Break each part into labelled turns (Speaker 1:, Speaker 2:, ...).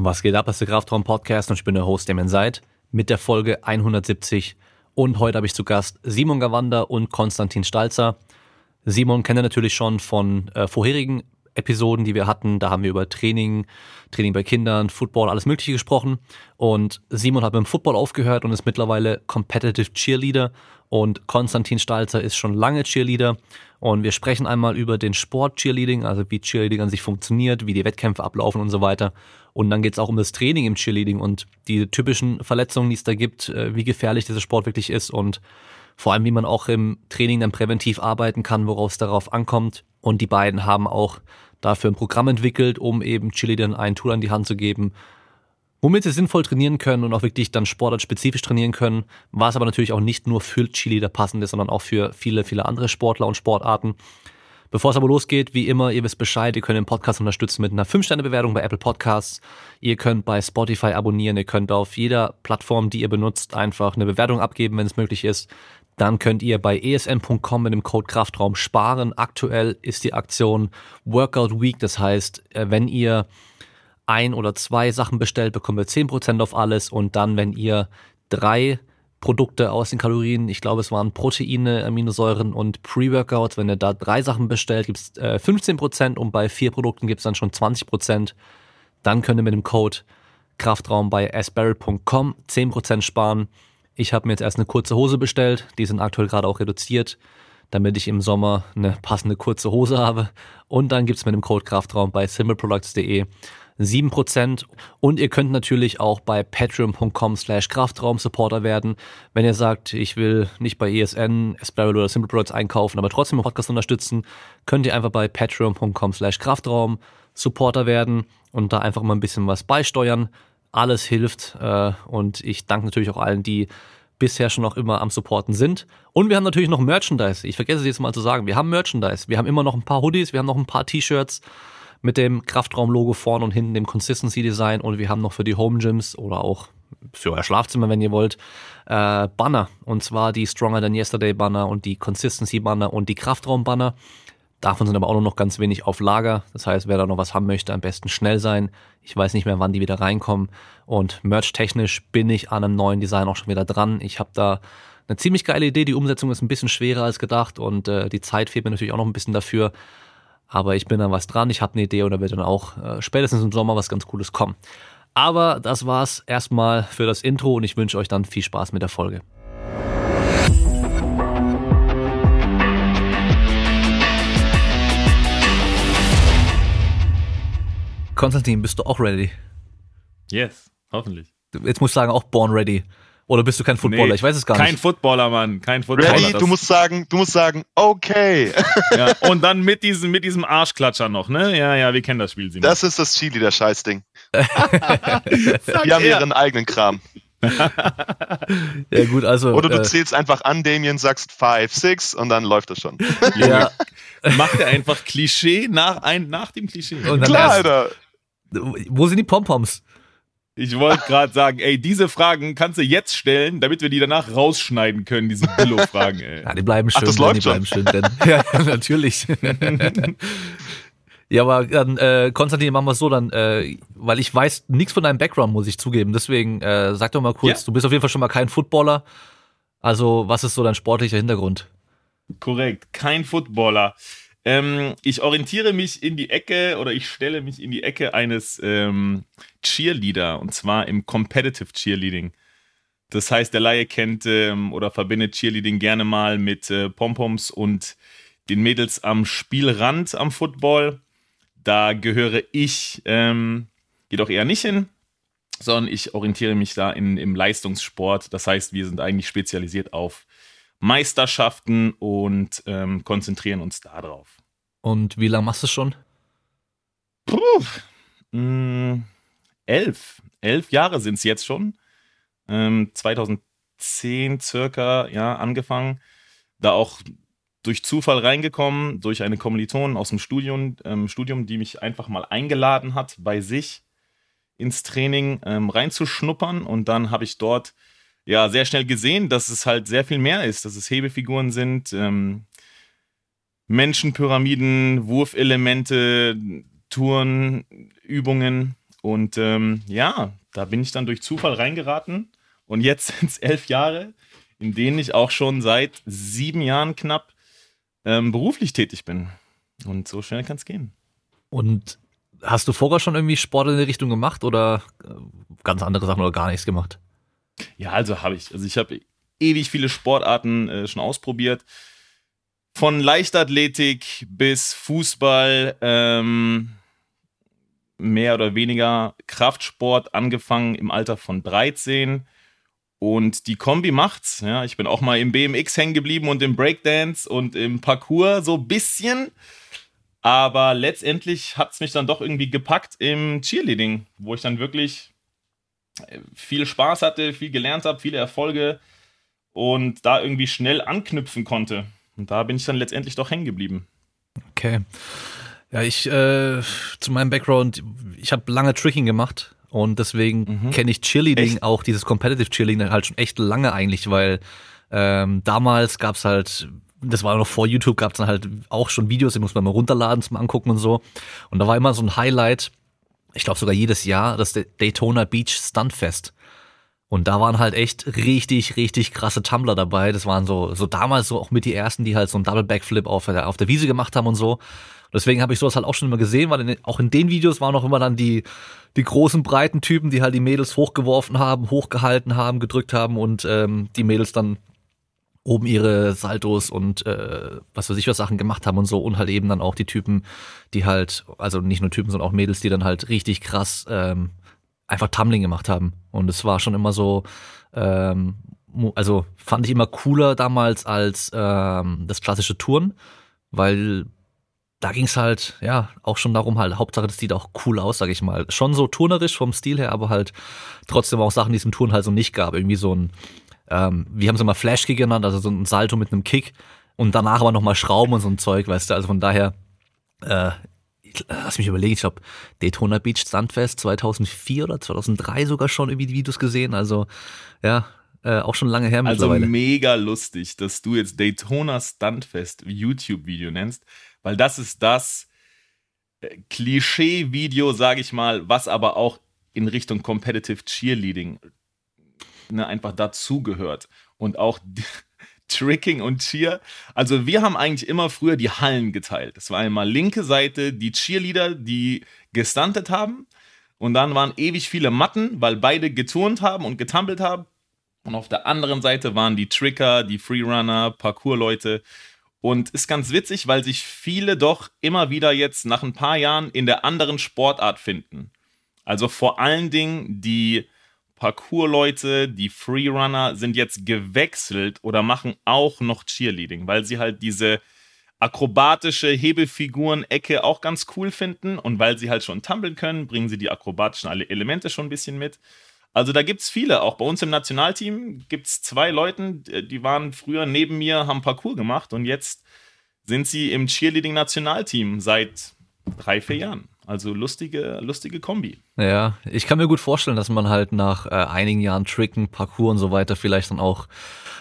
Speaker 1: Was geht ab, das ist der Kraftraum Podcast und ich bin der Host, Damien Seid, mit der Folge 170. Und heute habe ich zu Gast Simon Gawanda und Konstantin Stalzer. Simon kennt ihr natürlich schon von äh, vorherigen Episoden, die wir hatten. Da haben wir über Training, Training bei Kindern, Football, alles Mögliche gesprochen. Und Simon hat mit dem Football aufgehört und ist mittlerweile Competitive Cheerleader. Und Konstantin Stalzer ist schon lange Cheerleader. Und wir sprechen einmal über den Sport Cheerleading, also wie Cheerleading an sich funktioniert, wie die Wettkämpfe ablaufen und so weiter. Und dann geht es auch um das Training im Cheerleading und die typischen Verletzungen, die es da gibt, äh, wie gefährlich dieser Sport wirklich ist und vor allem, wie man auch im Training dann präventiv arbeiten kann, worauf es darauf ankommt. Und die beiden haben auch dafür ein Programm entwickelt, um eben Cheerleadern ein Tool an die Hand zu geben, womit sie sinnvoll trainieren können und auch wirklich dann sportartspezifisch trainieren können, was aber natürlich auch nicht nur für Cheerleader passend ist, sondern auch für viele, viele andere Sportler und Sportarten. Bevor es aber losgeht, wie immer, ihr wisst Bescheid, ihr könnt den Podcast unterstützen mit einer 5-Sterne-Bewertung bei Apple Podcasts. Ihr könnt bei Spotify abonnieren, ihr könnt auf jeder Plattform, die ihr benutzt, einfach eine Bewertung abgeben, wenn es möglich ist. Dann könnt ihr bei esn.com mit dem Code Kraftraum sparen. Aktuell ist die Aktion Workout Week, das heißt, äh, wenn ihr ein oder zwei Sachen bestellt, bekommt ihr 10% auf alles und dann, wenn ihr drei Produkte aus den Kalorien. Ich glaube, es waren Proteine, Aminosäuren und Pre-Workouts. Wenn ihr da drei Sachen bestellt, gibt es äh, 15% und bei vier Produkten gibt es dann schon 20%. Dann könnt ihr mit dem Code Kraftraum bei asbarrel.com 10% sparen. Ich habe mir jetzt erst eine kurze Hose bestellt. Die sind aktuell gerade auch reduziert, damit ich im Sommer eine passende kurze Hose habe. Und dann gibt es mit dem Code Kraftraum bei simpleproducts.de 7%. Und ihr könnt natürlich auch bei patreon.com slash Kraftraum-Supporter werden. Wenn ihr sagt, ich will nicht bei ESN, Spiral oder Simple Products einkaufen, aber trotzdem den Podcast unterstützen, könnt ihr einfach bei patreon.com slash Kraftraum Supporter werden und da einfach mal ein bisschen was beisteuern. Alles hilft äh, und ich danke natürlich auch allen, die bisher schon noch immer am Supporten sind. Und wir haben natürlich noch Merchandise. Ich vergesse es jetzt mal zu sagen. Wir haben Merchandise. Wir haben immer noch ein paar Hoodies, wir haben noch ein paar T-Shirts mit dem Kraftraum-Logo vorne und hinten dem Consistency-Design und wir haben noch für die Home Gyms oder auch für euer Schlafzimmer, wenn ihr wollt, äh, Banner. Und zwar die Stronger Than Yesterday Banner und die Consistency Banner und die Kraftraum Banner. Davon sind aber auch nur noch ganz wenig auf Lager. Das heißt, wer da noch was haben möchte, am besten schnell sein. Ich weiß nicht mehr, wann die wieder reinkommen. Und merch-technisch bin ich an einem neuen Design auch schon wieder dran. Ich habe da eine ziemlich geile Idee. Die Umsetzung ist ein bisschen schwerer als gedacht und äh, die Zeit fehlt mir natürlich auch noch ein bisschen dafür. Aber ich bin da was dran, ich habe eine Idee und da wird dann auch äh, spätestens im Sommer was ganz Cooles kommen. Aber das war's erstmal für das Intro und ich wünsche euch dann viel Spaß mit der Folge. Konstantin, bist du auch ready?
Speaker 2: Yes, hoffentlich.
Speaker 1: Jetzt muss ich sagen, auch born ready. Oder bist du kein Footballer? Nee, ich weiß es gar
Speaker 2: kein
Speaker 1: nicht.
Speaker 2: Kein Footballer, Mann. Kein Footballer.
Speaker 3: Ready, du musst sagen, du musst sagen, okay.
Speaker 2: Ja, und dann mit diesem, mit diesem Arschklatscher noch, ne? Ja, ja, wir kennen das Spiel.
Speaker 3: Simon. Das ist das Chili, der Scheißding. Wir haben ihren eigenen Kram.
Speaker 1: ja, gut, also.
Speaker 3: Oder du äh, zählst einfach an, Damien, sagst 5, 6 und dann läuft das schon.
Speaker 2: ja. Macht er einfach Klischee nach, ein, nach dem Klischee.
Speaker 3: Klar, Alter.
Speaker 1: Wo sind die Pompoms?
Speaker 2: Ich wollte gerade sagen, ey, diese Fragen kannst du jetzt stellen, damit wir die danach rausschneiden können, diese Billo-Fragen, ey.
Speaker 1: Ja, die bleiben schön.
Speaker 3: Ach, das
Speaker 1: denn,
Speaker 3: läuft
Speaker 1: die
Speaker 3: schon.
Speaker 1: bleiben schön, denn, ja, natürlich. ja, aber dann, äh, Konstantin, machen wir es so, dann, äh, weil ich weiß nichts von deinem Background, muss ich zugeben. Deswegen, äh, sag doch mal kurz, ja. du bist auf jeden Fall schon mal kein Footballer. Also, was ist so dein sportlicher Hintergrund?
Speaker 2: Korrekt, kein Footballer. Ähm, ich orientiere mich in die Ecke oder ich stelle mich in die Ecke eines ähm, Cheerleader und zwar im Competitive Cheerleading. Das heißt, der Laie kennt ähm, oder verbindet Cheerleading gerne mal mit äh, Pompoms und den Mädels am Spielrand am Football. Da gehöre ich ähm, jedoch eher nicht hin, sondern ich orientiere mich da in, im Leistungssport. Das heißt, wir sind eigentlich spezialisiert auf Meisterschaften und ähm, konzentrieren uns darauf.
Speaker 1: Und wie lange machst du es schon?
Speaker 2: Puh, mh, mm, elf. Elf Jahre sind es jetzt schon. Ähm, 2010 circa, ja, angefangen. Da auch durch Zufall reingekommen, durch eine Kommilitonin aus dem Studium, ähm, Studium, die mich einfach mal eingeladen hat, bei sich ins Training ähm, reinzuschnuppern. Und dann habe ich dort ja sehr schnell gesehen, dass es halt sehr viel mehr ist, dass es Hebefiguren sind, ähm, Menschenpyramiden, Wurfelemente, Tourenübungen, Und ähm, ja, da bin ich dann durch Zufall reingeraten. Und jetzt sind es elf Jahre, in denen ich auch schon seit sieben Jahren knapp ähm, beruflich tätig bin. Und so schnell kann es gehen.
Speaker 1: Und hast du vorher schon irgendwie Sport in die Richtung gemacht oder äh, ganz andere Sachen oder gar nichts gemacht?
Speaker 2: Ja, also habe ich. Also ich habe ewig viele Sportarten äh, schon ausprobiert. Von Leichtathletik bis Fußball, ähm, mehr oder weniger Kraftsport, angefangen im Alter von 13. Und die Kombi macht's. Ja, ich bin auch mal im BMX hängen geblieben und im Breakdance und im Parkour so ein bisschen. Aber letztendlich hat's mich dann doch irgendwie gepackt im Cheerleading, wo ich dann wirklich viel Spaß hatte, viel gelernt habe, viele Erfolge und da irgendwie schnell anknüpfen konnte. Und da bin ich dann letztendlich doch hängen geblieben.
Speaker 1: Okay. Ja, ich äh, zu meinem Background, ich habe lange Tricking gemacht und deswegen mhm. kenne ich Cheerleading, echt? auch dieses Competitive Cheerleading halt schon echt lange eigentlich, weil ähm, damals gab's halt, das war noch vor YouTube, gab's dann halt auch schon Videos, die muss man mal runterladen zum Angucken und so. Und da war immer so ein Highlight, ich glaube sogar jedes Jahr, das Daytona Beach Stuntfest. Und da waren halt echt richtig, richtig krasse Tumbler dabei. Das waren so, so damals so auch mit die ersten, die halt so einen Double Backflip auf der, auf der Wiese gemacht haben und so. Deswegen habe ich sowas halt auch schon immer gesehen, weil in, auch in den Videos waren auch immer dann die, die großen, breiten Typen, die halt die Mädels hochgeworfen haben, hochgehalten haben, gedrückt haben und ähm, die Mädels dann oben ihre Saltos und äh, was weiß ich was Sachen gemacht haben und so und halt eben dann auch die Typen, die halt, also nicht nur Typen, sondern auch Mädels, die dann halt richtig krass ähm, einfach Tumbling gemacht haben. Und es war schon immer so, ähm, also fand ich immer cooler damals als ähm, das klassische Touren, weil da ging es halt, ja, auch schon darum halt, Hauptsache, das sieht auch cool aus, sag ich mal. Schon so turnerisch vom Stil her, aber halt trotzdem auch Sachen, die es im Turn halt so nicht gab. Irgendwie so ein, ähm, wir haben es immer Flashkick genannt, also so ein Salto mit einem Kick und danach aber nochmal Schrauben und so ein Zeug, weißt du, also von daher, äh, lass mich überlegen, ich glaube, Daytona Beach Stuntfest 2004 oder 2003 sogar schon irgendwie die Videos gesehen, also ja, äh, auch schon lange her
Speaker 2: also mittlerweile. Also mega lustig, dass du jetzt Daytona Stuntfest YouTube-Video nennst weil das ist das äh, Klischee-Video, sage ich mal, was aber auch in Richtung Competitive Cheerleading ne, einfach dazugehört. Und auch Tricking und Cheer. Also wir haben eigentlich immer früher die Hallen geteilt. Das war einmal linke Seite die Cheerleader, die gestuntet haben. Und dann waren ewig viele Matten, weil beide geturnt haben und getampelt haben. Und auf der anderen Seite waren die Tricker, die Freerunner, Parkour-Leute. Und ist ganz witzig, weil sich viele doch immer wieder jetzt nach ein paar Jahren in der anderen Sportart finden. Also vor allen Dingen die Parkour-Leute, die Freerunner sind jetzt gewechselt oder machen auch noch Cheerleading, weil sie halt diese akrobatische Hebelfiguren-Ecke auch ganz cool finden und weil sie halt schon tummeln können, bringen sie die akrobatischen Elemente schon ein bisschen mit. Also da gibt es viele. Auch bei uns im Nationalteam gibt es zwei Leute, die waren früher neben mir, haben Parcours gemacht und jetzt sind sie im Cheerleading-Nationalteam seit drei, vier Jahren. Also lustige, lustige Kombi.
Speaker 1: Ja, ich kann mir gut vorstellen, dass man halt nach äh, einigen Jahren Tricken, Parcours und so weiter vielleicht dann auch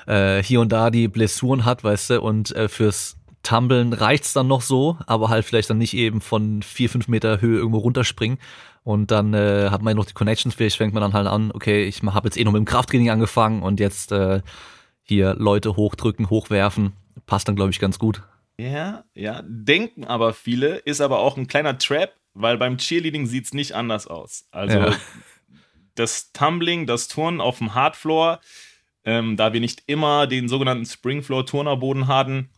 Speaker 1: äh, hier und da die Blessuren hat, weißt du, und äh, fürs Tumbeln reicht's dann noch so, aber halt vielleicht dann nicht eben von vier, fünf Meter Höhe irgendwo runterspringen. Und dann äh, hat man ja noch die Connections, vielleicht fängt man dann halt an, okay, ich habe jetzt eh noch mit dem Krafttraining angefangen und jetzt äh, hier Leute hochdrücken, hochwerfen. Passt dann, glaube ich, ganz gut.
Speaker 2: Ja, ja, denken aber viele, ist aber auch ein kleiner Trap, weil beim Cheerleading sieht's nicht anders aus. Also ja. das Tumbling, das Turnen auf dem Hardfloor, ähm, da wir nicht immer den sogenannten Springfloor-Turnerboden haben,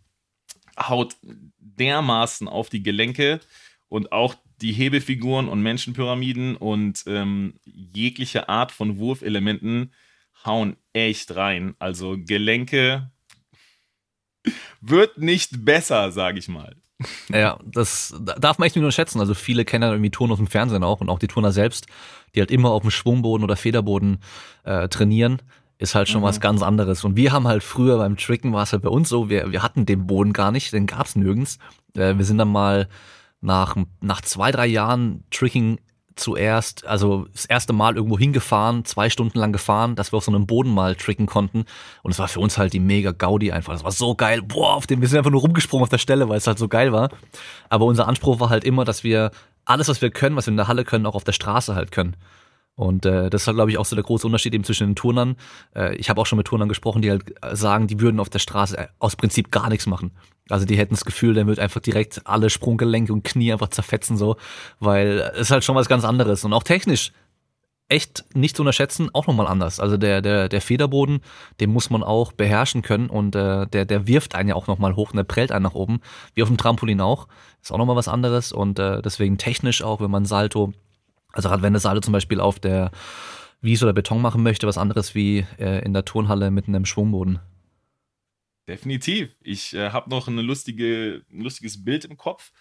Speaker 2: haut dermaßen auf die Gelenke und auch die Hebefiguren und Menschenpyramiden und ähm, jegliche Art von Wurfelementen hauen echt rein. Also Gelenke wird nicht besser, sage ich mal.
Speaker 1: Ja, das darf man echt nicht nur schätzen. Also viele kennen ja irgendwie Turner aus dem Fernsehen auch und auch die Turner selbst, die halt immer auf dem Schwungboden oder Federboden äh, trainieren ist halt schon mhm. was ganz anderes. Und wir haben halt früher beim Tricken war es halt bei uns so, wir, wir hatten den Boden gar nicht, den gab's nirgends. Äh, wir sind dann mal nach, nach zwei, drei Jahren Tricking zuerst, also das erste Mal irgendwo hingefahren, zwei Stunden lang gefahren, dass wir auf so einem Boden mal tricken konnten. Und es war für uns halt die mega Gaudi einfach. Das war so geil. Boah, auf dem, wir sind einfach nur rumgesprungen auf der Stelle, weil es halt so geil war. Aber unser Anspruch war halt immer, dass wir alles, was wir können, was wir in der Halle können, auch auf der Straße halt können. Und äh, das ist, glaube ich, auch so der große Unterschied eben zwischen den Turnern. Äh, ich habe auch schon mit Turnern gesprochen, die halt sagen, die würden auf der Straße äh, aus Prinzip gar nichts machen. Also die hätten das Gefühl, der wird einfach direkt alle Sprunggelenke und Knie einfach zerfetzen so, weil es ist halt schon was ganz anderes. Und auch technisch echt nicht zu unterschätzen, auch nochmal anders. Also der, der, der Federboden, den muss man auch beherrschen können und äh, der, der wirft einen ja auch nochmal hoch und der prellt einen nach oben, wie auf dem Trampolin auch. Ist auch nochmal was anderes und äh, deswegen technisch auch, wenn man Salto also gerade wenn das alle zum Beispiel auf der Wiese oder Beton machen möchte, was anderes wie äh, in der Turnhalle mit einem Schwungboden.
Speaker 2: Definitiv. Ich äh, habe noch lustige, ein lustiges Bild im Kopf.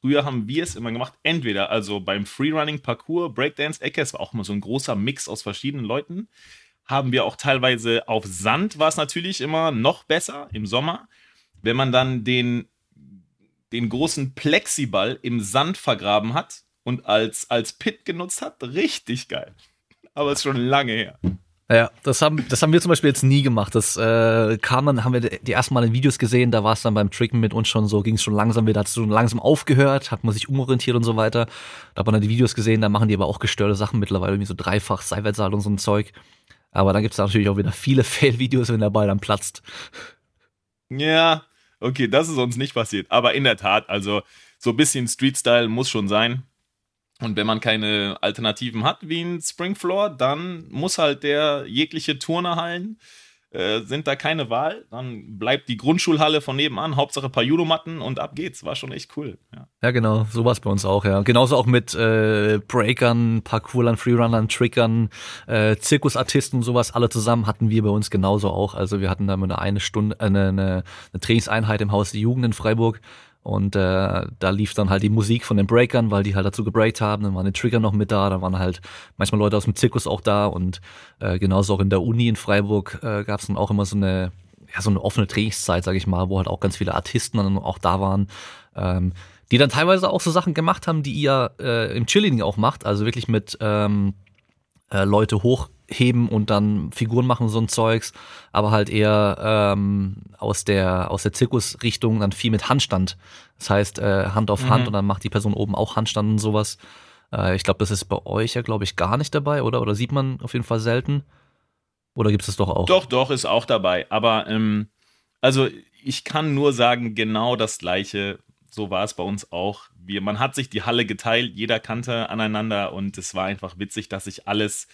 Speaker 2: Früher haben wir es immer gemacht, entweder also beim Freerunning, Parkour, Breakdance-Ecke, es war auch immer so ein großer Mix aus verschiedenen Leuten, haben wir auch teilweise auf Sand, war es natürlich immer noch besser im Sommer. Wenn man dann den, den großen Plexiball im Sand vergraben hat, und als, als Pit genutzt hat, richtig geil. Aber ist schon lange her.
Speaker 1: Ja, das haben, das haben wir zum Beispiel jetzt nie gemacht. Das äh, kam dann, haben wir die ersten Mal in Videos gesehen, da war es dann beim Tricken mit uns schon so, ging es schon langsam wieder, hat so langsam aufgehört, hat man sich umorientiert und so weiter. Da hat man dann die Videos gesehen, da machen die aber auch gestörte Sachen mittlerweile, irgendwie so dreifach Seitwärtssaal und so ein Zeug. Aber dann gibt es natürlich auch wieder viele Fail-Videos, wenn der Ball dann platzt.
Speaker 2: Ja, okay, das ist uns nicht passiert. Aber in der Tat, also so ein bisschen Street-Style muss schon sein. Und wenn man keine Alternativen hat wie ein Springfloor, dann muss halt der jegliche Turnerhallen äh, sind da keine Wahl. Dann bleibt die Grundschulhalle von nebenan, Hauptsache ein paar Judomatten und ab geht's. War schon echt cool. Ja,
Speaker 1: ja genau, so war es bei uns auch, ja. Genauso auch mit äh, Breakern, Parkourlern, Freerunnern, Trickern, äh, Zirkusartisten und sowas, alle zusammen hatten wir bei uns genauso auch. Also wir hatten da immer eine Stunde, äh, eine, eine, eine Trainingseinheit im Haus der Jugend in Freiburg und äh, da lief dann halt die Musik von den Breakern, weil die halt dazu gebreakt haben. Dann waren die Trigger noch mit da, da waren halt manchmal Leute aus dem Zirkus auch da und äh, genauso auch in der Uni in Freiburg äh, gab es dann auch immer so eine, ja, so eine offene Trainingszeit, sag ich mal, wo halt auch ganz viele Artisten dann auch da waren. Ähm, die dann teilweise auch so Sachen gemacht haben, die ihr äh, im Cheerleading auch macht, also wirklich mit ähm, äh, Leute hoch heben und dann Figuren machen so ein Zeugs, aber halt eher ähm, aus der aus der Zirkusrichtung dann viel mit Handstand. Das heißt äh, Hand auf Hand mhm. und dann macht die Person oben auch Handstand und sowas. Äh, ich glaube, das ist bei euch ja glaube ich gar nicht dabei, oder? Oder sieht man auf jeden Fall selten? Oder gibt es das doch auch?
Speaker 2: Doch, doch ist auch dabei. Aber ähm, also ich kann nur sagen, genau das gleiche. So war es bei uns auch. Wir, man hat sich die Halle geteilt, jeder kannte aneinander und es war einfach witzig, dass sich alles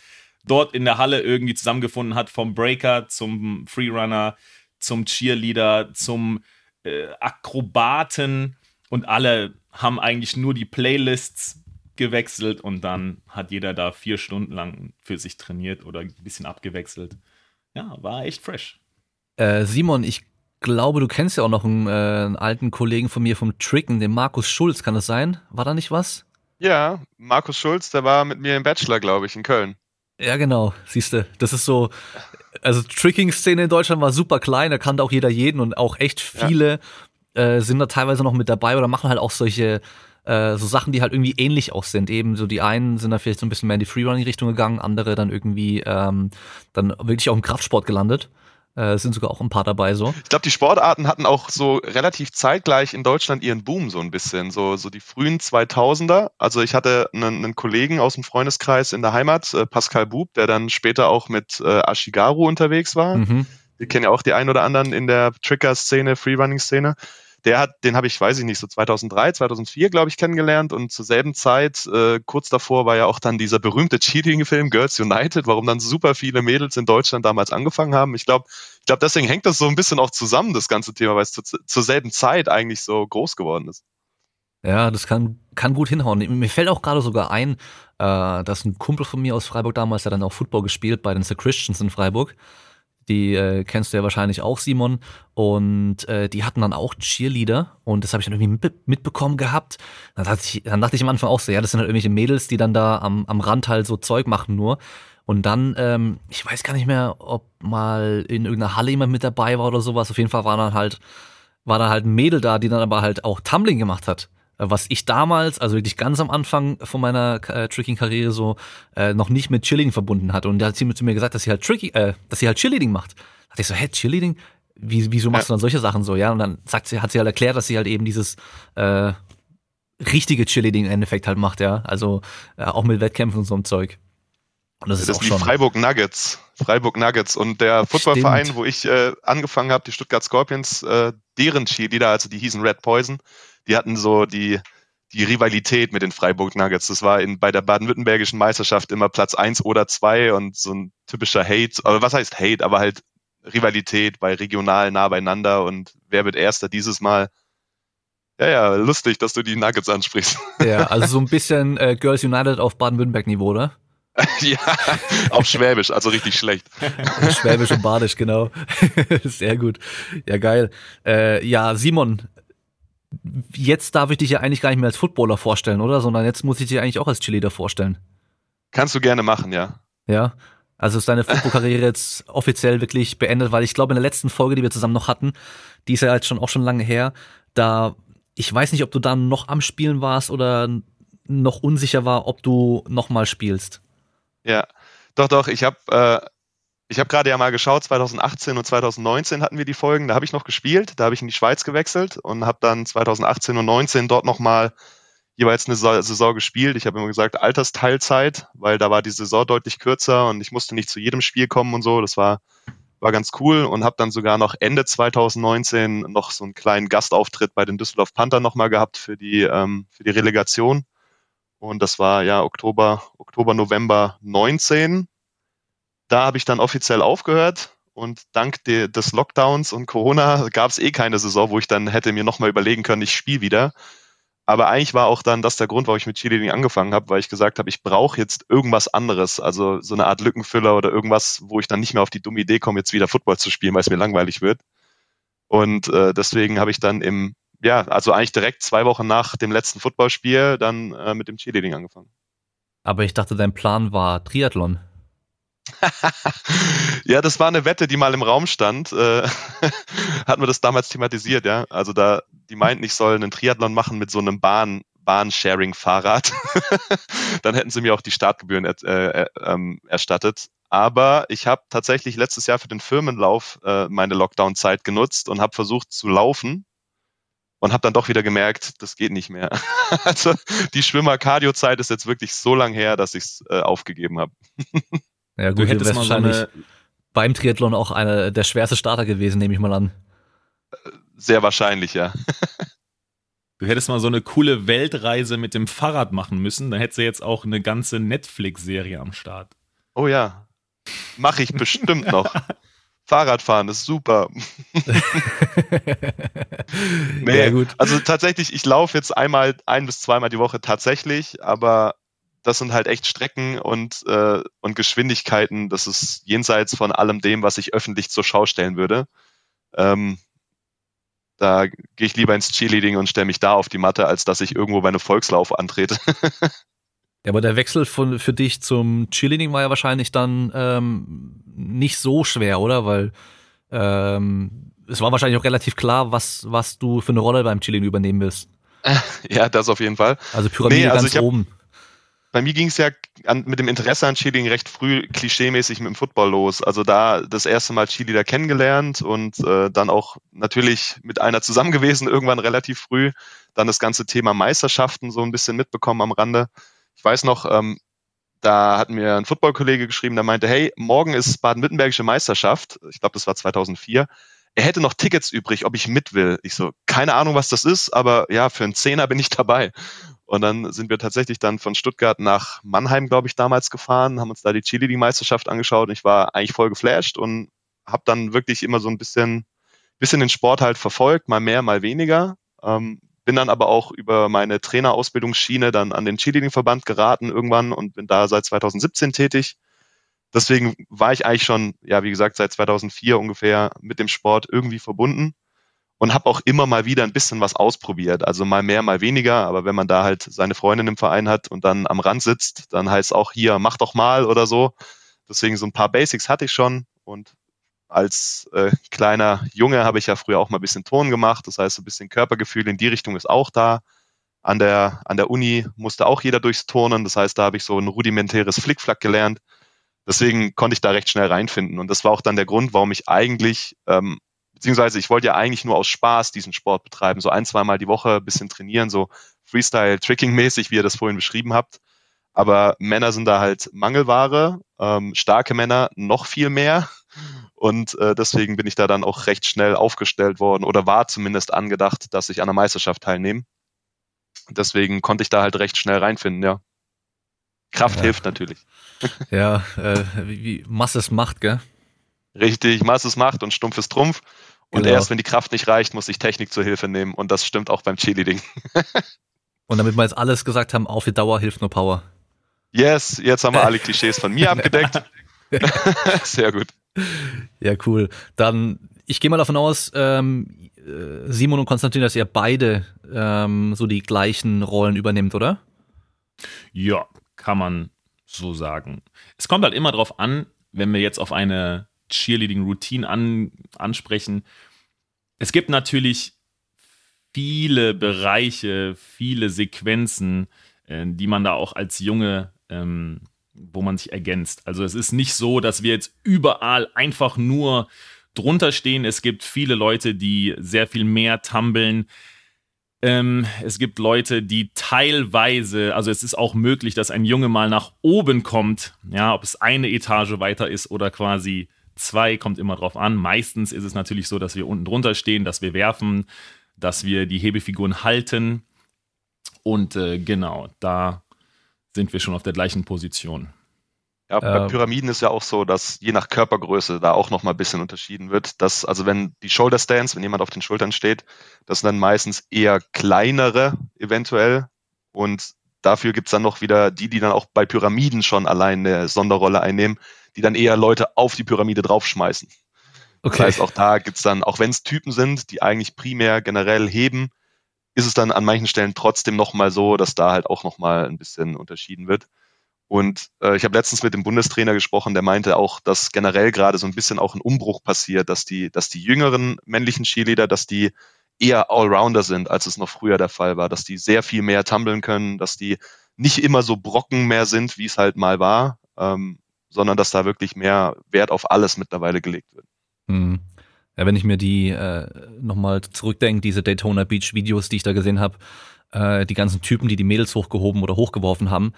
Speaker 2: dort in der Halle irgendwie zusammengefunden hat, vom Breaker zum Freerunner, zum Cheerleader, zum äh, Akrobaten und alle haben eigentlich nur die Playlists gewechselt und dann hat jeder da vier Stunden lang für sich trainiert oder ein bisschen abgewechselt. Ja, war echt fresh.
Speaker 1: Äh, Simon, ich glaube, du kennst ja auch noch einen, äh, einen alten Kollegen von mir vom Tricken, den Markus Schulz, kann das sein? War da nicht was?
Speaker 3: Ja, Markus Schulz, der war mit mir im Bachelor, glaube ich, in Köln.
Speaker 1: Ja, genau, siehst du. Das ist so, also Tricking-Szene in Deutschland war super klein, da kannte auch jeder jeden und auch echt viele ja. äh, sind da teilweise noch mit dabei oder machen halt auch solche äh, so Sachen, die halt irgendwie ähnlich auch sind. Eben so die einen sind da vielleicht so ein bisschen mehr in die Freerunning-Richtung gegangen, andere dann irgendwie ähm, dann wirklich auch im Kraftsport gelandet. Äh, sind sogar auch ein paar dabei so.
Speaker 3: Ich glaube, die Sportarten hatten auch so relativ zeitgleich in Deutschland ihren Boom so ein bisschen. So, so die frühen 2000er. Also ich hatte einen, einen Kollegen aus dem Freundeskreis in der Heimat, äh, Pascal Bub, der dann später auch mit äh, Ashigaru unterwegs war. Mhm. Wir kennen ja auch die ein oder anderen in der Tricker-Szene, Freerunning-Szene der hat, den habe ich, weiß ich nicht, so 2003, 2004, glaube ich, kennengelernt und zur selben Zeit, äh, kurz davor war ja auch dann dieser berühmte Cheating-Film Girls United, warum dann super viele Mädels in Deutschland damals angefangen haben. Ich glaube, ich glaube, deswegen hängt das so ein bisschen auch zusammen, das ganze Thema, weil es zu, zur selben Zeit eigentlich so groß geworden ist.
Speaker 1: Ja, das kann, kann gut hinhauen. Mir fällt auch gerade sogar ein, äh, dass ein Kumpel von mir aus Freiburg damals, der dann auch Football gespielt bei den The Christians in Freiburg, die äh, kennst du ja wahrscheinlich auch, Simon. Und äh, die hatten dann auch Cheerleader und das habe ich dann irgendwie mitbekommen gehabt. Dann dachte, ich, dann dachte ich am Anfang auch so, ja, das sind halt irgendwelche Mädels, die dann da am, am Rand halt so Zeug machen nur. Und dann, ähm, ich weiß gar nicht mehr, ob mal in irgendeiner Halle jemand mit dabei war oder sowas. Auf jeden Fall war dann halt, war dann halt ein Mädel da, die dann aber halt auch Tumbling gemacht hat was ich damals, also wirklich ganz am Anfang von meiner äh, Tricking-Karriere so äh, noch nicht mit Cheerleading verbunden hatte. Und da hat sie zu mir gesagt, dass sie halt Tricky, äh, dass sie halt Cheerleading macht. Da dachte ich so, hä, Cheerleading? Wie, wieso machst du dann solche Sachen so, ja? Und dann sagt sie, hat sie halt erklärt, dass sie halt eben dieses äh, richtige Cheerleading im Endeffekt halt macht, ja. Also äh, auch mit Wettkämpfen und so einem Zeug.
Speaker 3: Und das, das ist auch die schon Freiburg Nuggets. Freiburg Nuggets. Und der Footballverein, wo ich äh, angefangen habe, die Stuttgart Scorpions, äh, deren Cheerleader, also die hießen Red Poison, die hatten so die, die Rivalität mit den Freiburg Nuggets. Das war in, bei der baden-württembergischen Meisterschaft immer Platz eins oder zwei und so ein typischer Hate. Aber was heißt Hate? Aber halt Rivalität bei regional nah beieinander und wer wird Erster dieses Mal? Ja, ja, lustig, dass du die Nuggets ansprichst.
Speaker 1: Ja, also so ein bisschen äh, Girls United auf Baden-Württemberg-Niveau, oder?
Speaker 3: ja, auf Schwäbisch, also richtig schlecht.
Speaker 1: Schwäbisch und Badisch, genau. Sehr gut. Ja, geil. Äh, ja, Simon, jetzt darf ich dich ja eigentlich gar nicht mehr als Footballer vorstellen, oder? Sondern jetzt muss ich dich eigentlich auch als Cheerleader vorstellen.
Speaker 3: Kannst du gerne machen, ja.
Speaker 1: Ja. Also ist deine Football-Karriere jetzt offiziell wirklich beendet, weil ich glaube, in der letzten Folge, die wir zusammen noch hatten, die ist ja jetzt schon auch schon lange her, da, ich weiß nicht, ob du da noch am Spielen warst oder noch unsicher war, ob du nochmal spielst.
Speaker 3: Ja, doch, doch, ich habe äh, ich habe gerade ja mal geschaut, 2018 und 2019 hatten wir die Folgen, da habe ich noch gespielt, da habe ich in die Schweiz gewechselt und habe dann 2018 und 19 dort nochmal jeweils eine Saison gespielt. Ich habe immer gesagt Altersteilzeit, weil da war die Saison deutlich kürzer und ich musste nicht zu jedem Spiel kommen und so. Das war war ganz cool und habe dann sogar noch Ende 2019 noch so einen kleinen Gastauftritt bei den Düsseldorf Panther nochmal gehabt für die ähm, für die Relegation und das war ja Oktober Oktober November 19 da habe ich dann offiziell aufgehört und dank de, des Lockdowns und Corona gab es eh keine Saison, wo ich dann hätte mir nochmal überlegen können, ich spiele wieder. Aber eigentlich war auch dann das der Grund, warum ich mit Cheerleading angefangen habe, weil ich gesagt habe, ich brauche jetzt irgendwas anderes, also so eine Art Lückenfüller oder irgendwas, wo ich dann nicht mehr auf die dumme Idee komme, jetzt wieder Football zu spielen, weil es mir langweilig wird. Und äh, deswegen habe ich dann im, ja, also eigentlich direkt zwei Wochen nach dem letzten Footballspiel dann äh, mit dem Cheerleading angefangen.
Speaker 1: Aber ich dachte, dein Plan war Triathlon.
Speaker 3: ja, das war eine Wette, die mal im Raum stand. Äh, hatten wir das damals thematisiert, ja. Also da, die meinten, ich soll einen Triathlon machen mit so einem Bahn, Bahnsharing-Fahrrad. Dann hätten sie mir auch die Startgebühren äh, äh, ähm, erstattet. Aber ich habe tatsächlich letztes Jahr für den Firmenlauf äh, meine Lockdown-Zeit genutzt und habe versucht zu laufen und habe dann doch wieder gemerkt, das geht nicht mehr. also die Schwimmer-Cardio-Zeit ist jetzt wirklich so lang her, dass ich es äh, aufgegeben habe.
Speaker 1: Ja, gut, du hättest mal wahrscheinlich so beim Triathlon auch einer der schwerste Starter gewesen, nehme ich mal an.
Speaker 3: Sehr wahrscheinlich, ja.
Speaker 2: Du hättest mal so eine coole Weltreise mit dem Fahrrad machen müssen, dann hättest du jetzt auch eine ganze Netflix-Serie am Start.
Speaker 3: Oh ja. Mache ich bestimmt noch. Fahrradfahren ist super. nee, ja, gut. Also tatsächlich, ich laufe jetzt einmal, ein bis zweimal die Woche tatsächlich, aber das sind halt echt Strecken und, äh, und Geschwindigkeiten. Das ist jenseits von allem dem, was ich öffentlich zur Schau stellen würde. Ähm, da gehe ich lieber ins Cheerleading und stelle mich da auf die Matte, als dass ich irgendwo bei einem Volkslauf antrete.
Speaker 1: ja, aber der Wechsel von, für dich zum Cheerleading war ja wahrscheinlich dann ähm, nicht so schwer, oder? Weil ähm, es war wahrscheinlich auch relativ klar, was, was du für eine Rolle beim Cheerleading übernehmen willst.
Speaker 3: Ja, das auf jeden Fall.
Speaker 1: Also Pyramide nee, also ganz hab, oben
Speaker 3: bei mir ging es ja an, mit dem Interesse an Cheerleading recht früh klischeemäßig mit dem Football los. Also da das erste Mal Cheerleader kennengelernt und äh, dann auch natürlich mit einer zusammen gewesen, irgendwann relativ früh. Dann das ganze Thema Meisterschaften so ein bisschen mitbekommen am Rande. Ich weiß noch, ähm, da hat mir ein Footballkollege geschrieben, der meinte, hey, morgen ist baden-württembergische Meisterschaft. Ich glaube, das war 2004 er hätte noch Tickets übrig, ob ich mit will. Ich so, keine Ahnung, was das ist, aber ja, für einen Zehner bin ich dabei. Und dann sind wir tatsächlich dann von Stuttgart nach Mannheim, glaube ich, damals gefahren, haben uns da die Cheerleading-Meisterschaft angeschaut. Und ich war eigentlich voll geflasht und habe dann wirklich immer so ein bisschen, bisschen den Sport halt verfolgt, mal mehr, mal weniger. Ähm, bin dann aber auch über meine Trainerausbildungsschiene dann an den Cheerleading-Verband geraten irgendwann und bin da seit 2017 tätig. Deswegen war ich eigentlich schon, ja, wie gesagt, seit 2004 ungefähr mit dem Sport irgendwie verbunden und habe auch immer mal wieder ein bisschen was ausprobiert. Also mal mehr, mal weniger. Aber wenn man da halt seine Freundin im Verein hat und dann am Rand sitzt, dann heißt auch hier, mach doch mal oder so. Deswegen so ein paar Basics hatte ich schon und als äh, kleiner Junge habe ich ja früher auch mal ein bisschen Ton gemacht. Das heißt, ein bisschen Körpergefühl in die Richtung ist auch da. An der, an der Uni musste auch jeder durchs Turnen. Das heißt, da habe ich so ein rudimentäres Flickflack gelernt. Deswegen konnte ich da recht schnell reinfinden. Und das war auch dann der Grund, warum ich eigentlich ähm, beziehungsweise ich wollte ja eigentlich nur aus Spaß diesen Sport betreiben, so ein, zweimal die Woche ein bisschen trainieren, so Freestyle-Tricking-mäßig, wie ihr das vorhin beschrieben habt. Aber Männer sind da halt Mangelware, ähm, starke Männer noch viel mehr. Und äh, deswegen bin ich da dann auch recht schnell aufgestellt worden oder war zumindest angedacht, dass ich an der Meisterschaft teilnehme. Deswegen konnte ich da halt recht schnell reinfinden, ja. Kraft ja. hilft natürlich.
Speaker 1: Ja, äh, wie, wie Masse ist Macht, gell?
Speaker 3: Richtig, Masse ist Macht und Stumpf ist Trumpf. Und genau. erst wenn die Kraft nicht reicht, muss ich Technik zur Hilfe nehmen. Und das stimmt auch beim Cheerleading.
Speaker 1: und damit wir jetzt alles gesagt haben, auf die Dauer hilft nur Power.
Speaker 3: Yes, jetzt haben wir alle Klischees von mir abgedeckt. Sehr gut.
Speaker 1: Ja, cool. Dann, ich gehe mal davon aus, ähm, äh, Simon und Konstantin, dass ihr beide ähm, so die gleichen Rollen übernimmt, oder?
Speaker 2: Ja, kann man so sagen. Es kommt halt immer darauf an, wenn wir jetzt auf eine Cheerleading-Routine an, ansprechen. Es gibt natürlich viele Bereiche, viele Sequenzen, äh, die man da auch als Junge, ähm, wo man sich ergänzt. Also es ist nicht so, dass wir jetzt überall einfach nur drunter stehen. Es gibt viele Leute, die sehr viel mehr tumbeln. Ähm, es gibt Leute, die teilweise, also es ist auch möglich, dass ein Junge mal nach oben kommt, ja, ob es eine Etage weiter ist oder quasi zwei, kommt immer drauf an. Meistens ist es natürlich so, dass wir unten drunter stehen, dass wir werfen, dass wir die Hebefiguren halten. Und äh, genau, da sind wir schon auf der gleichen Position.
Speaker 3: Ja, bei ähm. Pyramiden ist ja auch so, dass je nach Körpergröße da auch noch mal ein bisschen unterschieden wird. Dass, also wenn die Shoulder Stands, wenn jemand auf den Schultern steht, das sind dann meistens eher kleinere eventuell. Und dafür gibt's dann noch wieder die, die dann auch bei Pyramiden schon allein eine Sonderrolle einnehmen, die dann eher Leute auf die Pyramide draufschmeißen. Okay. Das heißt, auch da gibt's dann, auch wenn es Typen sind, die eigentlich primär generell heben, ist es dann an manchen Stellen trotzdem nochmal so, dass da halt auch nochmal ein bisschen unterschieden wird. Und äh, ich habe letztens mit dem Bundestrainer gesprochen, der meinte auch, dass generell gerade so ein bisschen auch ein Umbruch passiert, dass die, dass die jüngeren männlichen Cheerleader, dass die eher Allrounder sind, als es noch früher der Fall war, dass die sehr viel mehr tumbeln können, dass die nicht immer so Brocken mehr sind, wie es halt mal war, ähm, sondern dass da wirklich mehr Wert auf alles mittlerweile gelegt wird.
Speaker 1: Hm. Ja, wenn ich mir die äh, nochmal zurückdenke, diese Daytona Beach Videos, die ich da gesehen habe, äh, die ganzen Typen, die die Mädels hochgehoben oder hochgeworfen haben,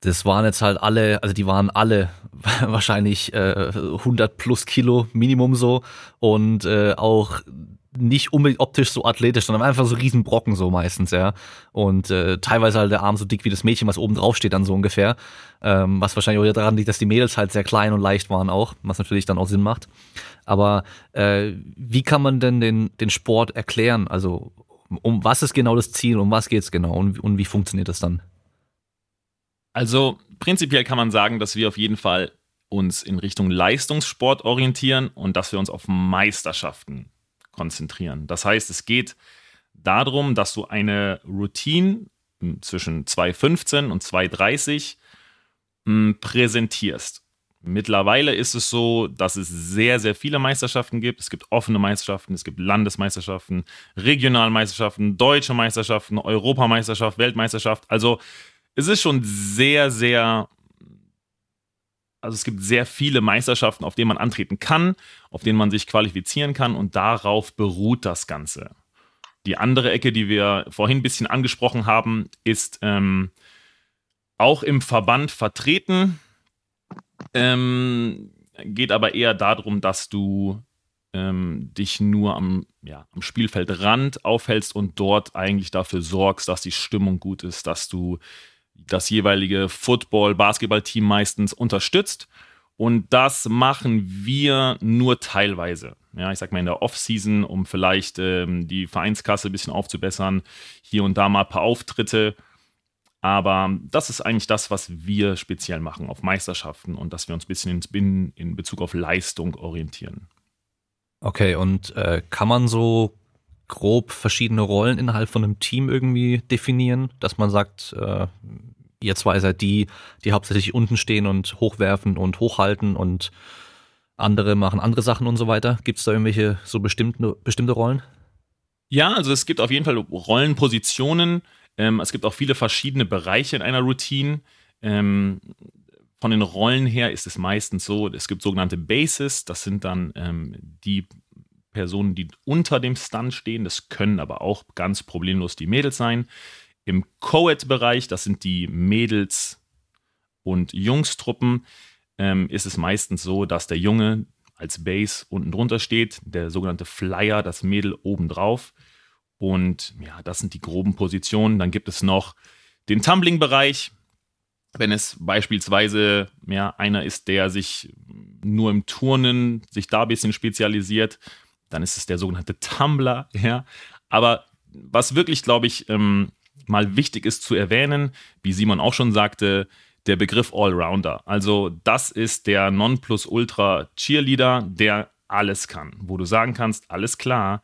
Speaker 1: das waren jetzt halt alle, also die waren alle wahrscheinlich äh, 100 plus Kilo Minimum so und äh, auch nicht unbedingt optisch so athletisch, sondern einfach so Riesenbrocken so meistens, ja. Und äh, teilweise halt der Arm so dick wie das Mädchen, was oben drauf steht, dann so ungefähr. Ähm, was wahrscheinlich auch daran liegt, dass die Mädels halt sehr klein und leicht waren auch, was natürlich dann auch Sinn macht. Aber äh, wie kann man denn den, den Sport erklären? Also um was ist genau das Ziel, um was geht's genau und, und wie funktioniert das dann?
Speaker 2: Also prinzipiell kann man sagen, dass wir auf jeden Fall uns in Richtung Leistungssport orientieren und dass wir uns auf Meisterschaften konzentrieren. Das heißt, es geht darum, dass du eine Routine zwischen 2,15 und 2,30 hm, präsentierst. Mittlerweile ist es so, dass es sehr, sehr viele Meisterschaften gibt. Es gibt offene Meisterschaften, es gibt Landesmeisterschaften, Regionalmeisterschaften, deutsche Meisterschaften, Europameisterschaft, Weltmeisterschaft. Also es ist schon sehr, sehr, also es gibt sehr viele Meisterschaften, auf denen man antreten kann, auf denen man sich qualifizieren kann und darauf beruht das Ganze. Die andere Ecke, die wir vorhin ein bisschen angesprochen haben, ist ähm, auch im Verband vertreten, ähm, geht aber eher darum, dass du ähm, dich nur am, ja, am Spielfeldrand aufhältst und dort eigentlich dafür sorgst, dass die Stimmung gut ist, dass du das jeweilige Football, Basketballteam meistens unterstützt. Und das machen wir nur teilweise. Ja, ich sag mal in der Off-Season, um vielleicht ähm, die Vereinskasse ein bisschen aufzubessern, hier und da mal ein paar Auftritte. Aber das ist eigentlich das, was wir speziell machen auf Meisterschaften und dass wir uns ein bisschen in, in Bezug auf Leistung orientieren.
Speaker 1: Okay, und äh, kann man so grob verschiedene Rollen innerhalb von einem Team irgendwie definieren, dass man sagt, äh, ihr zwei seid die, die hauptsächlich unten stehen und hochwerfen und hochhalten und andere machen andere Sachen und so weiter. Gibt es da irgendwelche so bestimmte, bestimmte Rollen?
Speaker 2: Ja, also es gibt auf jeden Fall Rollenpositionen. Ähm, es gibt auch viele verschiedene Bereiche in einer Routine. Ähm, von den Rollen her ist es meistens so, es gibt sogenannte Bases, das sind dann ähm, die Personen, die unter dem Stunt stehen. Das können aber auch ganz problemlos die Mädels sein. Im Co-Ed-Bereich, das sind die Mädels- und Jungstruppen, ähm, ist es meistens so, dass der Junge als Base unten drunter steht, der sogenannte Flyer, das Mädel obendrauf. Und ja, das sind die groben Positionen. Dann gibt es noch den Tumbling-Bereich. Wenn es beispielsweise ja, einer ist, der sich nur im Turnen, sich da ein bisschen spezialisiert, dann ist es der sogenannte Tumbler. Ja. Aber was wirklich, glaube ich, ähm, mal wichtig ist zu erwähnen, wie Simon auch schon sagte, der Begriff Allrounder. Also das ist der Nonplusultra Cheerleader, der alles kann, wo du sagen kannst, alles klar,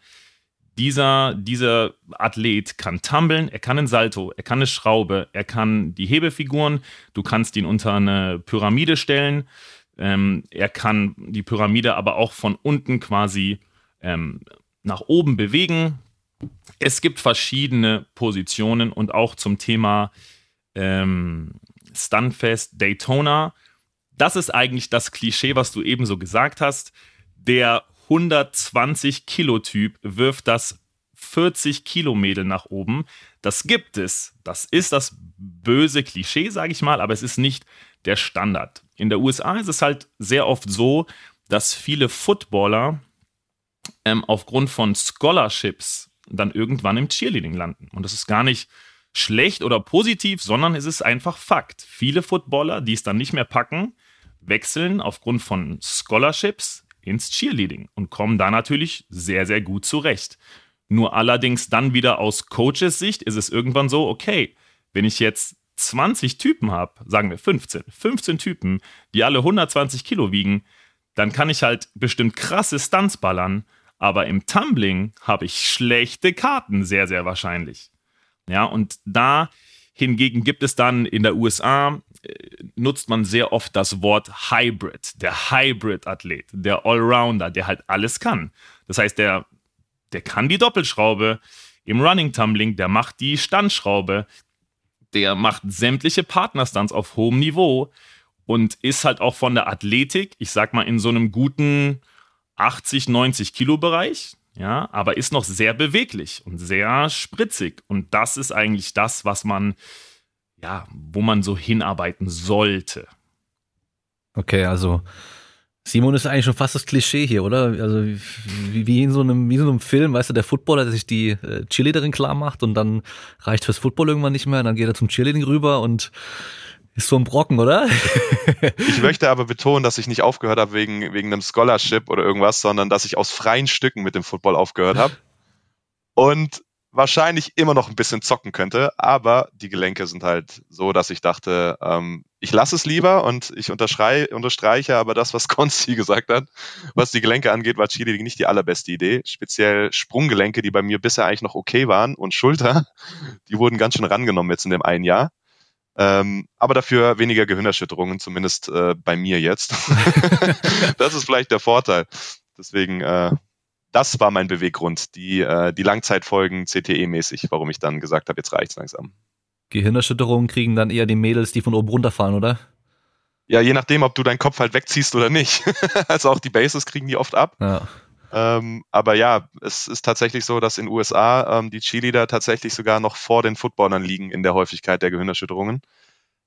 Speaker 2: dieser, dieser Athlet kann tumbeln, er kann einen Salto, er kann eine Schraube, er kann die Hebefiguren, du kannst ihn unter eine Pyramide stellen, ähm, er kann die Pyramide aber auch von unten quasi ähm, nach oben bewegen. Es gibt verschiedene Positionen und auch zum Thema ähm, Stunfest Daytona. Das ist eigentlich das Klischee, was du eben so gesagt hast. Der 120 Kilo Typ wirft das 40 Kilo Mädel nach oben. Das gibt es. Das ist das böse Klischee, sage ich mal, aber es ist nicht der Standard. In der USA ist es halt sehr oft so, dass viele Footballer ähm, aufgrund von Scholarships dann irgendwann im Cheerleading landen. Und das ist gar nicht schlecht oder positiv, sondern es ist einfach Fakt. Viele Footballer, die es dann nicht mehr packen, wechseln aufgrund von Scholarships ins Cheerleading und kommen da natürlich sehr, sehr gut zurecht. Nur allerdings dann wieder aus Coaches Sicht ist es irgendwann so, okay, wenn ich jetzt 20 Typen habe, sagen wir 15, 15 Typen, die alle 120 Kilo wiegen, dann kann ich halt bestimmt krasse Stunts ballern, aber im Tumbling habe ich schlechte Karten, sehr, sehr wahrscheinlich. Ja, und da hingegen gibt es dann in der USA, äh, nutzt man sehr oft das Wort Hybrid, der Hybrid-Athlet, der Allrounder, der halt alles kann. Das heißt, der, der kann die Doppelschraube im Running Tumbling, der macht die Standschraube, der macht sämtliche Partnerstunts auf hohem Niveau und ist halt auch von der Athletik, ich sag mal, in so einem guten 80, 90 Kilo Bereich ja, aber ist noch sehr beweglich und sehr spritzig. Und das ist eigentlich das, was man, ja, wo man so hinarbeiten sollte.
Speaker 1: Okay, also Simon ist eigentlich schon fast das Klischee hier, oder? Also wie, wie in so einem, wie so einem Film, weißt du, der Footballer, der sich die äh, Cheerleaderin klar macht und dann reicht fürs Football irgendwann nicht mehr, dann geht er zum Cheerleading rüber und ist so ein Brocken, oder?
Speaker 3: ich möchte aber betonen, dass ich nicht aufgehört habe wegen, wegen einem Scholarship oder irgendwas, sondern dass ich aus freien Stücken mit dem Football aufgehört habe. Und wahrscheinlich immer noch ein bisschen zocken könnte, aber die Gelenke sind halt so, dass ich dachte, ähm, ich lasse es lieber und ich unterstreiche aber das, was Konsti gesagt hat. Was die Gelenke angeht, war Chili nicht die allerbeste Idee. Speziell Sprunggelenke, die bei mir bisher eigentlich noch okay waren und Schulter, die wurden ganz schön rangenommen jetzt in dem einen Jahr. Ähm, aber dafür weniger Gehirnerschütterungen, zumindest äh, bei mir jetzt. das ist vielleicht der Vorteil. Deswegen, äh, das war mein Beweggrund, die, äh, die Langzeitfolgen CTE-mäßig, warum ich dann gesagt habe, jetzt reicht's langsam.
Speaker 1: Gehirnerschütterungen kriegen dann eher die Mädels, die von oben runterfallen, oder?
Speaker 3: Ja, je nachdem, ob du deinen Kopf halt wegziehst oder nicht. also auch die Bases kriegen die oft ab. Ja. Ähm, aber ja, es ist tatsächlich so, dass in USA ähm, die Cheerleader tatsächlich sogar noch vor den Footballern liegen in der Häufigkeit der Gehirnerschütterungen.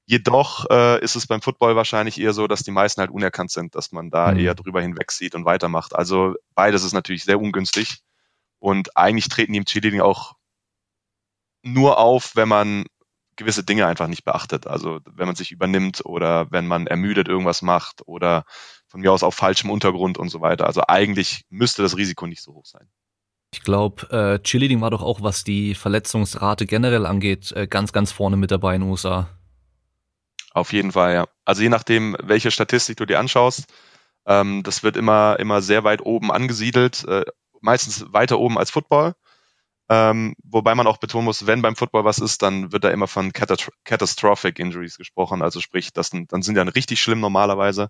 Speaker 3: Jedoch äh, ist es beim Football wahrscheinlich eher so, dass die meisten halt unerkannt sind, dass man da mhm. eher drüber hinweg sieht und weitermacht. Also beides ist natürlich sehr ungünstig. Und eigentlich treten die im Cheerleading auch nur auf, wenn man gewisse Dinge einfach nicht beachtet. Also wenn man sich übernimmt oder wenn man ermüdet irgendwas macht oder von mir aus auf falschem Untergrund und so weiter. Also eigentlich müsste das Risiko nicht so hoch sein.
Speaker 1: Ich glaube, äh, Cheerleading war doch auch, was die Verletzungsrate generell angeht, äh, ganz, ganz vorne mit dabei in den USA.
Speaker 3: Auf jeden Fall, ja. Also je nachdem, welche Statistik du dir anschaust, ähm, das wird immer, immer sehr weit oben angesiedelt, äh, meistens weiter oben als Football. Ähm, wobei man auch betonen muss, wenn beim Football was ist, dann wird da immer von Catastrophic Injuries gesprochen. Also sprich, das, dann sind die dann richtig schlimm normalerweise.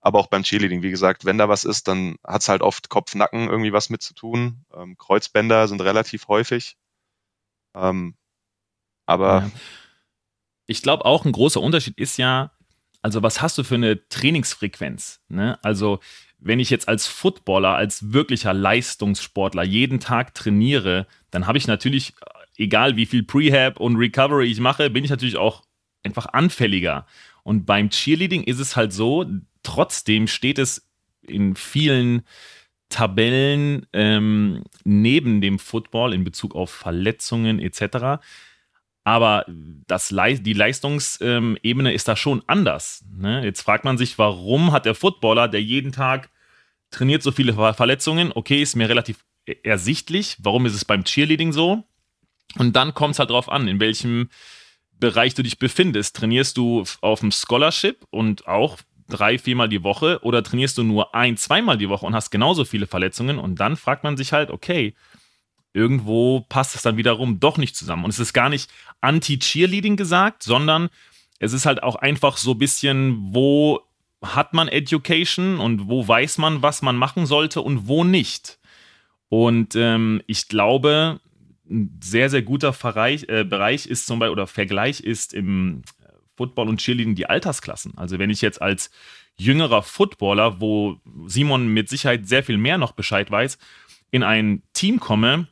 Speaker 3: Aber auch beim Cheerleading, wie gesagt, wenn da was ist, dann hat's halt oft Kopf-Nacken irgendwie was mit zu tun. Ähm, Kreuzbänder sind relativ häufig. Ähm, aber ja.
Speaker 2: ich glaube auch ein großer Unterschied ist ja, also was hast du für eine Trainingsfrequenz? Ne? Also wenn ich jetzt als Footballer, als wirklicher Leistungssportler jeden Tag trainiere, dann habe ich natürlich egal wie viel Prehab und Recovery ich mache, bin ich natürlich auch einfach anfälliger. Und beim Cheerleading ist es halt so, trotzdem steht es in vielen Tabellen ähm, neben dem Football in Bezug auf Verletzungen etc. Aber das, die Leistungsebene ist da schon anders. Ne? Jetzt fragt man sich, warum hat der Footballer, der jeden Tag trainiert, so viele Verletzungen? Okay, ist mir relativ ersichtlich. Warum ist es beim Cheerleading so? Und dann kommt es halt drauf an, in welchem Bereich du dich befindest. Trainierst du auf dem Scholarship und auch drei, viermal die Woche oder trainierst du nur ein, zweimal die Woche und hast genauso viele Verletzungen? Und dann fragt man sich halt, okay, irgendwo passt es dann wiederum doch nicht zusammen. Und es ist gar nicht anti-Cheerleading gesagt, sondern es ist halt auch einfach so ein bisschen, wo hat man Education und wo weiß man, was man machen sollte und wo nicht. Und ähm, ich glaube, ein sehr, sehr guter Bereich, äh, Bereich ist zum Beispiel, oder Vergleich ist im Football und Cheerleading die Altersklassen. Also wenn ich jetzt als jüngerer Footballer, wo Simon mit Sicherheit sehr viel mehr noch Bescheid weiß, in ein Team komme,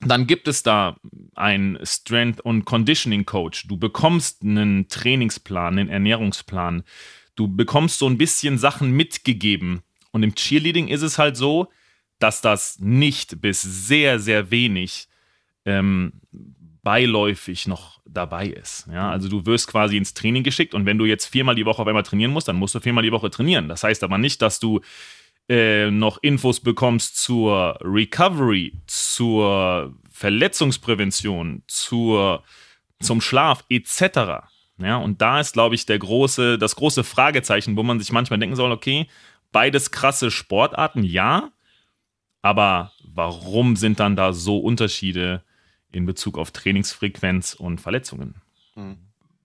Speaker 2: dann gibt es da einen Strength- und Conditioning-Coach. Du bekommst einen Trainingsplan, einen Ernährungsplan. Du bekommst so ein bisschen Sachen mitgegeben. Und im Cheerleading ist es halt so, dass das nicht bis sehr, sehr wenig ähm, beiläufig noch dabei ist. Ja, also du wirst quasi ins Training geschickt und wenn du jetzt viermal die Woche auf einmal trainieren musst, dann musst du viermal die Woche trainieren. Das heißt aber nicht, dass du äh, noch Infos bekommst zur Recovery, zur Verletzungsprävention, zur, zum Schlaf etc. Ja, und da ist, glaube ich, der große, das große Fragezeichen, wo man sich manchmal denken soll, okay, beides krasse Sportarten, ja, aber warum sind dann da so Unterschiede in Bezug auf Trainingsfrequenz und Verletzungen?
Speaker 3: Hm.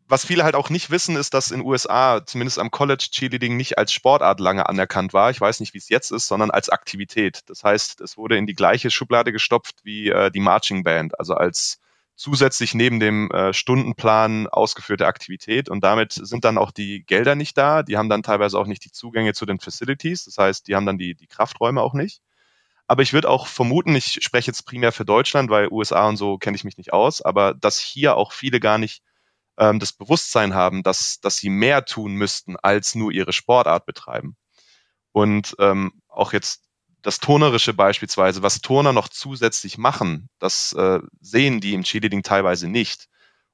Speaker 3: Was viele halt auch nicht wissen, ist, dass in USA zumindest am College Cheerleading nicht als Sportart lange anerkannt war. Ich weiß nicht, wie es jetzt ist, sondern als Aktivität. Das heißt, es wurde in die gleiche Schublade gestopft wie äh, die Marching Band, also als zusätzlich neben dem äh, Stundenplan ausgeführte Aktivität. Und damit sind dann auch die Gelder nicht da. Die haben dann teilweise auch nicht die Zugänge zu den Facilities. Das heißt, die haben dann die, die Krafträume auch nicht. Aber ich würde auch vermuten, ich spreche jetzt primär für Deutschland, weil USA und so kenne ich mich nicht aus, aber dass hier auch viele gar nicht ähm, das Bewusstsein haben, dass, dass sie mehr tun müssten, als nur ihre Sportart betreiben. Und ähm, auch jetzt das Turnerische beispielsweise, was Turner noch zusätzlich machen, das äh, sehen die im Cheerleading teilweise nicht.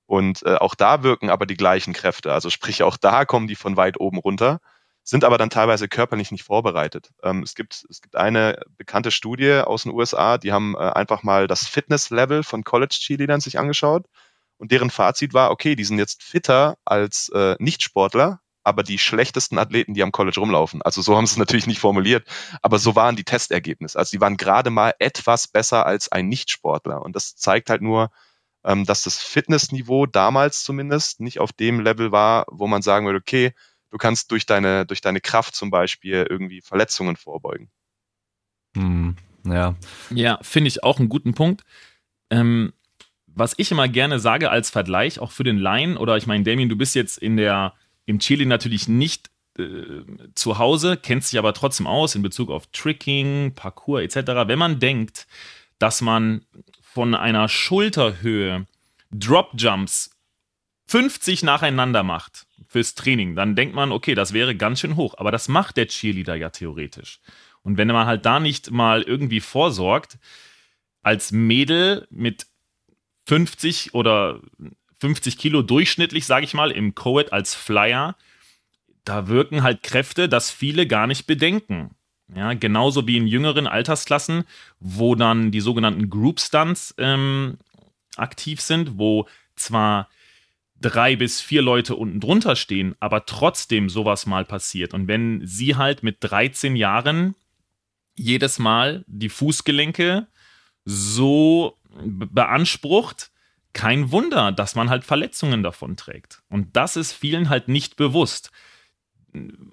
Speaker 3: Und äh, auch da wirken aber die gleichen Kräfte. Also sprich, auch da kommen die von weit oben runter sind aber dann teilweise körperlich nicht vorbereitet. Ähm, es, gibt, es gibt eine bekannte Studie aus den USA, die haben äh, einfach mal das Fitness-Level von College-Cheerleadern sich angeschaut und deren Fazit war, okay, die sind jetzt fitter als äh, Nichtsportler, aber die schlechtesten Athleten, die am College rumlaufen. Also so haben sie es natürlich nicht formuliert, aber so waren die Testergebnisse. Also die waren gerade mal etwas besser als ein Nichtsportler. Und das zeigt halt nur, ähm, dass das Fitnessniveau damals zumindest nicht auf dem Level war, wo man sagen würde, okay, du kannst durch deine, durch deine Kraft zum Beispiel irgendwie Verletzungen vorbeugen.
Speaker 2: Hm, ja. Ja, finde ich auch einen guten Punkt. Ähm, was ich immer gerne sage als Vergleich, auch für den Laien, oder ich meine, Damien, du bist jetzt in der, im Chili natürlich nicht äh, zu Hause, kennst dich aber trotzdem aus in Bezug auf Tricking, Parkour etc. Wenn man denkt, dass man von einer Schulterhöhe Drop Jumps 50 nacheinander macht fürs Training, dann denkt man, okay, das wäre ganz schön hoch. Aber das macht der Cheerleader ja theoretisch. Und wenn man halt da nicht mal irgendwie vorsorgt, als Mädel mit 50 oder 50 Kilo durchschnittlich, sage ich mal, im Coed als Flyer, da wirken halt Kräfte, dass viele gar nicht bedenken. Ja, genauso wie in jüngeren Altersklassen, wo dann die sogenannten Group Stunts ähm, aktiv sind, wo zwar drei bis vier Leute unten drunter stehen, aber trotzdem sowas mal passiert. Und wenn sie halt mit 13 Jahren jedes Mal die Fußgelenke so beansprucht, kein Wunder, dass man halt Verletzungen davon trägt. Und das ist vielen halt nicht bewusst.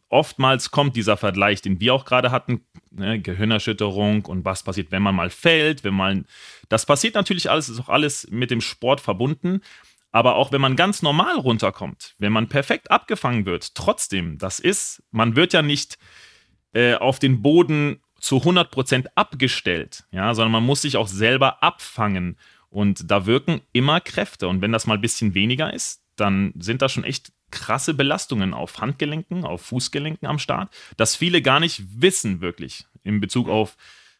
Speaker 2: Oftmals kommt dieser Vergleich, den wir auch gerade hatten, ne, Gehirnerschütterung und was passiert, wenn man mal fällt, wenn man. Das passiert natürlich alles, ist auch alles mit dem Sport verbunden. Aber auch wenn man ganz normal runterkommt, wenn man perfekt abgefangen wird, trotzdem, das ist, man wird ja nicht äh, auf den Boden zu 100% abgestellt, ja, sondern man muss sich auch selber abfangen. Und da wirken immer Kräfte. Und wenn das mal ein bisschen weniger ist, dann sind da schon echt krasse Belastungen auf Handgelenken, auf Fußgelenken am Start, dass viele gar nicht wissen wirklich in Bezug auf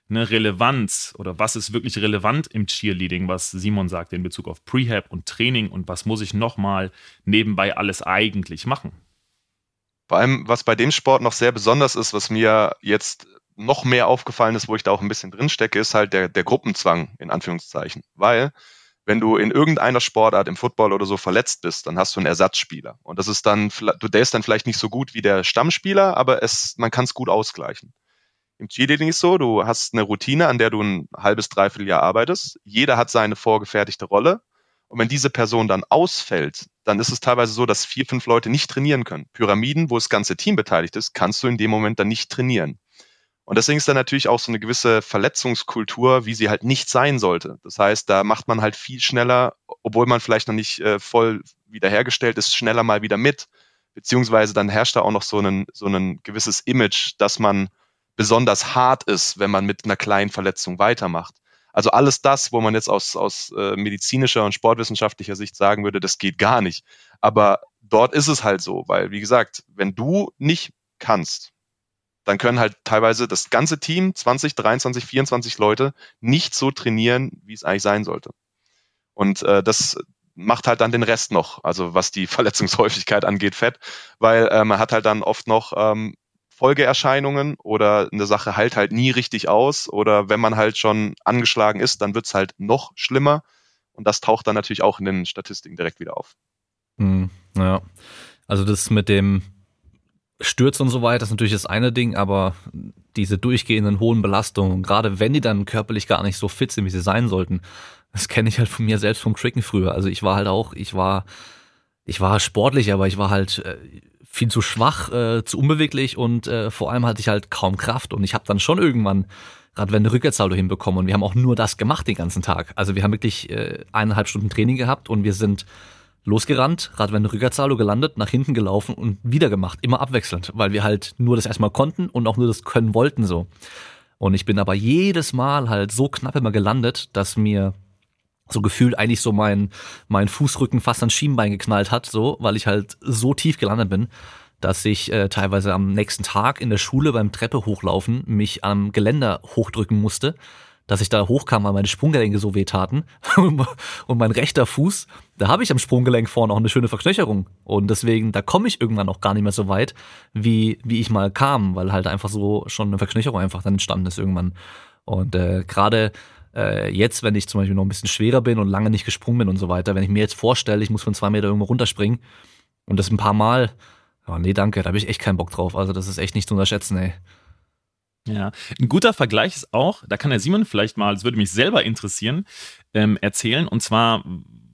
Speaker 2: eine Relevanz oder was ist wirklich relevant im Cheerleading, was Simon sagt in Bezug auf Prehab und Training und was muss ich nochmal nebenbei alles eigentlich machen.
Speaker 3: Vor allem, was bei dem Sport noch sehr besonders ist, was mir jetzt noch mehr aufgefallen ist, wo ich da auch ein bisschen drin stecke, ist halt der, der Gruppenzwang, in Anführungszeichen. Weil, wenn du in irgendeiner Sportart im Football oder so verletzt bist, dann hast du einen Ersatzspieler. Und das ist dann, du, der ist dann vielleicht nicht so gut wie der Stammspieler, aber es, man kann es gut ausgleichen. Im Cheerleading ist so, du hast eine Routine, an der du ein halbes, dreiviertel Jahr arbeitest. Jeder hat seine vorgefertigte Rolle. Und wenn diese Person dann ausfällt, dann ist es teilweise so, dass vier, fünf Leute nicht trainieren können. Pyramiden, wo das ganze Team beteiligt ist, kannst du in dem Moment dann nicht trainieren. Und deswegen ist da natürlich auch so eine gewisse Verletzungskultur, wie sie halt nicht sein sollte. Das heißt, da macht man halt viel schneller, obwohl man vielleicht noch nicht äh, voll wiederhergestellt ist, schneller mal wieder mit. Beziehungsweise dann herrscht da auch noch so ein, so ein gewisses Image, dass man besonders hart ist, wenn man mit einer kleinen Verletzung weitermacht. Also alles das, wo man jetzt aus, aus äh, medizinischer und sportwissenschaftlicher Sicht sagen würde, das geht gar nicht. Aber dort ist es halt so, weil, wie gesagt, wenn du nicht kannst, dann können halt teilweise das ganze Team, 20, 23, 24 Leute, nicht so trainieren, wie es eigentlich sein sollte. Und äh, das macht halt dann den Rest noch, also was die Verletzungshäufigkeit angeht, fett, weil äh, man hat halt dann oft noch ähm, Folgeerscheinungen oder eine Sache heilt halt nie richtig aus oder wenn man halt schon angeschlagen ist, dann wird's halt noch schlimmer und das taucht dann natürlich auch in den Statistiken direkt wieder auf.
Speaker 1: Hm, ja, also das mit dem Stürz und so weiter ist natürlich das eine Ding, aber diese durchgehenden hohen Belastungen, gerade wenn die dann körperlich gar nicht so fit sind, wie sie sein sollten, das kenne ich halt von mir selbst vom Cricken früher. Also ich war halt auch, ich war, ich war sportlich, aber ich war halt äh, viel zu schwach, äh, zu unbeweglich und äh, vor allem hatte ich halt kaum Kraft und ich habe dann schon irgendwann eine Rückwärtssaldo hinbekommen und wir haben auch nur das gemacht den ganzen Tag. Also wir haben wirklich äh, eineinhalb Stunden Training gehabt und wir sind losgerannt, Radwende Rückwärtssaldo gelandet, nach hinten gelaufen und wieder gemacht, immer abwechselnd, weil wir halt nur das erstmal konnten und auch nur das können wollten so. Und ich bin aber jedes Mal halt so knapp immer gelandet, dass mir so gefühlt eigentlich so mein, mein Fußrücken fast ans Schienbein geknallt hat, so, weil ich halt so tief gelandet bin, dass ich äh, teilweise am nächsten Tag in der Schule beim Treppe hochlaufen mich am Geländer hochdrücken musste, dass ich da hochkam, weil meine Sprunggelenke so wehtaten. und mein rechter Fuß, da habe ich am Sprunggelenk vorne auch eine schöne Verknöcherung. Und deswegen, da komme ich irgendwann auch gar nicht mehr so weit, wie, wie ich mal kam, weil halt einfach so schon eine Verknöcherung einfach dann entstanden ist irgendwann. Und äh, gerade äh, jetzt, wenn ich zum Beispiel noch ein bisschen schwerer bin und lange nicht gesprungen bin und so weiter, wenn ich mir jetzt vorstelle, ich muss von zwei Meter irgendwo runterspringen und das ein paar Mal, ja, nee, danke, da habe ich echt keinen Bock drauf. Also das ist echt nicht zu unterschätzen, ey.
Speaker 2: Ja, ein guter Vergleich ist auch, da kann der Simon vielleicht mal, das würde mich selber interessieren, ähm, erzählen. Und zwar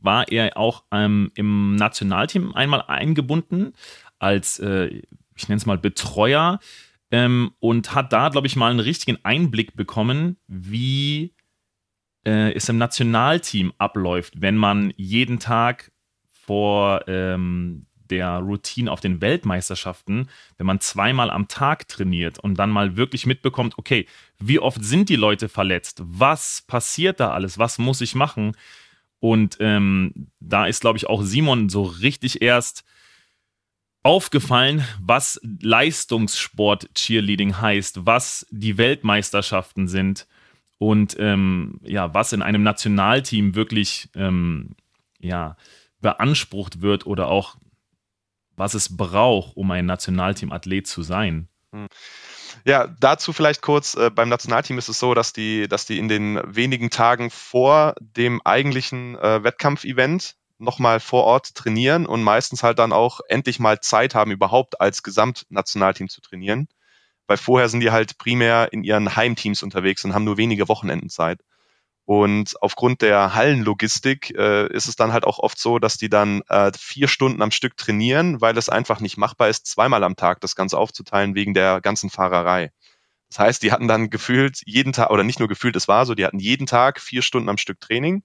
Speaker 2: war er auch ähm, im Nationalteam einmal eingebunden als, äh, ich nenne es mal Betreuer ähm, und hat da, glaube ich, mal einen richtigen Einblick bekommen, wie äh, es im Nationalteam abläuft, wenn man jeden Tag vor ähm, der Routine auf den Weltmeisterschaften, wenn man zweimal am Tag trainiert und dann mal wirklich mitbekommt, okay, wie oft sind die Leute verletzt? Was passiert da alles? Was muss ich machen? Und ähm, da ist, glaube ich, auch Simon so richtig erst aufgefallen, was Leistungssport Cheerleading heißt, was die Weltmeisterschaften sind und ähm, ja, was in einem Nationalteam wirklich ähm, ja, beansprucht wird oder auch was es braucht, um ein Nationalteam-Athlet zu sein. Hm.
Speaker 3: Ja, dazu vielleicht kurz, äh, beim Nationalteam ist es so, dass die, dass die in den wenigen Tagen vor dem eigentlichen äh, Wettkampfevent nochmal vor Ort trainieren und meistens halt dann auch endlich mal Zeit haben, überhaupt als Gesamtnationalteam zu trainieren. Weil vorher sind die halt primär in ihren Heimteams unterwegs und haben nur wenige Wochenenden Zeit. Und aufgrund der Hallenlogistik äh, ist es dann halt auch oft so, dass die dann äh, vier Stunden am Stück trainieren, weil es einfach nicht machbar ist, zweimal am Tag das Ganze aufzuteilen wegen der ganzen Fahrerei. Das heißt, die hatten dann gefühlt jeden Tag, oder nicht nur gefühlt, es war so, die hatten jeden Tag vier Stunden am Stück Training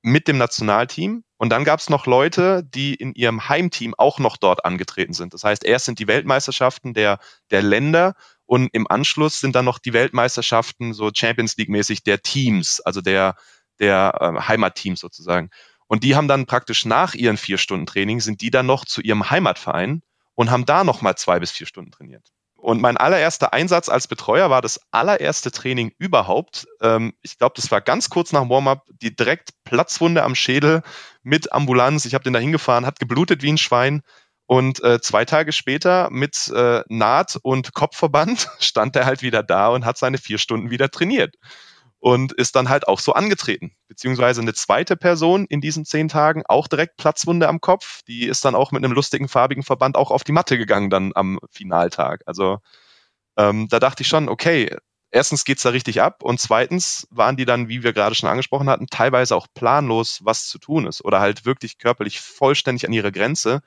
Speaker 3: mit dem Nationalteam. Und dann gab es noch Leute, die in ihrem Heimteam auch noch dort angetreten sind. Das heißt, erst sind die Weltmeisterschaften der, der Länder und im Anschluss sind dann noch die Weltmeisterschaften so Champions League mäßig der Teams, also der, der äh, Heimatteams sozusagen. Und die haben dann praktisch nach ihren vier Stunden Training, sind die dann noch zu ihrem Heimatverein und haben da nochmal zwei bis vier Stunden trainiert. Und mein allererster Einsatz als Betreuer war das allererste Training überhaupt. Ähm, ich glaube, das war ganz kurz nach Warm-up, die direkt Platzwunde am Schädel mit Ambulanz. Ich habe den da hingefahren, hat geblutet wie ein Schwein. Und äh, zwei Tage später mit äh, Naht und Kopfverband stand er halt wieder da und hat seine vier Stunden wieder trainiert. Und ist dann halt auch so angetreten. Beziehungsweise eine zweite Person in diesen zehn Tagen, auch direkt Platzwunde am Kopf, die ist dann auch mit einem lustigen farbigen Verband auch auf die Matte gegangen dann am Finaltag. Also ähm, da dachte ich schon, okay, erstens geht's da richtig ab und zweitens waren die dann, wie wir gerade schon angesprochen hatten, teilweise auch planlos, was zu tun ist oder halt wirklich körperlich vollständig an ihre Grenze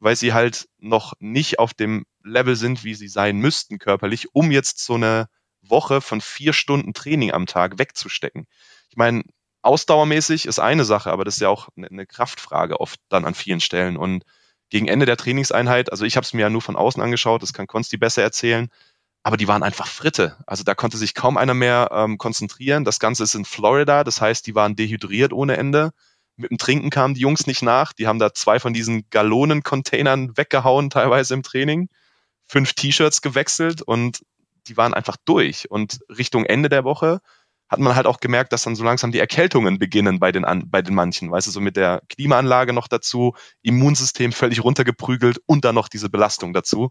Speaker 3: weil sie halt noch nicht auf dem Level sind, wie sie sein müssten körperlich, um jetzt so eine Woche von vier Stunden Training am Tag wegzustecken. Ich meine, ausdauermäßig ist eine Sache, aber das ist ja auch eine Kraftfrage oft dann an vielen Stellen. Und gegen Ende der Trainingseinheit, also ich habe es mir ja nur von außen angeschaut, das kann Konsti besser erzählen, aber die waren einfach Fritte. Also da konnte sich kaum einer mehr ähm, konzentrieren. Das Ganze ist in Florida, das heißt, die waren dehydriert ohne Ende. Mit dem Trinken kamen die Jungs nicht nach. Die haben da zwei von diesen Gallonen-Containern weggehauen, teilweise im Training. Fünf T-Shirts gewechselt und die waren einfach durch. Und Richtung Ende der Woche hat man halt auch gemerkt, dass dann so langsam die Erkältungen beginnen bei den, bei den manchen. Weißt du, so mit der Klimaanlage noch dazu, Immunsystem völlig runtergeprügelt und dann noch diese Belastung dazu.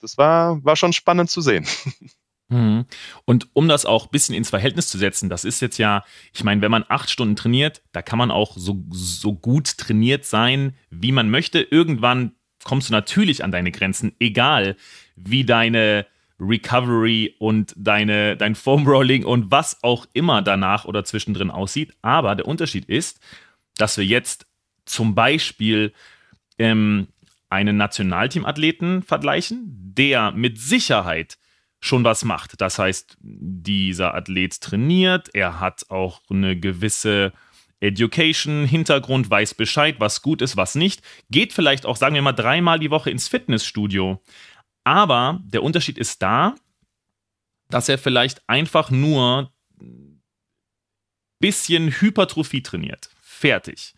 Speaker 3: Das war, war schon spannend zu sehen.
Speaker 2: Mhm. Und um das auch ein bisschen ins Verhältnis zu setzen, das ist jetzt ja, ich meine, wenn man acht Stunden trainiert, da kann man auch so, so gut trainiert sein, wie man möchte. Irgendwann kommst du natürlich an deine Grenzen, egal wie deine Recovery und deine, dein Foam Rolling und was auch immer danach oder zwischendrin aussieht. Aber der Unterschied ist, dass wir jetzt zum Beispiel ähm, einen Nationalteamathleten vergleichen, der mit Sicherheit schon was macht. Das heißt, dieser Athlet trainiert, er hat auch eine gewisse Education, Hintergrund, weiß Bescheid, was gut ist, was nicht, geht vielleicht auch, sagen wir mal, dreimal die Woche ins Fitnessstudio. Aber der Unterschied ist da, dass er vielleicht einfach nur bisschen Hypertrophie trainiert. Fertig.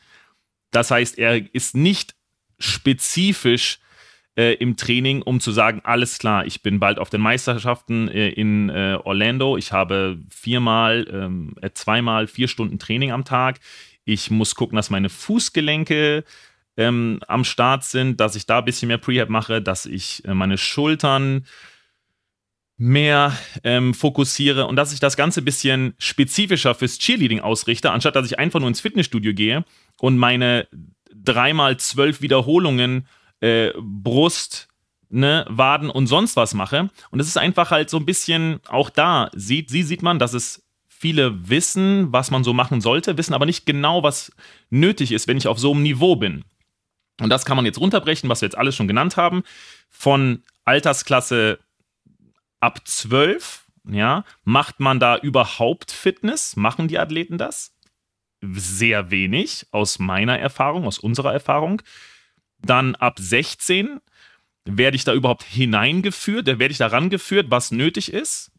Speaker 2: Das heißt, er ist nicht spezifisch äh, im Training, um zu sagen, alles klar, ich bin bald auf den Meisterschaften äh, in äh, Orlando. Ich habe viermal, ähm, äh, zweimal vier Stunden Training am Tag. Ich muss gucken, dass meine Fußgelenke ähm, am Start sind, dass ich da ein bisschen mehr Prehab mache, dass ich äh, meine Schultern mehr ähm, fokussiere und dass ich das Ganze ein bisschen spezifischer fürs Cheerleading ausrichte, anstatt dass ich einfach nur ins Fitnessstudio gehe und meine dreimal zwölf Wiederholungen äh, Brust, ne, Waden und sonst was mache. Und es ist einfach halt so ein bisschen, auch da sieht, sie sieht man, dass es viele wissen, was man so machen sollte, wissen aber nicht genau, was nötig ist, wenn ich auf so einem Niveau bin. Und das kann man jetzt runterbrechen, was wir jetzt alles schon genannt haben. Von Altersklasse ab 12, ja, macht man da überhaupt Fitness? Machen die Athleten das? Sehr wenig, aus meiner Erfahrung, aus unserer Erfahrung. Dann ab 16 werde ich da überhaupt hineingeführt, werde ich da rangeführt, was nötig ist.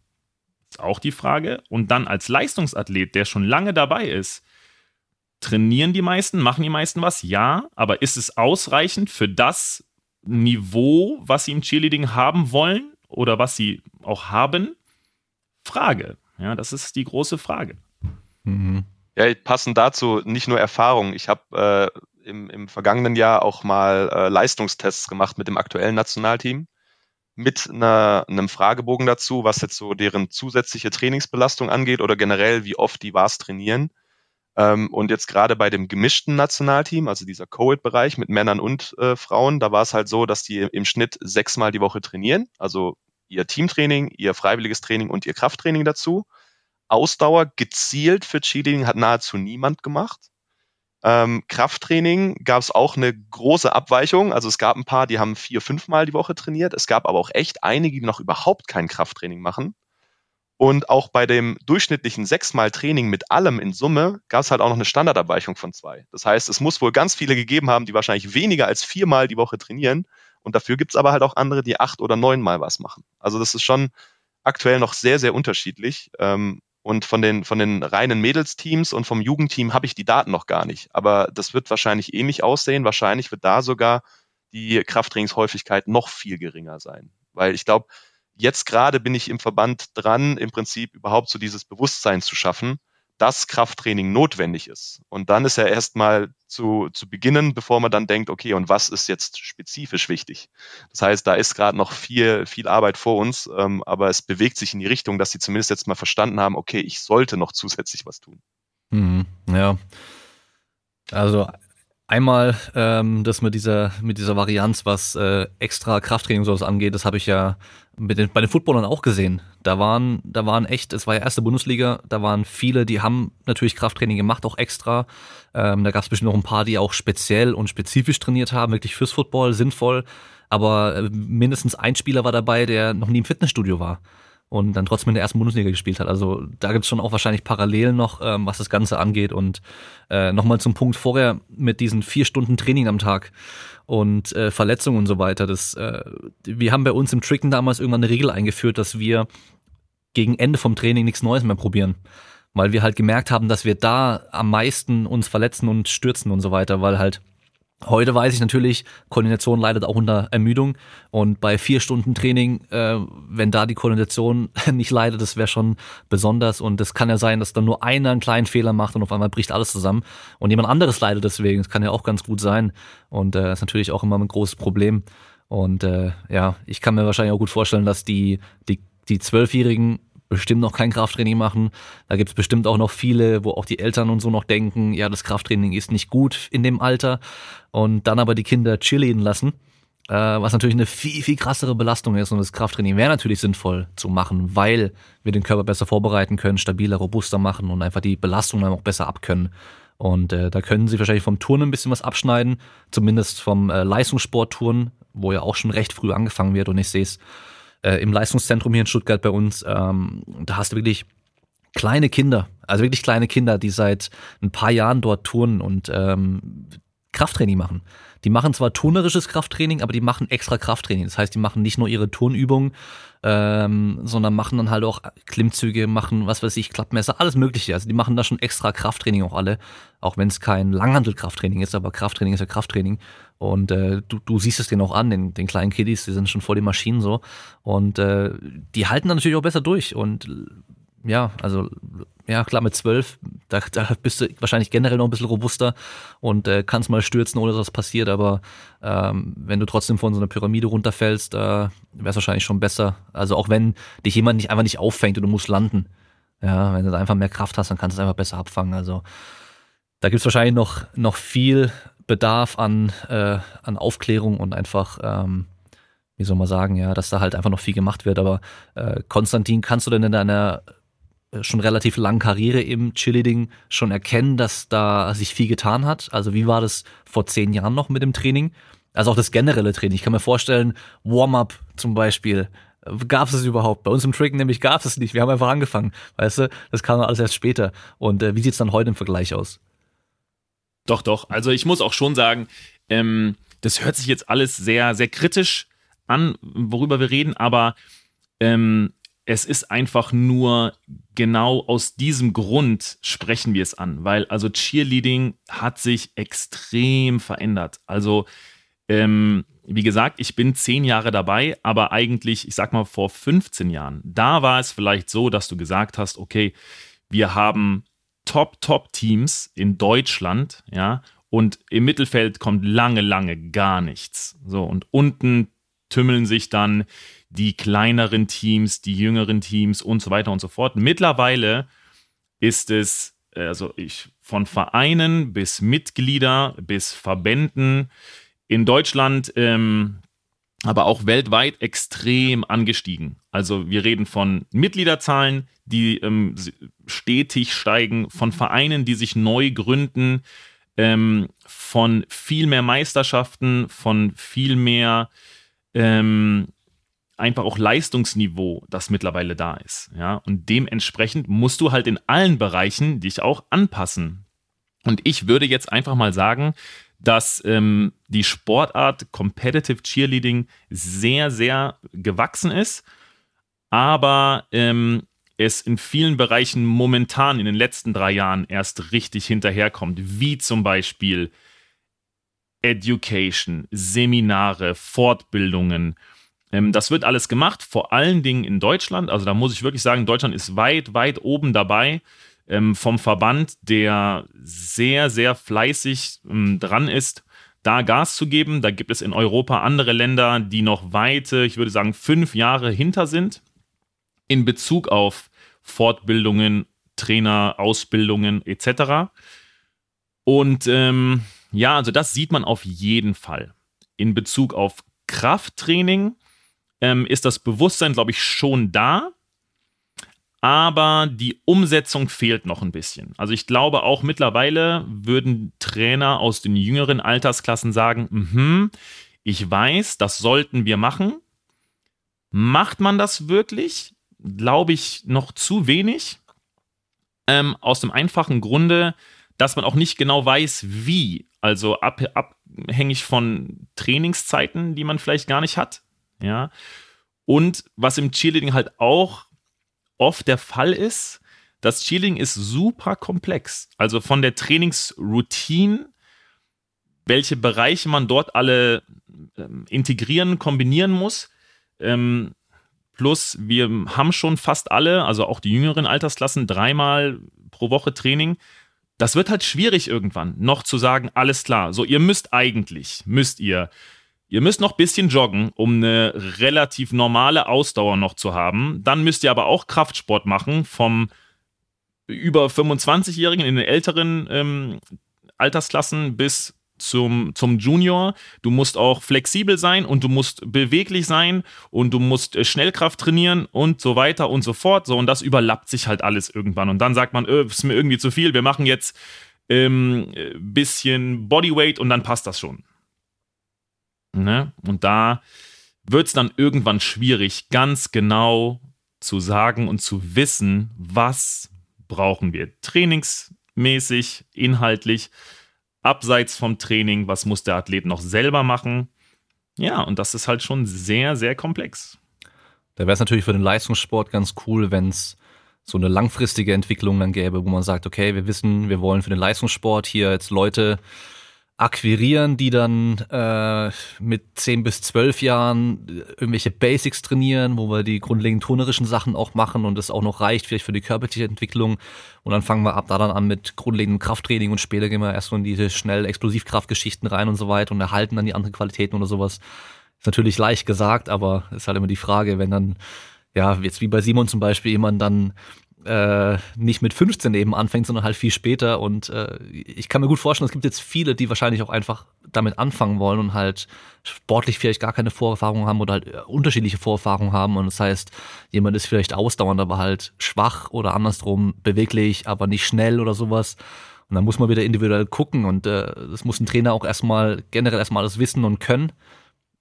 Speaker 2: Ist auch die Frage. Und dann als Leistungsathlet, der schon lange dabei ist, trainieren die meisten, machen die meisten was? Ja, aber ist es ausreichend für das Niveau, was sie im Cheerleading haben wollen oder was sie auch haben? Frage. Ja, das ist die große Frage.
Speaker 3: Mhm. Ja, passend dazu nicht nur Erfahrung. Ich habe äh, im, im vergangenen Jahr auch mal äh, Leistungstests gemacht mit dem aktuellen Nationalteam mit einer, einem Fragebogen dazu, was jetzt so deren zusätzliche Trainingsbelastung angeht oder generell, wie oft die was trainieren. Ähm, und jetzt gerade bei dem gemischten Nationalteam, also dieser Coed-Bereich mit Männern und äh, Frauen, da war es halt so, dass die im Schnitt sechsmal die Woche trainieren, also ihr Teamtraining, ihr freiwilliges Training und ihr Krafttraining dazu. Ausdauer gezielt für Cheerleading hat nahezu niemand gemacht. Ähm, Krafttraining gab es auch eine große Abweichung. Also es gab ein paar, die haben vier, fünfmal die Woche trainiert. Es gab aber auch echt einige, die noch überhaupt kein Krafttraining machen. Und auch bei dem durchschnittlichen sechsmal Training mit allem in Summe gab es halt auch noch eine Standardabweichung von zwei. Das heißt, es muss wohl ganz viele gegeben haben, die wahrscheinlich weniger als viermal die Woche trainieren. Und dafür gibt es aber halt auch andere, die acht oder neunmal was machen. Also das ist schon aktuell noch sehr, sehr unterschiedlich. Ähm, Und von den, von den reinen Mädelsteams und vom Jugendteam habe ich die Daten noch gar nicht. Aber das wird wahrscheinlich ähnlich aussehen. Wahrscheinlich wird da sogar die Krafttrainingshäufigkeit noch viel geringer sein. Weil ich glaube, jetzt gerade bin ich im Verband dran, im Prinzip überhaupt so dieses Bewusstsein zu schaffen, dass Krafttraining notwendig ist. Und dann ist ja erstmal zu, zu beginnen, bevor man dann denkt, okay, und was ist jetzt spezifisch wichtig? Das heißt, da ist gerade noch viel, viel Arbeit vor uns, ähm, aber es bewegt sich in die Richtung, dass sie zumindest jetzt mal verstanden haben, okay, ich sollte noch zusätzlich was tun.
Speaker 1: Mhm, ja. Also Einmal ähm, das mit dieser, mit dieser Varianz, was äh, extra Krafttraining sowas angeht, das habe ich ja mit den, bei den Footballern auch gesehen. Da waren, da waren echt, es war ja erste Bundesliga, da waren viele, die haben natürlich Krafttraining gemacht, auch extra. Ähm, da gab es bestimmt noch ein paar, die auch speziell und spezifisch trainiert haben, wirklich fürs Football, sinnvoll. Aber äh, mindestens ein Spieler war dabei, der noch nie im Fitnessstudio war und dann trotzdem in der ersten Bundesliga gespielt hat. Also da gibt es schon auch wahrscheinlich Parallelen noch, ähm, was das Ganze angeht. Und äh, nochmal zum Punkt vorher mit diesen vier Stunden Training am Tag und äh, Verletzungen und so weiter. Das, äh, wir haben bei uns im Tricken damals irgendwann eine Regel eingeführt, dass wir gegen Ende vom Training nichts Neues mehr probieren. Weil wir halt gemerkt haben, dass wir da am meisten uns verletzen und stürzen und so weiter, weil halt Heute weiß ich natürlich, Koordination leidet auch unter Ermüdung. Und bei vier Stunden Training, äh, wenn da die Koordination nicht leidet, das wäre schon besonders. Und es kann ja sein, dass dann nur einer einen kleinen Fehler macht und auf einmal bricht alles zusammen. Und jemand anderes leidet deswegen. Das kann ja auch ganz gut sein. Und äh, ist natürlich auch immer ein großes Problem. Und äh, ja, ich kann mir wahrscheinlich auch gut vorstellen, dass die die die Zwölfjährigen bestimmt noch kein Krafttraining machen. Da gibt es bestimmt auch noch viele, wo auch die Eltern und so noch denken, ja, das Krafttraining ist nicht gut in dem Alter und dann aber die Kinder chillen lassen, äh, was natürlich eine viel, viel krassere Belastung ist und das Krafttraining wäre natürlich sinnvoll zu machen, weil wir den Körper besser vorbereiten können, stabiler, robuster machen und einfach die Belastung dann auch besser abkönnen. Und äh, da können sie wahrscheinlich vom Turnen ein bisschen was abschneiden, zumindest vom äh, Leistungssportturnen, wo ja auch schon recht früh angefangen wird und ich sehe es äh, im Leistungszentrum hier in Stuttgart bei uns, ähm, da hast du wirklich kleine Kinder, also wirklich kleine Kinder, die seit ein paar Jahren dort turnen und ähm, Krafttraining machen. Die machen zwar turnerisches Krafttraining, aber die machen extra Krafttraining. Das heißt, die machen nicht nur ihre Turnübungen, ähm, sondern machen dann halt auch Klimmzüge, machen was weiß ich, Klappmesser, alles Mögliche. Also die machen da schon extra Krafttraining auch alle, auch wenn es kein Langhandelkrafttraining ist, aber Krafttraining ist ja Krafttraining. Und äh, du, du siehst es denen auch an, den, den kleinen Kiddies, die sind schon voll die Maschinen so. Und äh, die halten dann natürlich auch besser durch. Und ja, also ja klar, mit zwölf, da, da bist du wahrscheinlich generell noch ein bisschen robuster und äh, kannst mal stürzen, ohne dass das passiert, aber ähm, wenn du trotzdem von so einer Pyramide runterfällst, äh, wäre es wahrscheinlich schon besser. Also auch wenn dich jemand nicht einfach nicht auffängt und du musst landen. Ja, wenn du da einfach mehr Kraft hast, dann kannst du es einfach besser abfangen. Also da gibt's wahrscheinlich noch, noch viel Bedarf an, äh, an Aufklärung und einfach, ähm, wie soll man sagen, ja, dass da halt einfach noch viel gemacht wird. Aber äh, Konstantin, kannst du denn in deiner schon relativ langen Karriere im Cheerleading schon erkennen, dass da sich viel getan hat? Also wie war das vor zehn Jahren noch mit dem Training? Also auch das generelle Training. Ich kann mir vorstellen, Warm-up zum Beispiel, gab es überhaupt? Bei uns im Trick nämlich gab es nicht. Wir haben einfach angefangen, weißt du? Das kam alles erst später. Und äh, wie sieht's dann heute im Vergleich aus?
Speaker 2: Doch, doch. Also ich muss auch schon sagen, ähm, das hört sich jetzt alles sehr, sehr kritisch an, worüber wir reden, aber ähm, es ist einfach nur genau aus diesem Grund sprechen wir es an, weil also Cheerleading hat sich extrem verändert. Also ähm, wie gesagt, ich bin zehn Jahre dabei, aber eigentlich, ich sag mal, vor 15 Jahren, da war es vielleicht so, dass du gesagt hast, okay, wir haben Top, Top-Teams in Deutschland, ja, und im Mittelfeld kommt lange, lange gar nichts. So, und unten tümmeln sich dann die kleineren Teams, die jüngeren Teams und so weiter und so fort. Mittlerweile ist es, also ich, von Vereinen bis Mitglieder bis Verbänden in Deutschland, ähm, aber auch weltweit extrem angestiegen. Also wir reden von Mitgliederzahlen, die ähm, stetig steigen, von Vereinen, die sich neu gründen, ähm, von viel mehr Meisterschaften, von viel mehr ähm, einfach auch Leistungsniveau, das mittlerweile da ist. Ja, und dementsprechend musst du halt in allen Bereichen dich auch anpassen. Und ich würde jetzt einfach mal sagen, dass ähm, die Sportart Competitive Cheerleading sehr, sehr gewachsen ist, aber ähm, es in vielen Bereichen momentan in den letzten drei Jahren erst richtig hinterherkommt, wie zum Beispiel Education, Seminare, Fortbildungen. Ähm, das wird alles gemacht, vor allen Dingen in Deutschland. Also da muss ich wirklich sagen, Deutschland ist weit, weit oben dabei ähm, vom Verband, der sehr, sehr fleißig ähm, dran ist, da Gas zu geben. Da gibt es in Europa andere Länder, die noch weite, ich würde sagen, fünf Jahre hinter sind in Bezug auf Fortbildungen, Trainer, Ausbildungen etc. Und ähm, ja, also das sieht man auf jeden Fall. In Bezug auf Krafttraining ähm, ist das Bewusstsein, glaube ich, schon da, aber die Umsetzung fehlt noch ein bisschen. Also ich glaube auch mittlerweile würden Trainer aus den jüngeren Altersklassen sagen, mhm, ich weiß, das sollten wir machen. Macht man das wirklich? glaube ich, noch zu wenig. Ähm, aus dem einfachen Grunde, dass man auch nicht genau weiß, wie. Also ab, abhängig von Trainingszeiten, die man vielleicht gar nicht hat. Ja. Und was im Cheerleading halt auch oft der Fall ist, das Cheerleading ist super komplex. Also von der Trainingsroutine, welche Bereiche man dort alle ähm, integrieren, kombinieren muss, ähm, Plus, wir haben schon fast alle, also auch die jüngeren Altersklassen, dreimal pro Woche Training. Das wird halt schwierig irgendwann, noch zu sagen, alles klar. So, ihr müsst eigentlich, müsst ihr, ihr müsst noch ein bisschen joggen, um eine relativ normale Ausdauer noch zu haben. Dann müsst ihr aber auch Kraftsport machen, vom über 25-Jährigen in den älteren ähm, Altersklassen bis zum, zum Junior. Du musst auch flexibel sein und du musst beweglich sein und du musst äh, Schnellkraft trainieren und so weiter und so fort. So, und das überlappt sich halt alles irgendwann. Und dann sagt man, öh, ist mir irgendwie zu viel, wir machen jetzt ähm, bisschen Bodyweight und dann passt das schon. Ne? Und da wird es dann irgendwann schwierig, ganz genau zu sagen und zu wissen, was brauchen wir trainingsmäßig, inhaltlich abseits vom Training, was muss der Athlet noch selber machen. Ja, und das ist halt schon sehr, sehr komplex.
Speaker 1: Da wäre es natürlich für den Leistungssport ganz cool, wenn es so eine langfristige Entwicklung dann gäbe, wo man sagt, okay, wir wissen, wir wollen für den Leistungssport hier jetzt Leute akquirieren, die dann äh, mit 10 bis 12 Jahren äh, irgendwelche Basics trainieren, wo wir die grundlegenden turnerischen Sachen auch machen und es auch noch reicht, vielleicht für die körperliche Entwicklung. Und dann fangen wir ab da dann an mit grundlegendem Krafttraining und später gehen wir erst in diese schnell Explosivkraftgeschichten rein und so weiter und erhalten dann die anderen Qualitäten oder sowas. Ist natürlich leicht gesagt, aber ist halt immer die Frage, wenn dann ja, jetzt wie bei Simon zum Beispiel, jemand dann äh, nicht mit 15 eben anfängt, sondern halt viel später. Und äh, ich kann mir gut vorstellen, es gibt jetzt viele, die wahrscheinlich auch einfach damit anfangen wollen und halt sportlich vielleicht gar keine Vorerfahrung haben oder halt äh, unterschiedliche Vorerfahrungen haben. Und das heißt, jemand ist vielleicht ausdauernd, aber halt schwach oder andersrum beweglich, aber nicht schnell oder sowas. Und dann muss man wieder individuell gucken und äh, das muss ein Trainer auch erstmal generell erstmal alles wissen und können.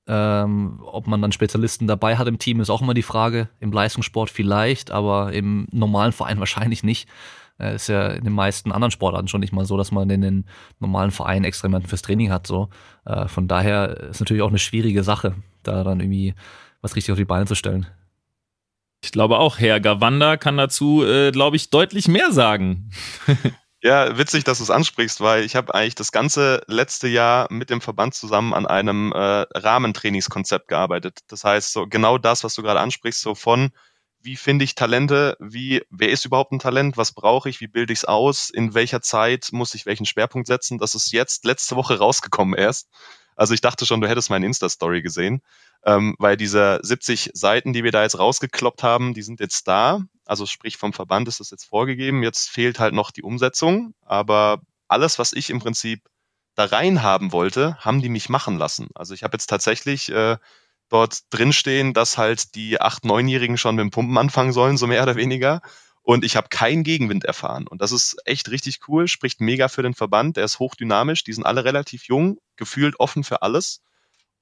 Speaker 1: Ähm, ob man dann Spezialisten dabei hat im Team, ist auch immer die Frage. Im Leistungssport vielleicht, aber im normalen Verein wahrscheinlich nicht. Äh, ist ja in den meisten anderen Sportarten schon nicht mal so, dass man in den normalen Vereinen extra jemanden fürs Training hat. So. Äh, von daher ist natürlich auch eine schwierige Sache, da dann irgendwie was richtig auf die Beine zu stellen.
Speaker 2: Ich glaube auch, Herr Gawanda kann dazu, äh, glaube ich, deutlich mehr sagen.
Speaker 3: Ja, witzig, dass du es ansprichst, weil ich habe eigentlich das ganze letzte Jahr mit dem Verband zusammen an einem äh, Rahmentrainingskonzept gearbeitet. Das heißt, so genau das, was du gerade ansprichst, so von wie finde ich Talente, wie wer ist überhaupt ein Talent, was brauche ich, wie bilde ich es aus, in welcher Zeit muss ich welchen Schwerpunkt setzen. Das ist jetzt letzte Woche rausgekommen erst. Also ich dachte schon, du hättest meine Insta-Story gesehen, ähm, weil diese 70 Seiten, die wir da jetzt rausgekloppt haben, die sind jetzt da. Also sprich vom Verband ist das jetzt vorgegeben. Jetzt fehlt halt noch die Umsetzung. Aber alles, was ich im Prinzip da rein haben wollte, haben die mich machen lassen. Also ich habe jetzt tatsächlich äh, dort drinstehen, dass halt die acht, neunjährigen schon mit dem Pumpen anfangen sollen, so mehr oder weniger. Und ich habe keinen Gegenwind erfahren. Und das ist echt richtig cool, spricht mega für den Verband. Der ist hochdynamisch, die sind alle relativ jung, gefühlt offen für alles.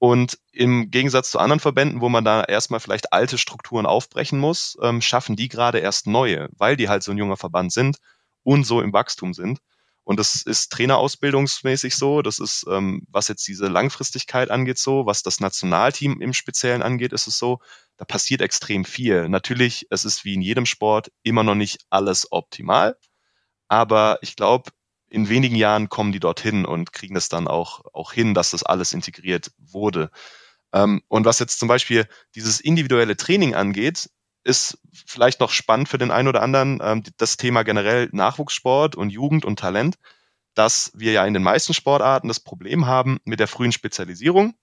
Speaker 3: Und im Gegensatz zu anderen Verbänden, wo man da erstmal vielleicht alte Strukturen aufbrechen muss, ähm, schaffen die gerade erst neue, weil die halt so ein junger Verband sind und so im Wachstum sind. Und das ist trainerausbildungsmäßig so, das ist, ähm, was jetzt diese Langfristigkeit angeht, so, was das Nationalteam im Speziellen angeht, ist es so, da passiert extrem viel. Natürlich, es ist wie in jedem Sport immer noch nicht alles optimal, aber ich glaube, in wenigen Jahren kommen die dorthin und kriegen es dann auch, auch hin, dass das alles integriert wurde. Ähm, und was jetzt zum Beispiel dieses individuelle Training angeht, ist vielleicht noch spannend für den einen oder anderen ähm, das Thema generell Nachwuchssport und Jugend und Talent, dass wir ja in den meisten Sportarten das Problem haben mit der frühen Spezialisierung.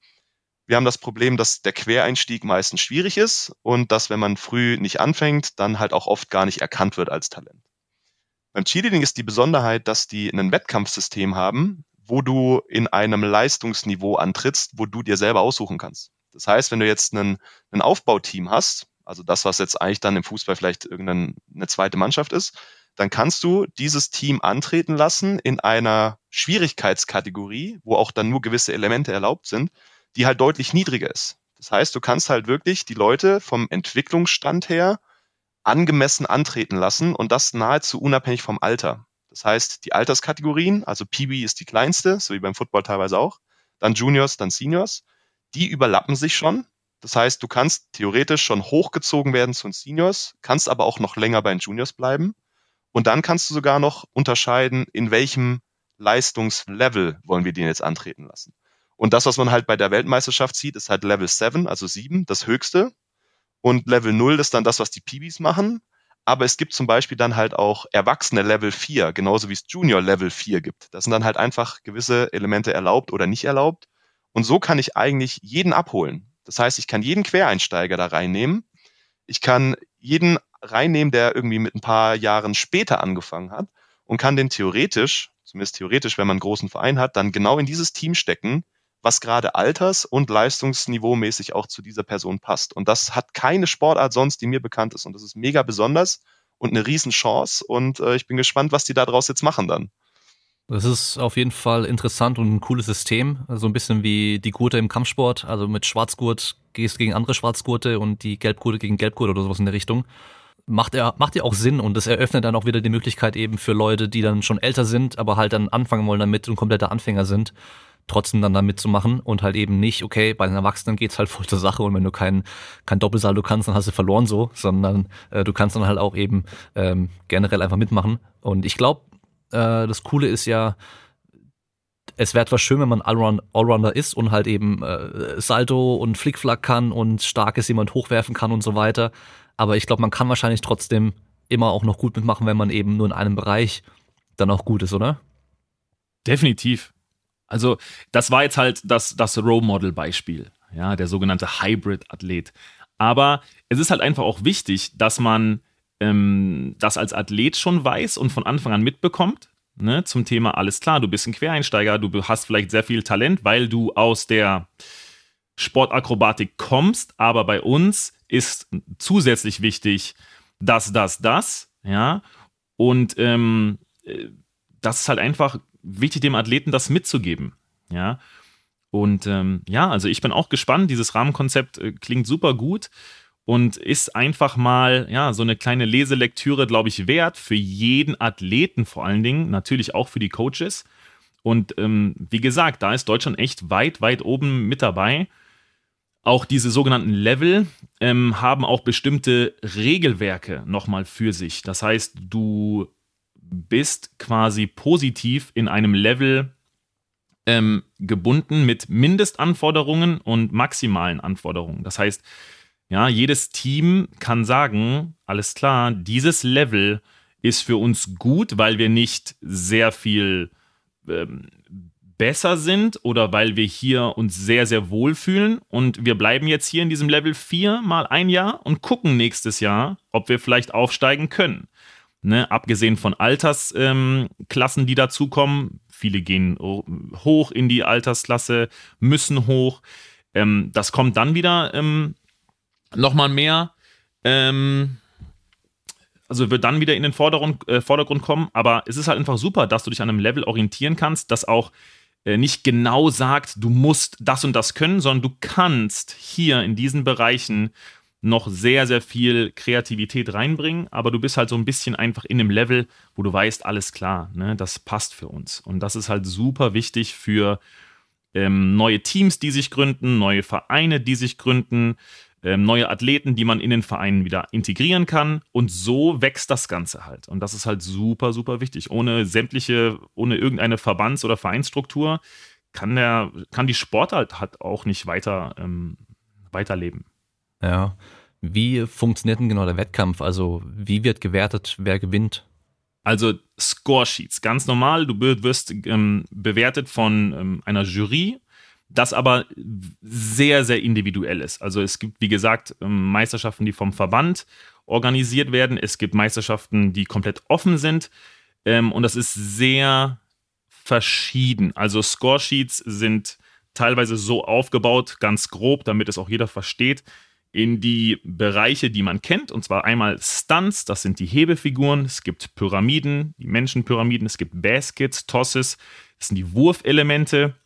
Speaker 3: Wir haben das Problem, dass der Quereinstieg meistens schwierig ist und dass, wenn man früh nicht anfängt, dann halt auch oft gar nicht erkannt wird als Talent. Beim Cheerleading ist die Besonderheit, dass die ein Wettkampfsystem haben, wo du in einem Leistungsniveau antrittst, wo du dir selber aussuchen kannst. Das heißt, wenn du jetzt einen, ein Aufbauteam hast, also das, was jetzt eigentlich dann im Fußball vielleicht irgendeine zweite Mannschaft ist, dann kannst du dieses Team antreten lassen in einer Schwierigkeitskategorie, wo auch dann nur gewisse Elemente erlaubt sind, die halt deutlich niedriger ist. Das heißt, du kannst halt wirklich die Leute vom Entwicklungsstand her angemessen antreten lassen und das nahezu unabhängig vom Alter. Das heißt, die Alterskategorien, also PB ist die kleinste, so wie beim Football teilweise auch, dann Juniors, dann Seniors, die überlappen sich schon. Das heißt, du kannst theoretisch schon hochgezogen werden zu den Seniors, kannst aber auch noch länger bei den Juniors bleiben. Und dann kannst du sogar noch unterscheiden, in welchem Leistungslevel wollen wir den jetzt antreten lassen. Und das, was man halt bei der Weltmeisterschaft sieht, ist halt Level 7, also 7, das höchste. Und Level 0 ist dann das, was die PBs machen. Aber es gibt zum Beispiel dann halt auch Erwachsene Level 4, genauso wie es Junior Level 4 gibt. Das sind dann halt einfach gewisse Elemente erlaubt oder nicht erlaubt. Und so kann ich eigentlich jeden abholen. Das heißt, ich kann jeden Quereinsteiger da reinnehmen. Ich kann jeden reinnehmen, der irgendwie mit ein paar Jahren später angefangen hat und kann den theoretisch, zumindest theoretisch, wenn man einen großen Verein hat, dann genau in dieses Team stecken, was gerade alters- und leistungsniveaumäßig auch zu dieser Person passt. Und das hat keine Sportart sonst, die mir bekannt ist. Und das ist mega besonders und eine Riesenchance. Und äh, ich bin gespannt, was die daraus jetzt machen dann.
Speaker 1: Das ist auf jeden Fall interessant und ein cooles System. So also ein bisschen wie die Gurte im Kampfsport. Also mit Schwarzgurt gehst du gegen andere Schwarzgurte und die Gelbgurte gegen Gelbgurt oder sowas in der Richtung. Macht ja, macht ja auch Sinn und das eröffnet dann auch wieder die Möglichkeit eben für Leute, die dann schon älter sind, aber halt dann anfangen wollen damit und kompletter Anfänger sind, trotzdem dann da mitzumachen und halt eben nicht, okay, bei den Erwachsenen geht's halt voll zur Sache und wenn du kein, kein Doppelsaldo kannst, dann hast du verloren so, sondern äh, du kannst dann halt auch eben ähm, generell einfach mitmachen. Und ich glaube, äh, das Coole ist ja, es wäre etwas schön, wenn man Allround, Allrounder ist und halt eben äh, Salto und Flickflack kann und stark ist, jemand hochwerfen kann und so weiter. Aber ich glaube, man kann wahrscheinlich trotzdem immer auch noch gut mitmachen, wenn man eben nur in einem Bereich dann auch gut ist, oder?
Speaker 2: Definitiv. Also, das war jetzt halt das, das Role Model Beispiel, ja, der sogenannte Hybrid-Athlet. Aber es ist halt einfach auch wichtig, dass man ähm, das als Athlet schon weiß und von Anfang an mitbekommt. Ne, zum Thema, alles klar, du bist ein Quereinsteiger, du hast vielleicht sehr viel Talent, weil du aus der Sportakrobatik kommst, aber bei uns ist zusätzlich wichtig, dass das, das, ja, und ähm, äh, das ist halt einfach wichtig, dem Athleten das mitzugeben, ja. Und ähm, ja, also ich bin auch gespannt. Dieses Rahmenkonzept äh, klingt super gut und ist einfach mal ja so eine kleine Leselektüre, glaube ich, wert für jeden Athleten vor allen Dingen, natürlich auch für die Coaches. Und ähm, wie gesagt, da ist Deutschland echt weit, weit oben mit dabei. Auch diese sogenannten Level ähm, haben auch bestimmte Regelwerke nochmal für sich. Das heißt, du bist quasi positiv in einem Level ähm, gebunden mit Mindestanforderungen und maximalen Anforderungen. Das heißt, ja, jedes Team kann sagen, alles klar, dieses Level ist für uns gut, weil wir nicht sehr viel ähm, besser sind oder weil wir hier uns sehr, sehr wohl fühlen und wir bleiben jetzt hier in diesem Level 4 mal ein Jahr und gucken nächstes Jahr, ob wir vielleicht aufsteigen können. Ne, abgesehen von Altersklassen, ähm, die dazukommen, viele gehen hoch in die Altersklasse, müssen hoch. Ähm, das kommt dann wieder ähm, nochmal mehr, ähm, also wird dann wieder in den Vordergrund, äh, Vordergrund kommen, aber es ist halt einfach super, dass du dich an einem Level orientieren kannst, das auch äh, nicht genau sagt, du musst das und das können, sondern du kannst hier in diesen Bereichen noch sehr, sehr viel Kreativität reinbringen, aber du bist halt so ein bisschen einfach in einem Level, wo du weißt, alles klar, ne, das passt für uns. Und das ist halt super wichtig für ähm, neue Teams, die sich gründen, neue Vereine, die sich gründen, ähm, neue Athleten, die man in den Vereinen wieder integrieren kann. Und so wächst das Ganze halt. Und das ist halt super, super wichtig. Ohne sämtliche, ohne irgendeine Verbands- oder Vereinsstruktur kann der, kann die Sportart halt auch nicht weiter, ähm, weiterleben.
Speaker 1: Ja. Wie funktioniert denn genau der Wettkampf? Also, wie wird gewertet, wer gewinnt?
Speaker 2: Also Scoresheets, ganz normal. Du wirst ähm, bewertet von ähm, einer Jury, das aber sehr, sehr individuell ist. Also es gibt, wie gesagt, ähm, Meisterschaften, die vom Verband organisiert werden. Es gibt Meisterschaften, die komplett offen sind. Ähm, und das ist sehr verschieden. Also Scoresheets sind teilweise so aufgebaut, ganz grob, damit es auch jeder versteht, in die Bereiche, die man kennt, und zwar einmal Stunts, das sind die Hebefiguren, es gibt Pyramiden, die Menschenpyramiden, es gibt Baskets, Tosses, das sind die Wurfelemente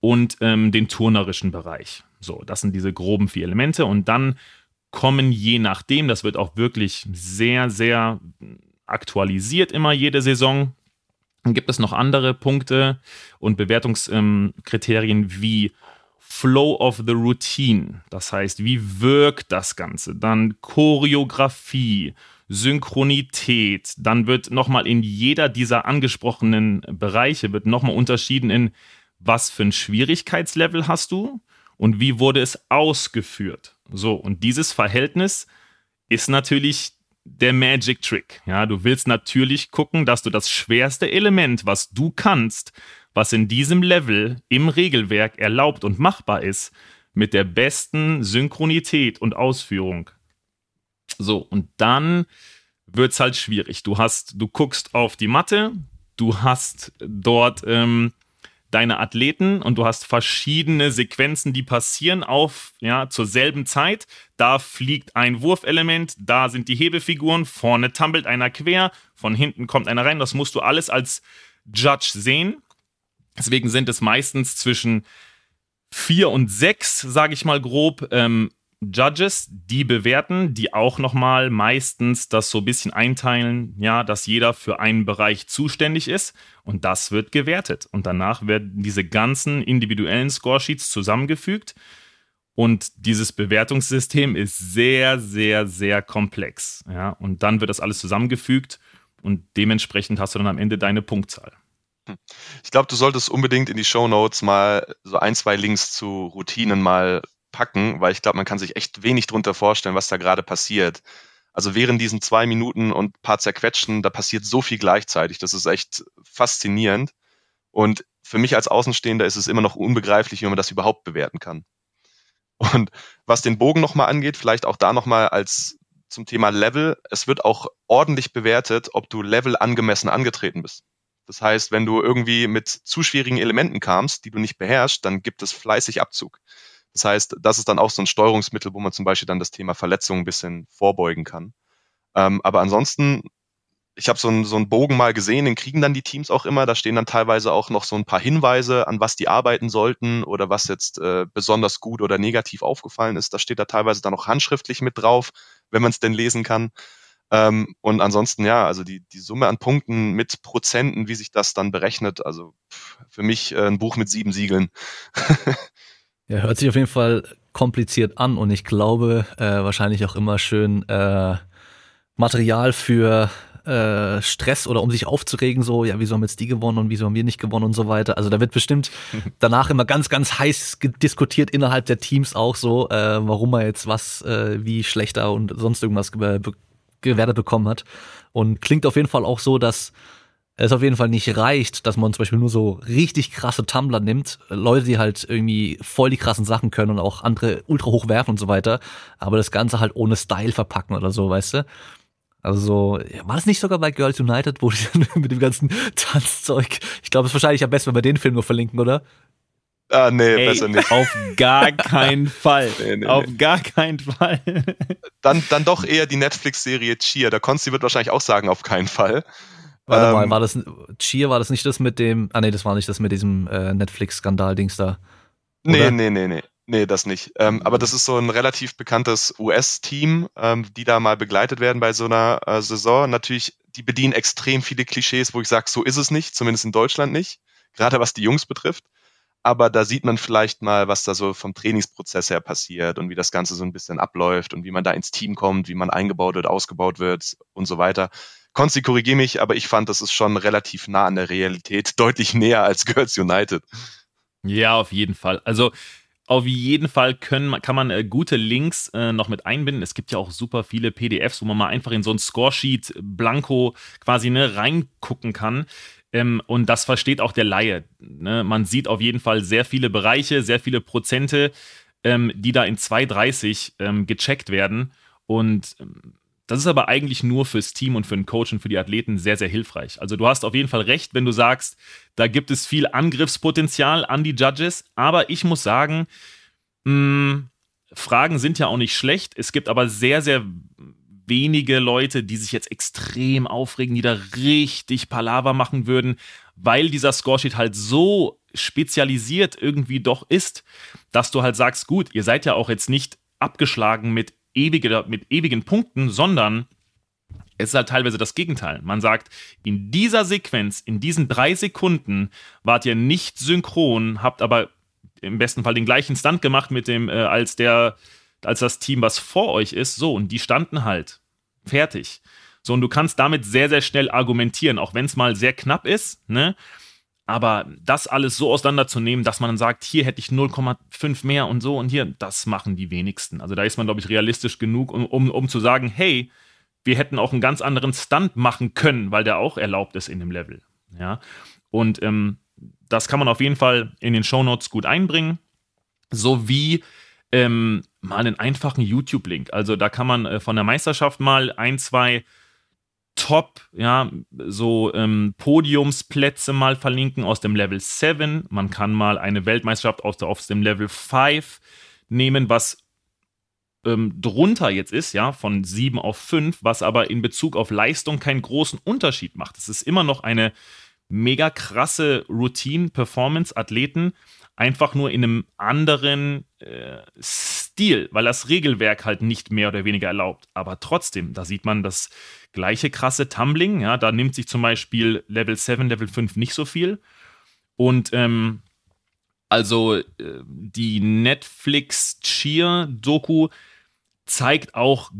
Speaker 2: und ähm, den turnerischen Bereich. So, das sind diese groben vier Elemente und dann kommen je nachdem, das wird auch wirklich sehr, sehr aktualisiert immer jede Saison, dann gibt es noch andere Punkte und Bewertungskriterien ähm, wie Flow of the Routine. Das heißt, wie wirkt das Ganze? Dann Choreografie, Synchronität. Dann wird nochmal in jeder dieser angesprochenen Bereiche wird nochmal unterschieden in was für ein Schwierigkeitslevel hast du und wie wurde es ausgeführt. So, und dieses Verhältnis ist natürlich der Magic Trick. Ja, du willst natürlich gucken, dass du das schwerste Element, was du kannst, was in diesem Level im Regelwerk erlaubt und machbar ist, mit der besten Synchronität und Ausführung. So, und dann wird es halt schwierig. Du hast, du guckst auf die Matte, du hast dort ähm, deine Athleten und du hast verschiedene Sequenzen, die passieren auf, ja, zur selben Zeit. Da fliegt ein Wurfelement, da sind die Hebefiguren, vorne tumbelt einer quer, von hinten kommt einer rein. Das musst du alles als Judge sehen. Deswegen sind es meistens zwischen vier und sechs, sage ich mal grob, ähm, Judges, die bewerten, die auch nochmal meistens das so ein bisschen einteilen, ja, dass jeder für einen Bereich zuständig ist und das wird gewertet. Und danach werden diese ganzen individuellen Scoresheets zusammengefügt und dieses Bewertungssystem ist sehr, sehr, sehr komplex, ja, und dann wird das alles zusammengefügt und dementsprechend hast du dann am Ende deine Punktzahl.
Speaker 3: Ich glaube, du solltest unbedingt in die Show Notes mal so ein, zwei Links zu Routinen mal packen, weil ich glaube, man kann sich echt wenig drunter vorstellen, was da gerade passiert. Also während diesen zwei Minuten und paar zerquetschen, da passiert so viel gleichzeitig. Das ist echt faszinierend. Und für mich als Außenstehender ist es immer noch unbegreiflich, wie man das überhaupt bewerten kann. Und was den Bogen nochmal angeht, vielleicht auch da nochmal als zum Thema Level. Es wird auch ordentlich bewertet, ob du Level angemessen angetreten bist. Das heißt, wenn du irgendwie mit zu schwierigen Elementen kamst, die du nicht beherrschst, dann gibt es fleißig Abzug. Das heißt, das ist dann auch so ein Steuerungsmittel, wo man zum Beispiel dann das Thema Verletzungen ein bisschen vorbeugen kann. Ähm, aber ansonsten, ich habe so, ein, so einen Bogen mal gesehen, den kriegen dann die Teams auch immer. Da stehen dann teilweise auch noch so ein paar Hinweise, an was die arbeiten sollten oder was jetzt äh, besonders gut oder negativ aufgefallen ist. Da steht da teilweise dann auch handschriftlich mit drauf, wenn man es denn lesen kann. Ähm, und ansonsten, ja, also die, die Summe an Punkten mit Prozenten, wie sich das dann berechnet, also für mich äh, ein Buch mit sieben Siegeln.
Speaker 1: ja, hört sich auf jeden Fall kompliziert an und ich glaube äh, wahrscheinlich auch immer schön äh, Material für äh, Stress oder um sich aufzuregen, so, ja, wieso haben jetzt die gewonnen und wieso haben wir nicht gewonnen und so weiter. Also da wird bestimmt danach immer ganz, ganz heiß diskutiert innerhalb der Teams auch so, äh, warum man jetzt was äh, wie schlechter und sonst irgendwas äh, gewertet bekommen hat. Und klingt auf jeden Fall auch so, dass es auf jeden Fall nicht reicht, dass man zum Beispiel nur so richtig krasse Tumbler nimmt, Leute, die halt irgendwie voll die krassen Sachen können und auch andere ultra hoch werfen und so weiter, aber das Ganze halt ohne Style verpacken oder so, weißt du? Also so, war das nicht sogar bei Girls United, wo die mit dem ganzen Tanzzeug, ich glaube, es ist wahrscheinlich am besten, wenn wir den Film nur verlinken, oder?
Speaker 3: Ah, nee, Ey, besser nicht.
Speaker 2: Auf gar keinen Fall. Nee, nee, auf nee. gar keinen Fall.
Speaker 3: Dann, dann doch eher die Netflix-Serie Cheer. Der Konsti wird wahrscheinlich auch sagen, auf keinen Fall.
Speaker 1: Warte ähm, mal, war das Cheer, war das nicht das mit dem, ah nee, das war nicht das mit diesem äh, Netflix-Skandal-Dings da?
Speaker 3: Oder? Nee, nee, nee, nee. Nee, das nicht. Ähm, aber das ist so ein relativ bekanntes US-Team, ähm, die da mal begleitet werden bei so einer äh, Saison. Natürlich, die bedienen extrem viele Klischees, wo ich sage, so ist es nicht, zumindest in Deutschland nicht, gerade was die Jungs betrifft. Aber da sieht man vielleicht mal, was da so vom Trainingsprozess her passiert und wie das Ganze so ein bisschen abläuft und wie man da ins Team kommt, wie man eingebaut wird, ausgebaut wird und so weiter. Konsti, korrigier mich, aber ich fand, das ist schon relativ nah an der Realität, deutlich näher als Girls United.
Speaker 2: Ja, auf jeden Fall. Also auf jeden Fall können, kann man äh, gute Links äh, noch mit einbinden. Es gibt ja auch super viele PDFs, wo man mal einfach in so ein Scoresheet Blanko quasi ne, reingucken kann. Ähm, und das versteht auch der Laie. Ne? Man sieht auf jeden Fall sehr viele Bereiche, sehr viele Prozente, ähm, die da in 2,30 ähm, gecheckt werden. Und ähm, das ist aber eigentlich nur fürs Team und für den Coach und für die Athleten sehr, sehr hilfreich. Also du hast auf jeden Fall recht, wenn du sagst, da gibt es viel Angriffspotenzial an die Judges. Aber ich muss sagen, mh, hm, Fragen sind ja auch nicht schlecht. Es gibt aber sehr, sehr wenige Leute, die sich jetzt extrem aufregen, die da richtig Palaver machen würden, weil dieser Scoresheet halt so spezialisiert irgendwie doch ist, dass du halt sagst, gut, ihr seid ja auch jetzt nicht abgeschlagen mit ewige, mit ewigen Punkten, sondern es ist halt teilweise das Gegenteil. Man sagt, in dieser Sequenz, in diesen drei Sekunden wart ihr nicht synchron, habt aber im besten Fall den gleichen Stunt gemacht mit dem, äh, als der, als das Team, was vor euch ist. So, und die standen halt. Fertig. So, und du kannst damit sehr, sehr schnell argumentieren, auch wenn es mal sehr knapp ist, ne? Aber das alles so auseinanderzunehmen, dass man dann sagt, hier hätte ich 0,5 mehr und so und hier, das machen die wenigsten. Also da ist man, glaube ich, realistisch genug, um, um, um zu sagen, hey, wir hätten auch einen ganz anderen Stunt machen können, weil der auch erlaubt ist in dem Level. Ja. Und ähm, das kann man auf jeden Fall in den Show Notes gut einbringen. Sowie ähm, mal einen einfachen YouTube-Link. Also da kann man äh, von der Meisterschaft mal ein, zwei Top, ja, so ähm, Podiumsplätze mal verlinken aus dem Level 7. Man kann mal eine Weltmeisterschaft aus, aus dem Level 5 nehmen, was ähm, drunter jetzt ist, ja, von 7 auf 5, was aber in Bezug auf Leistung keinen großen Unterschied macht. Es ist immer noch eine mega krasse Routine, Performance, Athleten, einfach nur in einem anderen äh, Stil, weil das Regelwerk halt nicht mehr oder weniger erlaubt. Aber trotzdem, da sieht man das gleiche krasse Tumbling. Ja, da nimmt sich zum Beispiel Level 7, Level 5 nicht so viel. Und ähm, also äh, die Netflix Cheer Doku zeigt auch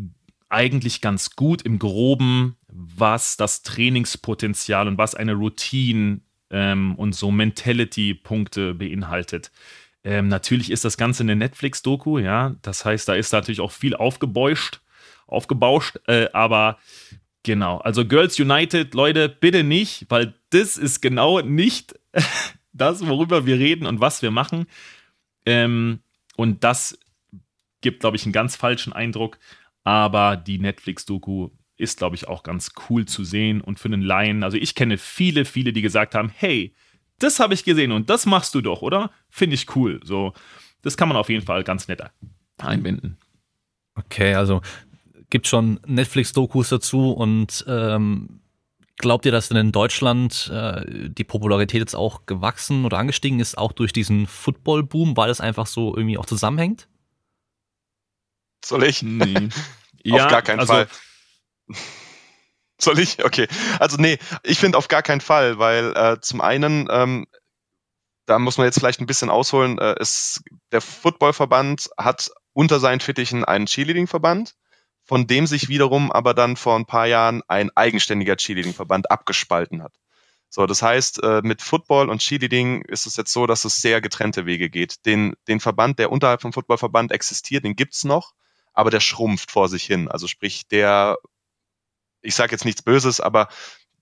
Speaker 2: eigentlich ganz gut im Groben, was das Trainingspotenzial und was eine Routine ähm, und so Mentality-Punkte beinhaltet. Ähm, natürlich ist das Ganze eine Netflix-Doku, ja. Das heißt, da ist natürlich auch viel aufgebauscht, aufgebauscht, äh, aber genau. Also Girls United, Leute, bitte nicht, weil das ist genau nicht das, worüber wir reden und was wir machen. Ähm, und das gibt, glaube ich, einen ganz falschen Eindruck. Aber die Netflix-Doku ist, glaube ich, auch ganz cool zu sehen und für einen Laien. Also ich kenne viele, viele, die gesagt haben, hey, das habe ich gesehen und das machst du doch, oder? Finde ich cool. So, das kann man auf jeden Fall ganz nett einbinden.
Speaker 1: Okay, also gibt schon Netflix-Dokus dazu und ähm, glaubt ihr, dass denn in Deutschland äh, die Popularität jetzt auch gewachsen oder angestiegen ist, auch durch diesen Football-Boom, weil es einfach so irgendwie auch zusammenhängt?
Speaker 3: Soll ich? Nee. Auf gar keinen also, Fall. Soll ich? Okay. Also nee, ich finde auf gar keinen Fall, weil äh, zum einen, ähm, da muss man jetzt vielleicht ein bisschen ausholen, äh, ist, der Footballverband hat unter seinen Fittichen einen Cheerleading-Verband, von dem sich wiederum aber dann vor ein paar Jahren ein eigenständiger Cheerleading-Verband abgespalten hat. So, das heißt, äh, mit Football und Cheerleading ist es jetzt so, dass es sehr getrennte Wege geht. Den, den Verband, der unterhalb vom Footballverband existiert, den gibt's noch, aber der schrumpft vor sich hin. Also sprich, der ich sage jetzt nichts Böses, aber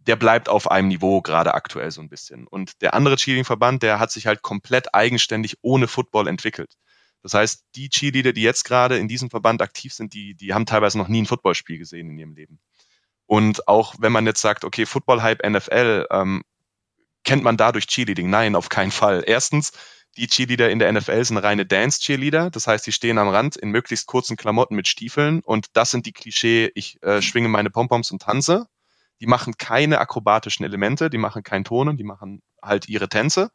Speaker 3: der bleibt auf einem Niveau gerade aktuell so ein bisschen. Und der andere Cheerleading-Verband, der hat sich halt komplett eigenständig ohne Football entwickelt. Das heißt, die Cheerleader, die jetzt gerade in diesem Verband aktiv sind, die, die haben teilweise noch nie ein Footballspiel gesehen in ihrem Leben. Und auch wenn man jetzt sagt, okay, Football-Hype NFL, ähm, kennt man dadurch Cheerleading? Nein, auf keinen Fall. Erstens, die Cheerleader in der NFL sind reine Dance-Cheerleader. Das heißt, die stehen am Rand in möglichst kurzen Klamotten mit Stiefeln. Und das sind die Klischee, ich äh, schwinge meine Pompoms und tanze. Die machen keine akrobatischen Elemente, die machen kein Tonen, die machen halt ihre Tänze.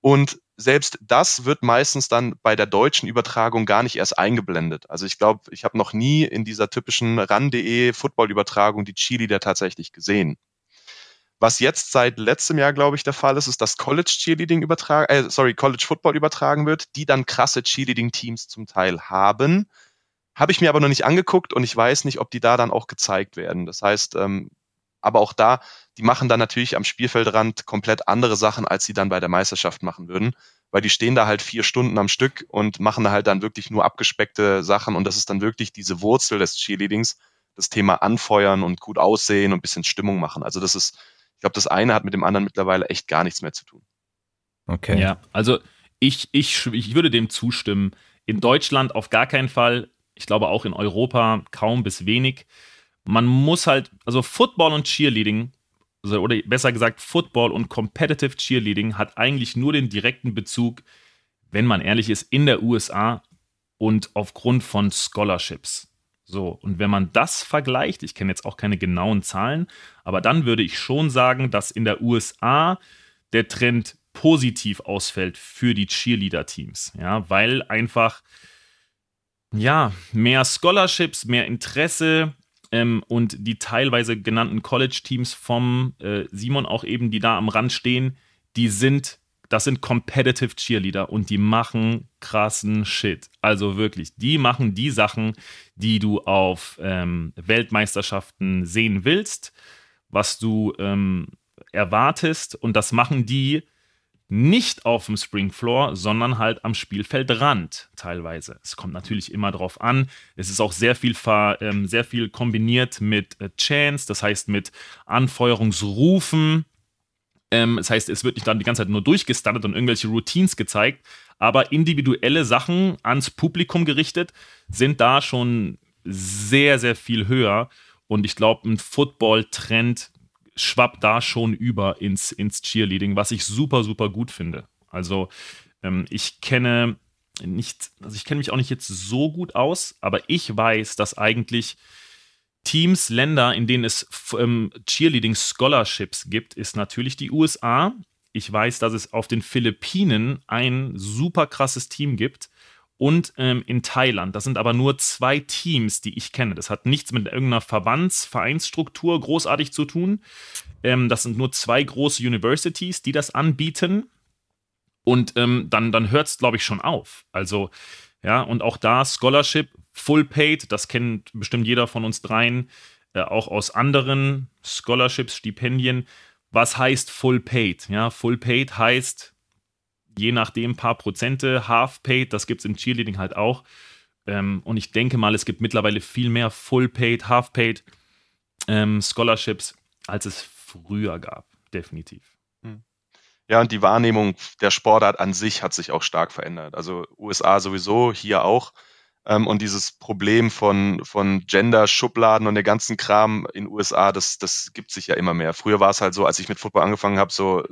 Speaker 3: Und selbst das wird meistens dann bei der deutschen Übertragung gar nicht erst eingeblendet. Also ich glaube, ich habe noch nie in dieser typischen RAN.de Football-Übertragung die Cheerleader tatsächlich gesehen. Was jetzt seit letztem Jahr, glaube ich, der Fall ist, ist, dass College Cheerleading übertragen, äh, sorry, College Football übertragen wird, die dann krasse Cheerleading-Teams zum Teil haben. Habe ich mir aber noch nicht angeguckt und ich weiß nicht, ob die da dann auch gezeigt werden. Das heißt, ähm, aber auch da, die machen dann natürlich am Spielfeldrand komplett andere Sachen, als sie dann bei der Meisterschaft machen würden, weil die stehen da halt vier Stunden am Stück und machen da halt dann wirklich nur abgespeckte Sachen und das ist dann wirklich diese Wurzel des Cheerleadings, das Thema anfeuern und gut aussehen und bisschen Stimmung machen. Also das ist, glaube, das eine hat mit dem anderen mittlerweile echt gar nichts mehr zu tun.
Speaker 2: Okay. Ja, also ich, ich, ich würde dem zustimmen. In Deutschland auf gar keinen Fall. Ich glaube auch in Europa kaum bis wenig man muss halt, also Football und Cheerleading, also, oder besser gesagt, Football und Competitive Cheerleading hat eigentlich nur den direkten Bezug, wenn man ehrlich ist, in der USA und aufgrund von Scholarships. So, und wenn man das vergleicht, ich kenne jetzt auch keine genauen Zahlen, aber dann würde ich schon sagen, dass in der USA der Trend positiv ausfällt für die Cheerleader-Teams. Ja, weil einfach, ja, mehr Scholarships, mehr Interesse, ähm, und die teilweise genannten College-Teams vom äh, Simon auch eben, die da am Rand stehen, die sind, das sind Competitive Cheerleader und die machen krassen Shit. Also wirklich, die machen die Sachen, die du auf ähm, Weltmeisterschaften sehen willst, was du ähm, erwartest und das machen die nicht auf dem Springfloor, sondern halt am Spielfeldrand teilweise. Es kommt natürlich immer drauf an. Es ist auch sehr viel, ähm, sehr viel kombiniert mit äh, Chance, das heißt mit Anfeuerungsrufen. Ähm, das heißt, es wird nicht dann die ganze Zeit nur durchgestandet und irgendwelche Routines gezeigt, aber individuelle Sachen ans Publikum gerichtet sind da schon sehr, sehr viel höher. Und ich glaube, ein Football-Trend schwappt da schon über ins, ins Cheerleading, was ich super, super gut finde. Also ähm, ich kenne nicht, also ich kenne mich auch nicht jetzt so gut aus, aber ich weiß, dass eigentlich Teams, Länder, in denen es ähm, Cheerleading Scholarships gibt, ist natürlich die USA. Ich weiß, dass es auf den Philippinen ein super krasses Team gibt und ähm, in Thailand. Das sind aber nur zwei Teams, die ich kenne. Das hat nichts mit irgendeiner Verbands-, Vereinsstruktur großartig zu tun. Ähm, das sind nur zwei große Universities, die das anbieten. Und ähm, dann, dann hört es, glaube ich, schon auf. Also, ja, und auch da Scholarship, Full Paid, das kennt bestimmt jeder von uns dreien, äh, auch aus anderen Scholarships, Stipendien. Was heißt Full Paid? Ja, Full Paid heißt, je nachdem paar Prozente, Half-Paid, das gibt es im Cheerleading halt auch. Ähm, und ich denke mal, es gibt mittlerweile viel mehr Full-Paid, Half-Paid ähm, Scholarships, als es früher gab, definitiv.
Speaker 3: Ja, und die Wahrnehmung der Sportart an sich hat sich auch stark verändert. Also USA sowieso, hier auch. Ähm, und dieses Problem von, von Gender-Schubladen und der ganzen Kram in USA, das, das gibt sich ja immer mehr. Früher war es halt so, als ich mit Football angefangen habe, so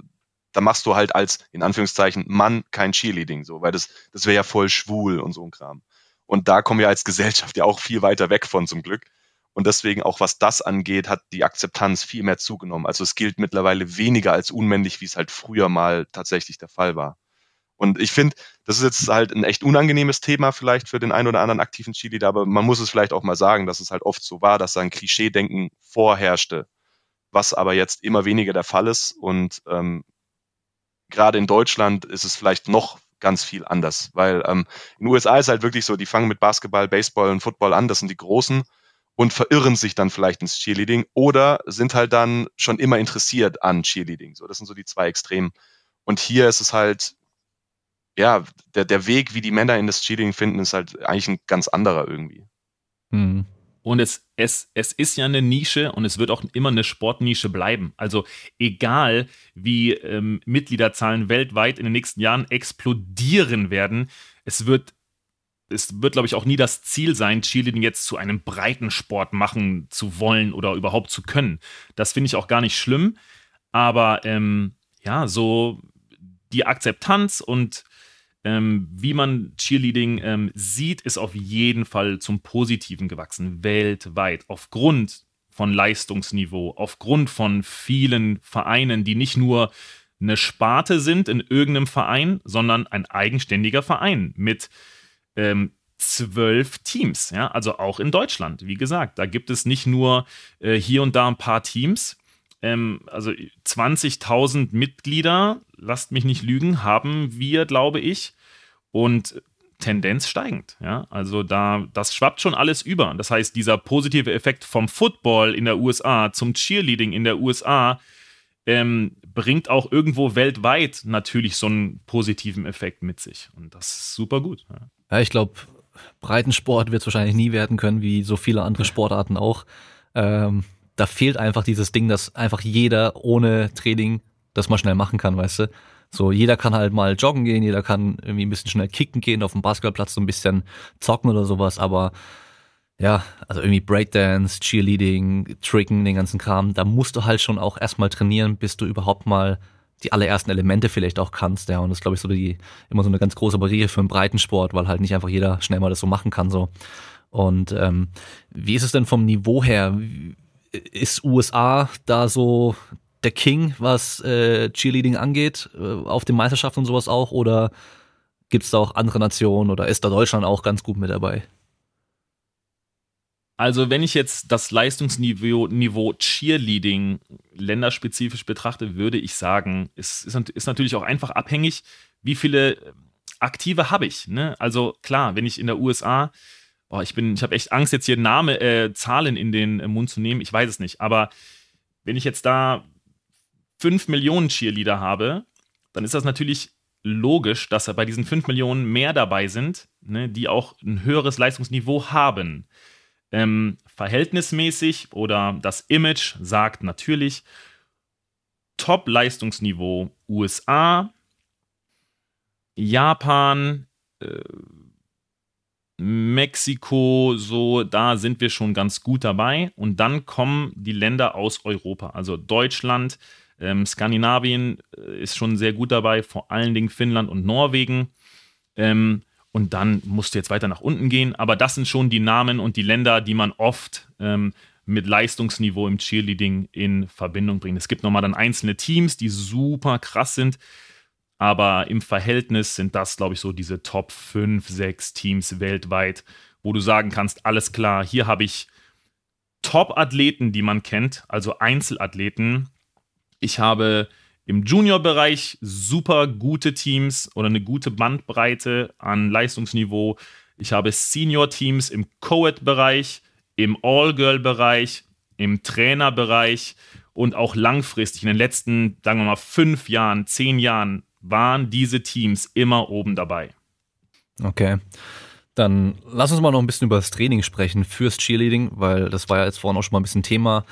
Speaker 3: da machst du halt als, in Anführungszeichen, Mann kein Cheerleading, so, weil das, das wäre ja voll schwul und so ein Kram. Und da kommen wir als Gesellschaft ja auch viel weiter weg von zum Glück. Und deswegen auch was das angeht, hat die Akzeptanz viel mehr zugenommen. Also es gilt mittlerweile weniger als unmännlich, wie es halt früher mal tatsächlich der Fall war. Und ich finde, das ist jetzt halt ein echt unangenehmes Thema vielleicht für den einen oder anderen aktiven Cheerleader, aber man muss es vielleicht auch mal sagen, dass es halt oft so war, dass da ein Klischee-Denken vorherrschte, was aber jetzt immer weniger der Fall ist. Und ähm, gerade in Deutschland ist es vielleicht noch ganz viel anders, weil ähm, in den USA ist halt wirklich so, die fangen mit Basketball, Baseball und Football an, das sind die Großen und verirren sich dann vielleicht ins Cheerleading oder sind halt dann schon immer interessiert an Cheerleading. So, das sind so die zwei Extremen. Und hier ist es halt, ja, der, der Weg, wie die Männer in das Cheerleading finden, ist halt eigentlich ein ganz anderer irgendwie.
Speaker 2: Mhm. Und es, es, es ist ja eine Nische und es wird auch immer eine Sportnische bleiben. Also egal, wie ähm, Mitgliederzahlen weltweit in den nächsten Jahren explodieren werden, es wird, es wird, glaube ich, auch nie das Ziel sein, Cheerleading jetzt zu einem breiten Sport machen zu wollen oder überhaupt zu können. Das finde ich auch gar nicht schlimm. Aber ähm, ja, so die Akzeptanz und ähm, wie man Cheerleading ähm, sieht, ist auf jeden Fall zum Positiven gewachsen, weltweit, aufgrund von Leistungsniveau, aufgrund von vielen Vereinen, die nicht nur eine Sparte sind in irgendeinem Verein, sondern ein eigenständiger Verein mit ähm, zwölf Teams. Ja? Also auch in Deutschland, wie gesagt, da gibt es nicht nur äh, hier und da ein paar Teams. Ähm, also 20.000 Mitglieder, lasst mich nicht lügen, haben wir, glaube ich. Und Tendenz steigend. Ja? Also da, das schwappt schon alles über. Das heißt, dieser positive Effekt vom Football in der USA zum Cheerleading in der USA ähm, bringt auch irgendwo weltweit natürlich so einen positiven Effekt mit sich. Und das ist super gut.
Speaker 1: Ja ich glaube, Breitensport wird es wahrscheinlich nie werden können, wie so viele andere Sportarten auch. Ähm, da fehlt einfach dieses Ding, dass einfach jeder ohne Training das mal schnell machen kann, weißt du? So, jeder kann halt mal joggen gehen, jeder kann irgendwie ein bisschen schnell kicken gehen, auf dem Basketballplatz so ein bisschen zocken oder sowas, aber ja, also irgendwie Breakdance, Cheerleading, Tricken, den ganzen Kram, da musst du halt schon auch erstmal trainieren, bis du überhaupt mal die allerersten Elemente vielleicht auch kannst, ja. Und das ist, glaube ich, so die, immer so eine ganz große Barriere für einen Breitensport, weil halt nicht einfach jeder schnell mal das so machen kann, so. Und ähm, wie ist es denn vom Niveau her? Ist USA da so der King, was äh, Cheerleading angeht, äh, auf den Meisterschaften und sowas auch? Oder gibt es da auch andere Nationen oder ist da Deutschland auch ganz gut mit dabei?
Speaker 2: Also wenn ich jetzt das Leistungsniveau Niveau Cheerleading länderspezifisch betrachte, würde ich sagen, es ist, ist natürlich auch einfach abhängig, wie viele Aktive habe ich. Ne? Also klar, wenn ich in der USA, oh, ich ich habe echt Angst, jetzt hier Name, äh, Zahlen in den Mund zu nehmen, ich weiß es nicht, aber wenn ich jetzt da 5 Millionen Cheerleader habe, dann ist das natürlich logisch, dass bei diesen 5 Millionen mehr dabei sind, ne, die auch ein höheres Leistungsniveau haben. Ähm, verhältnismäßig oder das Image sagt natürlich Top-Leistungsniveau USA, Japan, äh, Mexiko, so, da sind wir schon ganz gut dabei. Und dann kommen die Länder aus Europa, also Deutschland, ähm, Skandinavien äh, ist schon sehr gut dabei, vor allen Dingen Finnland und Norwegen. Ähm, und dann musst du jetzt weiter nach unten gehen. Aber das sind schon die Namen und die Länder, die man oft ähm, mit Leistungsniveau im Cheerleading in Verbindung bringt. Es gibt nochmal dann einzelne Teams, die super krass sind. Aber im Verhältnis sind das, glaube ich, so diese Top 5, 6 Teams weltweit, wo du sagen kannst, alles klar, hier habe ich Top-Athleten, die man kennt, also Einzelathleten. Ich habe im Junior-Bereich super gute Teams oder eine gute Bandbreite an Leistungsniveau. Ich habe Senior-Teams im Co-Ed-Bereich, im All-Girl-Bereich, im Trainerbereich und auch langfristig in den letzten, sagen wir mal, fünf Jahren, zehn Jahren waren diese Teams immer oben dabei.
Speaker 1: Okay. Dann lass uns mal noch ein bisschen über das Training sprechen fürs Cheerleading, weil das war ja jetzt vorhin auch schon mal ein bisschen Thema.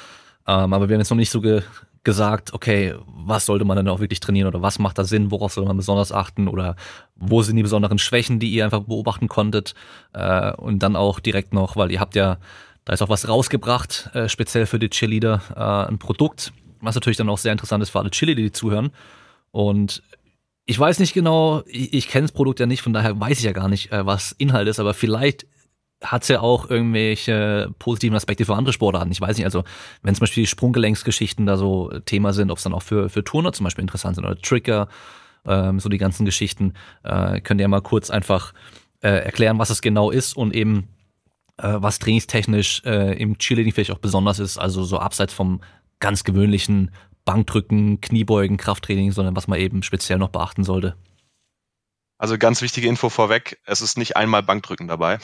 Speaker 1: Ähm, aber wir haben jetzt noch nicht so ge gesagt, okay, was sollte man denn auch wirklich trainieren oder was macht da Sinn, worauf soll man besonders achten oder wo sind die besonderen Schwächen, die ihr einfach beobachten konntet äh, und dann auch direkt noch, weil ihr habt ja, da ist auch was rausgebracht, äh, speziell für die Cheerleader, äh, ein Produkt, was natürlich dann auch sehr interessant ist für alle Cheerleader, die zuhören. Und ich weiß nicht genau, ich, ich kenne das Produkt ja nicht, von daher weiß ich ja gar nicht, äh, was Inhalt ist, aber vielleicht hat ja auch irgendwelche positiven Aspekte für andere Sportarten. Ich weiß nicht, also wenn zum Beispiel die Sprunggelenksgeschichten da so Thema sind, ob es dann auch für, für Turner zum Beispiel interessant sind oder Trigger, ähm, so die ganzen Geschichten, äh, könnt ihr mal kurz einfach äh, erklären, was es genau ist und eben äh, was trainingstechnisch äh, im Cheerleading vielleicht auch besonders ist, also so abseits vom ganz gewöhnlichen Bankdrücken, Kniebeugen, Krafttraining, sondern was man eben speziell noch beachten sollte.
Speaker 3: Also ganz wichtige Info vorweg, es ist nicht einmal Bankdrücken dabei.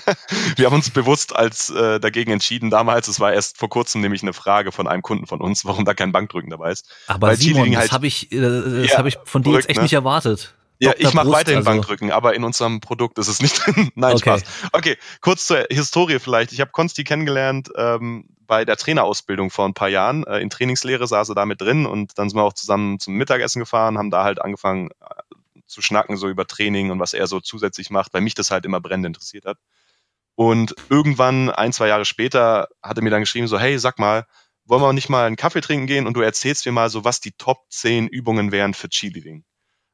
Speaker 3: wir haben uns bewusst als äh, dagegen entschieden damals, es war erst vor kurzem nämlich eine Frage von einem Kunden von uns, warum da kein Bankdrücken dabei ist.
Speaker 1: Aber Weil Simon, das halt, habe ich, äh, das ja, hab ich von dir jetzt echt ne? nicht erwartet.
Speaker 3: Ja, Dr. ich mache weiterhin also. Bankdrücken, aber in unserem Produkt ist es nicht drin. Nein, okay. Spaß. Okay, kurz zur Historie vielleicht. Ich habe Konsti kennengelernt ähm, bei der Trainerausbildung vor ein paar Jahren. Äh, in Trainingslehre saß er da mit drin und dann sind wir auch zusammen zum Mittagessen gefahren, haben da halt angefangen, zu schnacken, so über Training und was er so zusätzlich macht, weil mich das halt immer brennend interessiert hat. Und irgendwann, ein, zwei Jahre später, hat er mir dann geschrieben, so, hey, sag mal, wollen wir nicht mal einen Kaffee trinken gehen und du erzählst mir mal so, was die Top 10 Übungen wären für Cheerleading.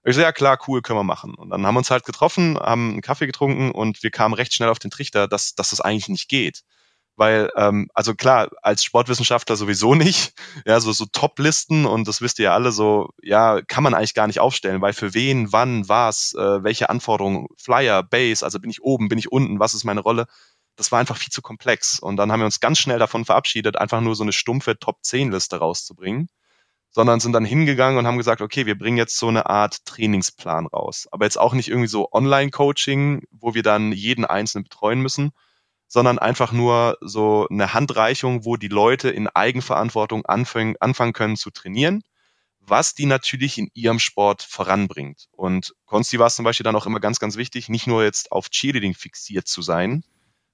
Speaker 3: Ich so, ja klar, cool, können wir machen. Und dann haben wir uns halt getroffen, haben einen Kaffee getrunken und wir kamen recht schnell auf den Trichter, dass, dass das eigentlich nicht geht. Weil, ähm, also klar, als Sportwissenschaftler sowieso nicht. Ja, so, so Top-Listen und das wisst ihr ja alle so, ja, kann man eigentlich gar nicht aufstellen, weil für wen, wann, was, äh, welche Anforderungen, Flyer, Base, also bin ich oben, bin ich unten, was ist meine Rolle? Das war einfach viel zu komplex. Und dann haben wir uns ganz schnell davon verabschiedet, einfach nur so eine stumpfe Top-10-Liste rauszubringen sondern sind dann hingegangen und haben gesagt, okay, wir bringen jetzt so eine Art Trainingsplan raus. Aber jetzt auch nicht irgendwie so Online-Coaching, wo wir dann jeden Einzelnen betreuen müssen, sondern einfach nur so eine Handreichung, wo die Leute in Eigenverantwortung anfangen, anfangen können zu trainieren, was die natürlich in ihrem Sport voranbringt. Und Konsti war es zum Beispiel dann auch immer ganz, ganz wichtig, nicht nur jetzt auf Cheerleading fixiert zu sein,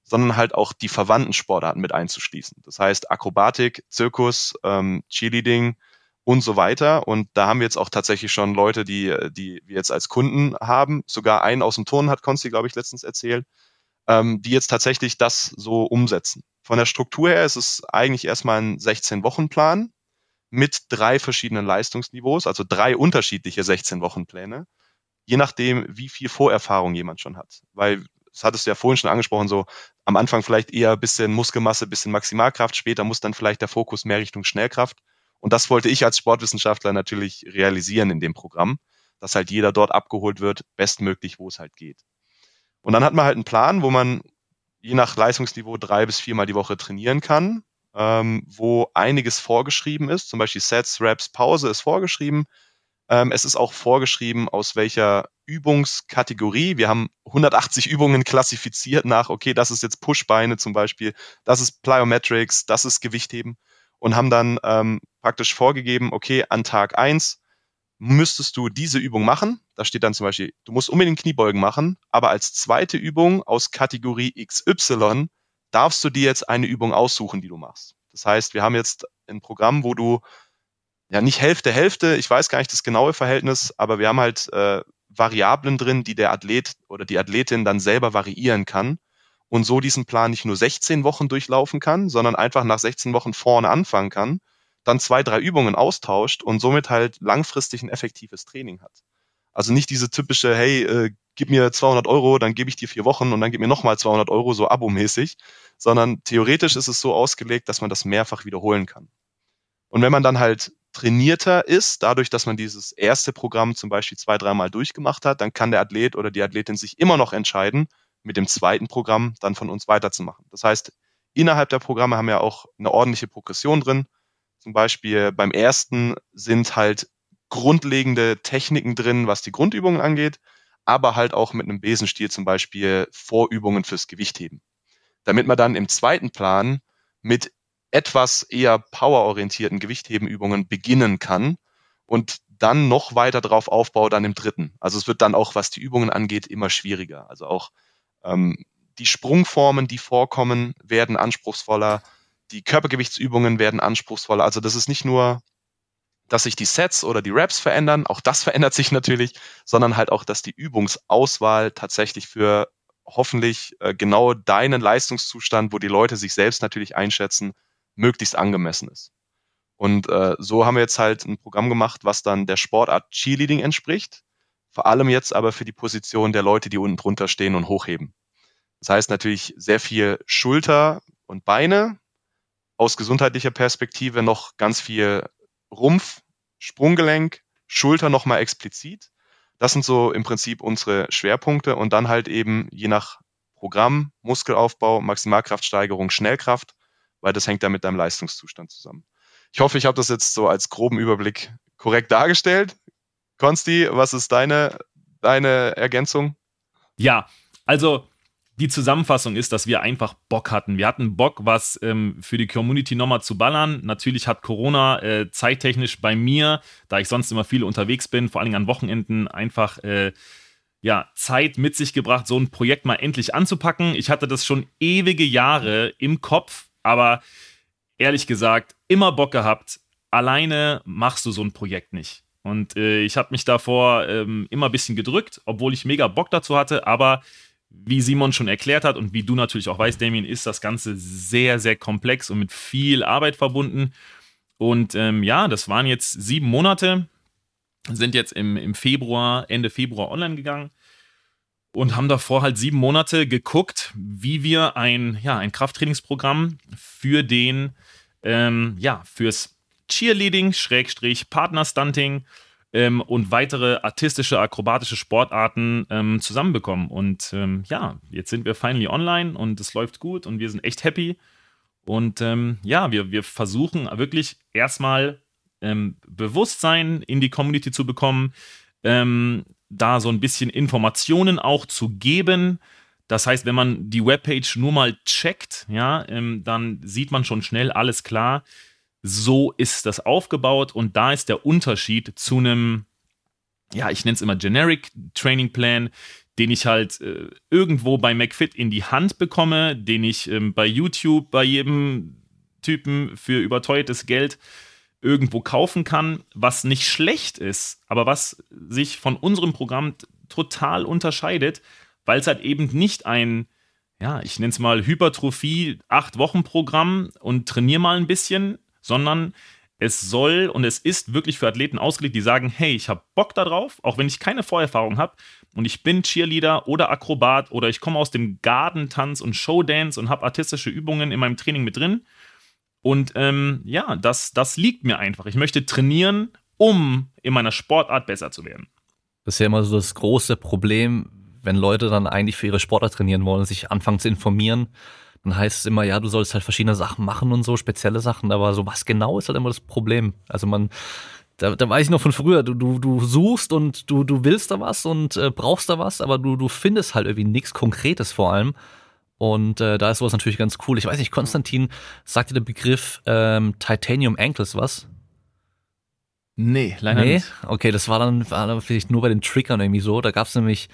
Speaker 3: sondern halt auch die verwandten Sportarten mit einzuschließen. Das heißt Akrobatik, Zirkus, ähm, Cheerleading, und so weiter. Und da haben wir jetzt auch tatsächlich schon Leute, die, die wir jetzt als Kunden haben. Sogar einen aus dem Turnen hat Konsti, glaube ich, letztens erzählt, ähm, die jetzt tatsächlich das so umsetzen. Von der Struktur her ist es eigentlich erstmal ein 16-Wochen-Plan mit drei verschiedenen Leistungsniveaus, also drei unterschiedliche 16-Wochen-Pläne, je nachdem, wie viel Vorerfahrung jemand schon hat. Weil, das hattest du ja vorhin schon angesprochen, so am Anfang vielleicht eher bisschen Muskelmasse, bisschen Maximalkraft, später muss dann vielleicht der Fokus mehr Richtung Schnellkraft. Und das wollte ich als Sportwissenschaftler natürlich realisieren in dem Programm, dass halt jeder dort abgeholt wird, bestmöglich, wo es halt geht. Und dann hat man halt einen Plan, wo man je nach Leistungsniveau drei bis viermal die Woche trainieren kann, ähm, wo einiges vorgeschrieben ist, zum Beispiel Sets, Reps, Pause ist vorgeschrieben. Ähm, es ist auch vorgeschrieben, aus welcher Übungskategorie. Wir haben 180 Übungen klassifiziert nach, okay, das ist jetzt Pushbeine zum Beispiel, das ist Plyometrics, das ist Gewichtheben und haben dann ähm, praktisch vorgegeben, okay, an Tag eins müsstest du diese Übung machen. Da steht dann zum Beispiel, du musst unbedingt Kniebeugen machen, aber als zweite Übung aus Kategorie XY darfst du dir jetzt eine Übung aussuchen, die du machst. Das heißt, wir haben jetzt ein Programm, wo du ja nicht Hälfte, Hälfte, ich weiß gar nicht das genaue Verhältnis, aber wir haben halt äh, Variablen drin, die der Athlet oder die Athletin dann selber variieren kann und so diesen Plan nicht nur 16 Wochen durchlaufen kann, sondern einfach nach 16 Wochen vorne anfangen kann, dann zwei, drei Übungen austauscht und somit halt langfristig ein effektives Training hat. Also nicht diese typische, hey, äh, gib mir 200 Euro, dann gebe ich dir vier Wochen und dann gib mir nochmal 200 Euro, so abomäßig, sondern theoretisch ist es so ausgelegt, dass man das mehrfach wiederholen kann. Und wenn man dann halt trainierter ist, dadurch, dass man dieses erste Programm zum Beispiel zwei, dreimal durchgemacht hat, dann kann der Athlet oder die Athletin sich immer noch entscheiden, mit dem zweiten Programm dann von uns weiterzumachen. Das heißt, innerhalb der Programme haben wir auch eine ordentliche Progression drin. Zum Beispiel beim ersten sind halt grundlegende Techniken drin, was die Grundübungen angeht, aber halt auch mit einem Besenstiel zum Beispiel Vorübungen fürs Gewichtheben. Damit man dann im zweiten Plan mit etwas eher powerorientierten Gewichthebenübungen beginnen kann und dann noch weiter drauf aufbaut dann im dritten. Also es wird dann auch, was die Übungen angeht, immer schwieriger. Also auch ähm, die Sprungformen, die vorkommen, werden anspruchsvoller. Die Körpergewichtsübungen werden anspruchsvoller. Also das ist nicht nur, dass sich die Sets oder die Reps verändern, auch das verändert sich natürlich, sondern halt auch, dass die Übungsauswahl tatsächlich für hoffentlich äh, genau deinen Leistungszustand, wo die Leute sich selbst natürlich einschätzen, möglichst angemessen ist. Und äh, so haben wir jetzt halt ein Programm gemacht, was dann der Sportart Cheerleading entspricht. Vor allem jetzt aber für die Position der Leute, die unten drunter stehen und hochheben. Das heißt natürlich sehr viel Schulter und Beine, aus gesundheitlicher Perspektive noch ganz viel Rumpf, Sprunggelenk, Schulter nochmal explizit. Das sind so im Prinzip unsere Schwerpunkte und dann halt eben je nach Programm, Muskelaufbau, Maximalkraftsteigerung, Schnellkraft, weil das hängt ja mit deinem Leistungszustand zusammen. Ich hoffe, ich habe das jetzt so als groben Überblick korrekt dargestellt. Konsti, was ist deine, deine Ergänzung?
Speaker 2: Ja, also die Zusammenfassung ist, dass wir einfach Bock hatten. Wir hatten Bock, was ähm, für die Community nochmal zu ballern. Natürlich hat Corona äh, zeittechnisch bei mir, da ich sonst immer viel unterwegs bin, vor allem an Wochenenden, einfach äh, ja, Zeit mit sich gebracht, so ein Projekt mal endlich anzupacken. Ich hatte das schon ewige Jahre im Kopf, aber ehrlich gesagt, immer Bock gehabt. Alleine machst du so ein Projekt nicht. Und äh, ich habe mich davor ähm, immer ein bisschen gedrückt, obwohl ich mega Bock dazu hatte. Aber wie Simon schon erklärt hat und wie du natürlich auch weißt, Damien, ist das Ganze sehr, sehr komplex und mit viel Arbeit verbunden. Und ähm, ja, das waren jetzt sieben Monate, sind jetzt im, im Februar, Ende Februar online gegangen. und haben davor halt sieben Monate geguckt, wie wir ein, ja, ein Krafttrainingsprogramm für den, ähm, ja, fürs Cheerleading, Schrägstrich, Partnerstunting ähm, und weitere artistische, akrobatische Sportarten ähm, zusammenbekommen. Und ähm, ja, jetzt sind wir finally online und es läuft gut und wir sind echt happy. Und ähm, ja, wir, wir versuchen wirklich erstmal ähm, Bewusstsein in die Community zu bekommen, ähm, da so ein bisschen Informationen auch zu geben. Das heißt, wenn man die Webpage nur mal checkt, ja, dann sieht man schon schnell alles klar. So ist das aufgebaut und da ist der Unterschied zu einem, ja, ich nenne es immer Generic Training Plan, den ich halt äh, irgendwo bei McFit in die Hand bekomme, den ich ähm, bei YouTube bei jedem Typen für überteuertes Geld irgendwo kaufen kann, was nicht schlecht ist, aber was sich von unserem Programm total unterscheidet, weil es halt eben nicht ein, ja, ich nenne es mal Hypertrophie, acht Wochen Programm und trainiere mal ein bisschen, sondern es soll und es ist wirklich für Athleten ausgelegt, die sagen, hey, ich habe Bock darauf, auch wenn ich keine Vorerfahrung habe und ich bin Cheerleader oder Akrobat oder ich komme aus dem Gardentanz und Showdance und habe artistische Übungen in meinem Training mit drin und ähm, ja, das, das liegt mir einfach. Ich möchte trainieren, um in meiner Sportart besser zu werden.
Speaker 1: Das ist ja immer so das große Problem, wenn Leute dann eigentlich für ihre Sportart trainieren wollen, sich anfangen zu informieren. Dann heißt es immer, ja, du sollst halt verschiedene Sachen machen und so, spezielle Sachen, aber so was genau ist halt immer das Problem. Also man, da, da weiß ich noch von früher, du, du, du suchst und du, du willst da was und äh, brauchst da was, aber du, du findest halt irgendwie nichts Konkretes vor allem. Und äh, da ist sowas natürlich ganz cool. Ich weiß nicht, Konstantin, sagt dir der Begriff ähm, Titanium Ankles was?
Speaker 2: Nee, leider nee? nicht.
Speaker 1: Okay, das war dann, war dann vielleicht nur bei den Triggern irgendwie so. Da gab's nämlich,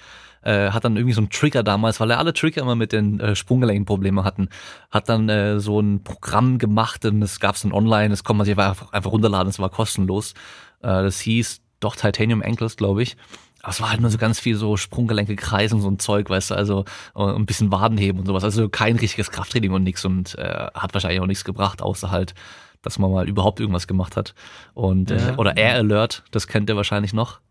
Speaker 1: äh, hat dann irgendwie so ein Trigger damals, weil er alle Trigger immer mit den äh, Sprunggelenkenprobleme hatten, hat dann äh, so ein Programm gemacht und das gab's dann online, das konnte man sich einfach, einfach runterladen, das war kostenlos. Äh, das hieß doch Titanium Ankles, glaube ich. Aber es war halt nur so ganz viel so Sprunggelenke kreisen, so ein Zeug, weißt du, also äh, ein bisschen Wadenheben und sowas. Also kein richtiges Krafttraining und nix und äh, hat wahrscheinlich auch nichts gebracht, außer halt, dass man mal überhaupt irgendwas gemacht hat. Und äh, ja. äh, oder Air Alert, das kennt ihr wahrscheinlich noch.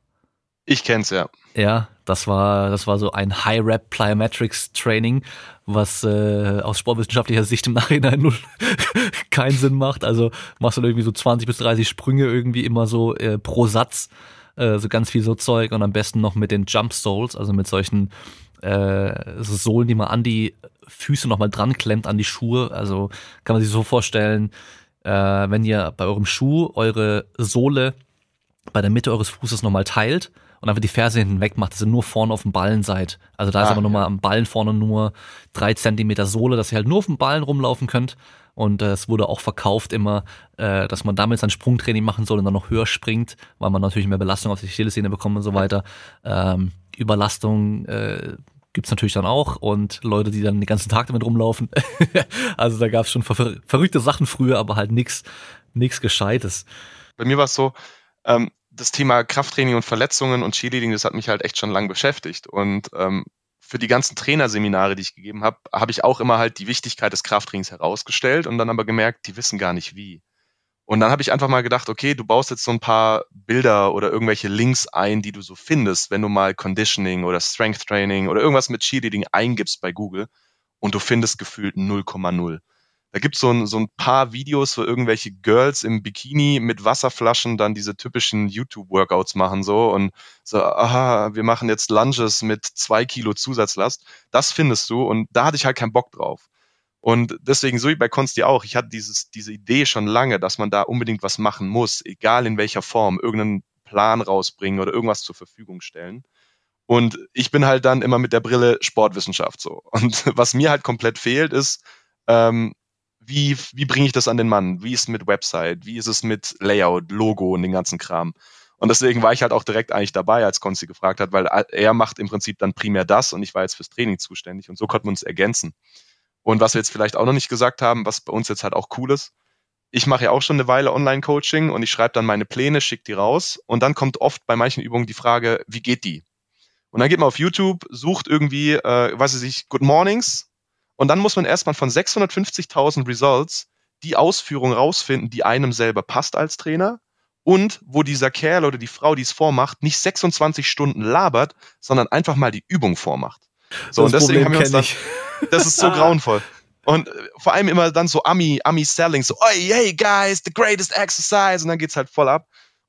Speaker 3: Ich kenn's ja.
Speaker 1: Ja, das war das war so ein High Rep Plyometrics Training, was äh, aus sportwissenschaftlicher Sicht im Nachhinein null keinen Sinn macht. Also machst du irgendwie so 20 bis 30 Sprünge irgendwie immer so äh, pro Satz äh, so ganz viel so Zeug und am besten noch mit den Jump Soles, also mit solchen äh, so Sohlen, die man an die Füße nochmal dran klemmt, an die Schuhe. Also kann man sich so vorstellen, äh, wenn ihr bei eurem Schuh eure Sohle bei der Mitte eures Fußes nochmal teilt und einfach die Ferse hinten weg macht, dass ihr nur vorne auf dem Ballen seid. Also da ah, ist aber nochmal am Ballen vorne nur drei Zentimeter Sohle, dass ihr halt nur auf dem Ballen rumlaufen könnt. Und äh, es wurde auch verkauft immer, äh, dass man damit sein Sprungtraining machen soll und dann noch höher springt, weil man natürlich mehr Belastung auf die Achillessehne bekommt und so weiter. Ähm, Überlastung äh, gibt's natürlich dann auch und Leute, die dann den ganzen Tag damit rumlaufen. also da gab's schon ver verrückte Sachen früher, aber halt nix, nix Gescheites.
Speaker 3: Bei mir war es so, ähm, das Thema Krafttraining und Verletzungen und Cheerleading, das hat mich halt echt schon lang beschäftigt. Und ähm, für die ganzen Trainerseminare, die ich gegeben habe, habe ich auch immer halt die Wichtigkeit des Krafttrainings herausgestellt und dann aber gemerkt, die wissen gar nicht wie. Und dann habe ich einfach mal gedacht, okay, du baust jetzt so ein paar Bilder oder irgendwelche Links ein, die du so findest, wenn du mal Conditioning oder Strength Training oder irgendwas mit Cheerleading eingibst bei Google und du findest gefühlt 0,0 da gibt's so ein, so ein paar Videos, wo irgendwelche Girls im Bikini mit Wasserflaschen dann diese typischen YouTube-Workouts machen so und so, aha, wir machen jetzt Lunges mit zwei Kilo Zusatzlast. Das findest du und da hatte ich halt keinen Bock drauf. Und deswegen, so wie bei Konsti auch, ich hatte dieses, diese Idee schon lange, dass man da unbedingt was machen muss, egal in welcher Form, irgendeinen Plan rausbringen oder irgendwas zur Verfügung stellen. Und ich bin halt dann immer mit der Brille Sportwissenschaft so. Und was mir halt komplett fehlt, ist ähm, wie, wie bringe ich das an den Mann? Wie ist es mit Website? Wie ist es mit Layout, Logo und den ganzen Kram? Und deswegen war ich halt auch direkt eigentlich dabei, als Konzi gefragt hat, weil er macht im Prinzip dann primär das und ich war jetzt fürs Training zuständig und so konnten wir uns ergänzen. Und was wir jetzt vielleicht auch noch nicht gesagt haben, was bei uns jetzt halt auch cool ist, ich mache ja auch schon eine Weile Online-Coaching und ich schreibe dann meine Pläne, schicke die raus und dann kommt oft bei manchen Übungen die Frage, wie geht die? Und dann geht man auf YouTube, sucht irgendwie, äh, weiß ich, Good Mornings und dann muss man erstmal von 650.000 Results die Ausführung rausfinden, die einem selber passt als Trainer und wo dieser Kerl oder die Frau, die es vormacht, nicht 26 Stunden labert, sondern einfach mal die Übung vormacht. So, das und deswegen Problem haben wir uns dann, ich. das ist so grauenvoll. Und äh, vor allem immer dann so Ami, Ami-Selling, so, oh, hey guys, the greatest exercise, und dann geht's halt voll ab.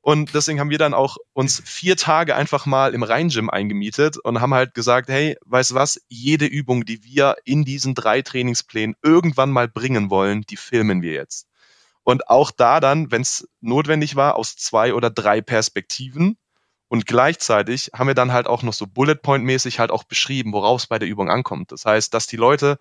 Speaker 3: Und deswegen haben wir dann auch uns vier Tage einfach mal im Rhein-Gym eingemietet und haben halt gesagt, hey, weißt du was, jede Übung, die wir in diesen drei Trainingsplänen irgendwann mal bringen wollen, die filmen wir jetzt. Und auch da dann, wenn es notwendig war, aus zwei oder drei Perspektiven. Und gleichzeitig haben wir dann halt auch noch so Bullet Point-mäßig halt auch beschrieben, worauf es bei der Übung ankommt. Das heißt, dass die Leute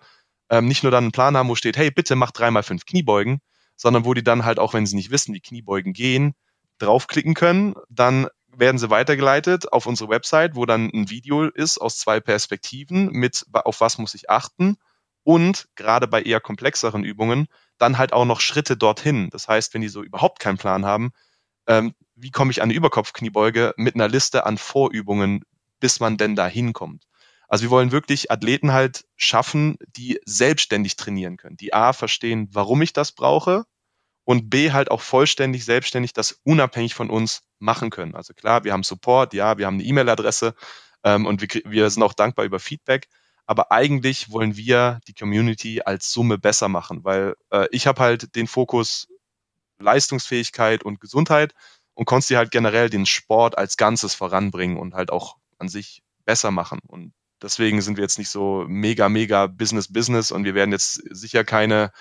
Speaker 3: ähm, nicht nur dann einen Plan haben, wo steht, hey, bitte mach dreimal fünf Kniebeugen, sondern wo die dann halt auch, wenn sie nicht wissen, wie Kniebeugen gehen, draufklicken können, dann werden sie weitergeleitet auf unsere Website, wo dann ein Video ist aus zwei Perspektiven mit auf was muss ich achten und gerade bei eher komplexeren Übungen dann halt auch noch Schritte dorthin. Das heißt, wenn die so überhaupt keinen Plan haben, ähm, wie komme ich an eine Überkopfkniebeuge mit einer Liste an Vorübungen, bis man denn da hinkommt. Also wir wollen wirklich Athleten halt schaffen, die selbstständig trainieren können, die A verstehen, warum ich das brauche und B halt auch vollständig selbstständig das unabhängig von uns machen können. Also klar, wir haben Support, ja, wir haben eine E-Mail-Adresse ähm, und wir, wir sind auch dankbar über Feedback. Aber eigentlich wollen wir die Community als Summe besser machen, weil äh, ich habe halt den Fokus Leistungsfähigkeit und Gesundheit und Konsti halt generell den Sport als Ganzes voranbringen und halt auch an sich besser machen. Und deswegen sind wir jetzt nicht so mega, mega Business, Business und wir werden jetzt sicher keine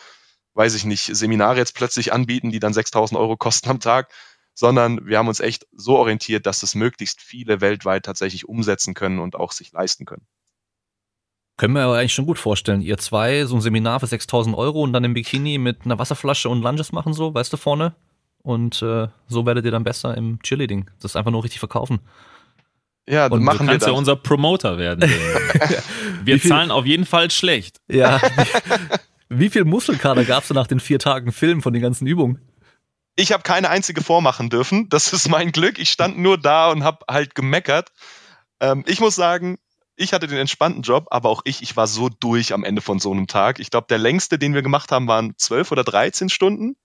Speaker 3: weiß ich nicht, Seminare jetzt plötzlich anbieten, die dann 6000 Euro kosten am Tag, sondern wir haben uns echt so orientiert, dass es möglichst viele weltweit tatsächlich umsetzen können und auch sich leisten können.
Speaker 1: Können wir aber eigentlich schon gut vorstellen. Ihr zwei, so ein Seminar für 6000 Euro und dann im Bikini mit einer Wasserflasche und Lunges machen, so, weißt du, vorne. Und äh, so werdet ihr dann besser im Cheerleading. Das einfach nur richtig verkaufen.
Speaker 2: Ja, und machen du kannst ja unser Promoter werden. wir zahlen auf jeden Fall schlecht.
Speaker 1: Ja. Wie viel Muskelkater gab es nach den vier Tagen Film von den ganzen Übungen?
Speaker 3: Ich habe keine einzige vormachen dürfen. Das ist mein Glück. Ich stand nur da und habe halt gemeckert. Ähm, ich muss sagen, ich hatte den entspannten Job, aber auch ich, ich war so durch am Ende von so einem Tag. Ich glaube, der längste, den wir gemacht haben, waren zwölf oder dreizehn Stunden.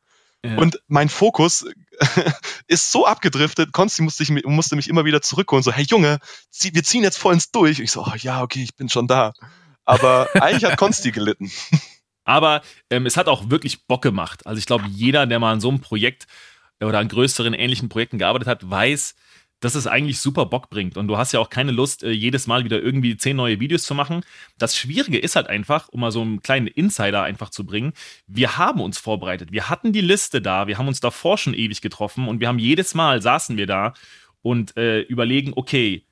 Speaker 3: Ja. Und mein Fokus ist so abgedriftet, Konsti musste, ich, musste mich immer wieder zurückholen, so, hey Junge, zieh, wir ziehen jetzt vollends durch. Ich so, oh, ja, okay, ich bin schon da. Aber eigentlich hat Konsti gelitten.
Speaker 2: Aber ähm, es hat auch wirklich Bock gemacht. Also ich glaube, jeder, der mal an so einem Projekt oder an größeren ähnlichen Projekten gearbeitet hat, weiß, dass es eigentlich super Bock bringt. Und du hast ja auch keine Lust, äh, jedes Mal wieder irgendwie zehn neue Videos zu machen. Das Schwierige ist halt einfach, um mal so einen kleinen Insider einfach zu bringen, wir haben uns vorbereitet. Wir hatten die Liste da, wir haben uns davor schon ewig getroffen und wir haben jedes Mal saßen wir da und äh, überlegen, okay,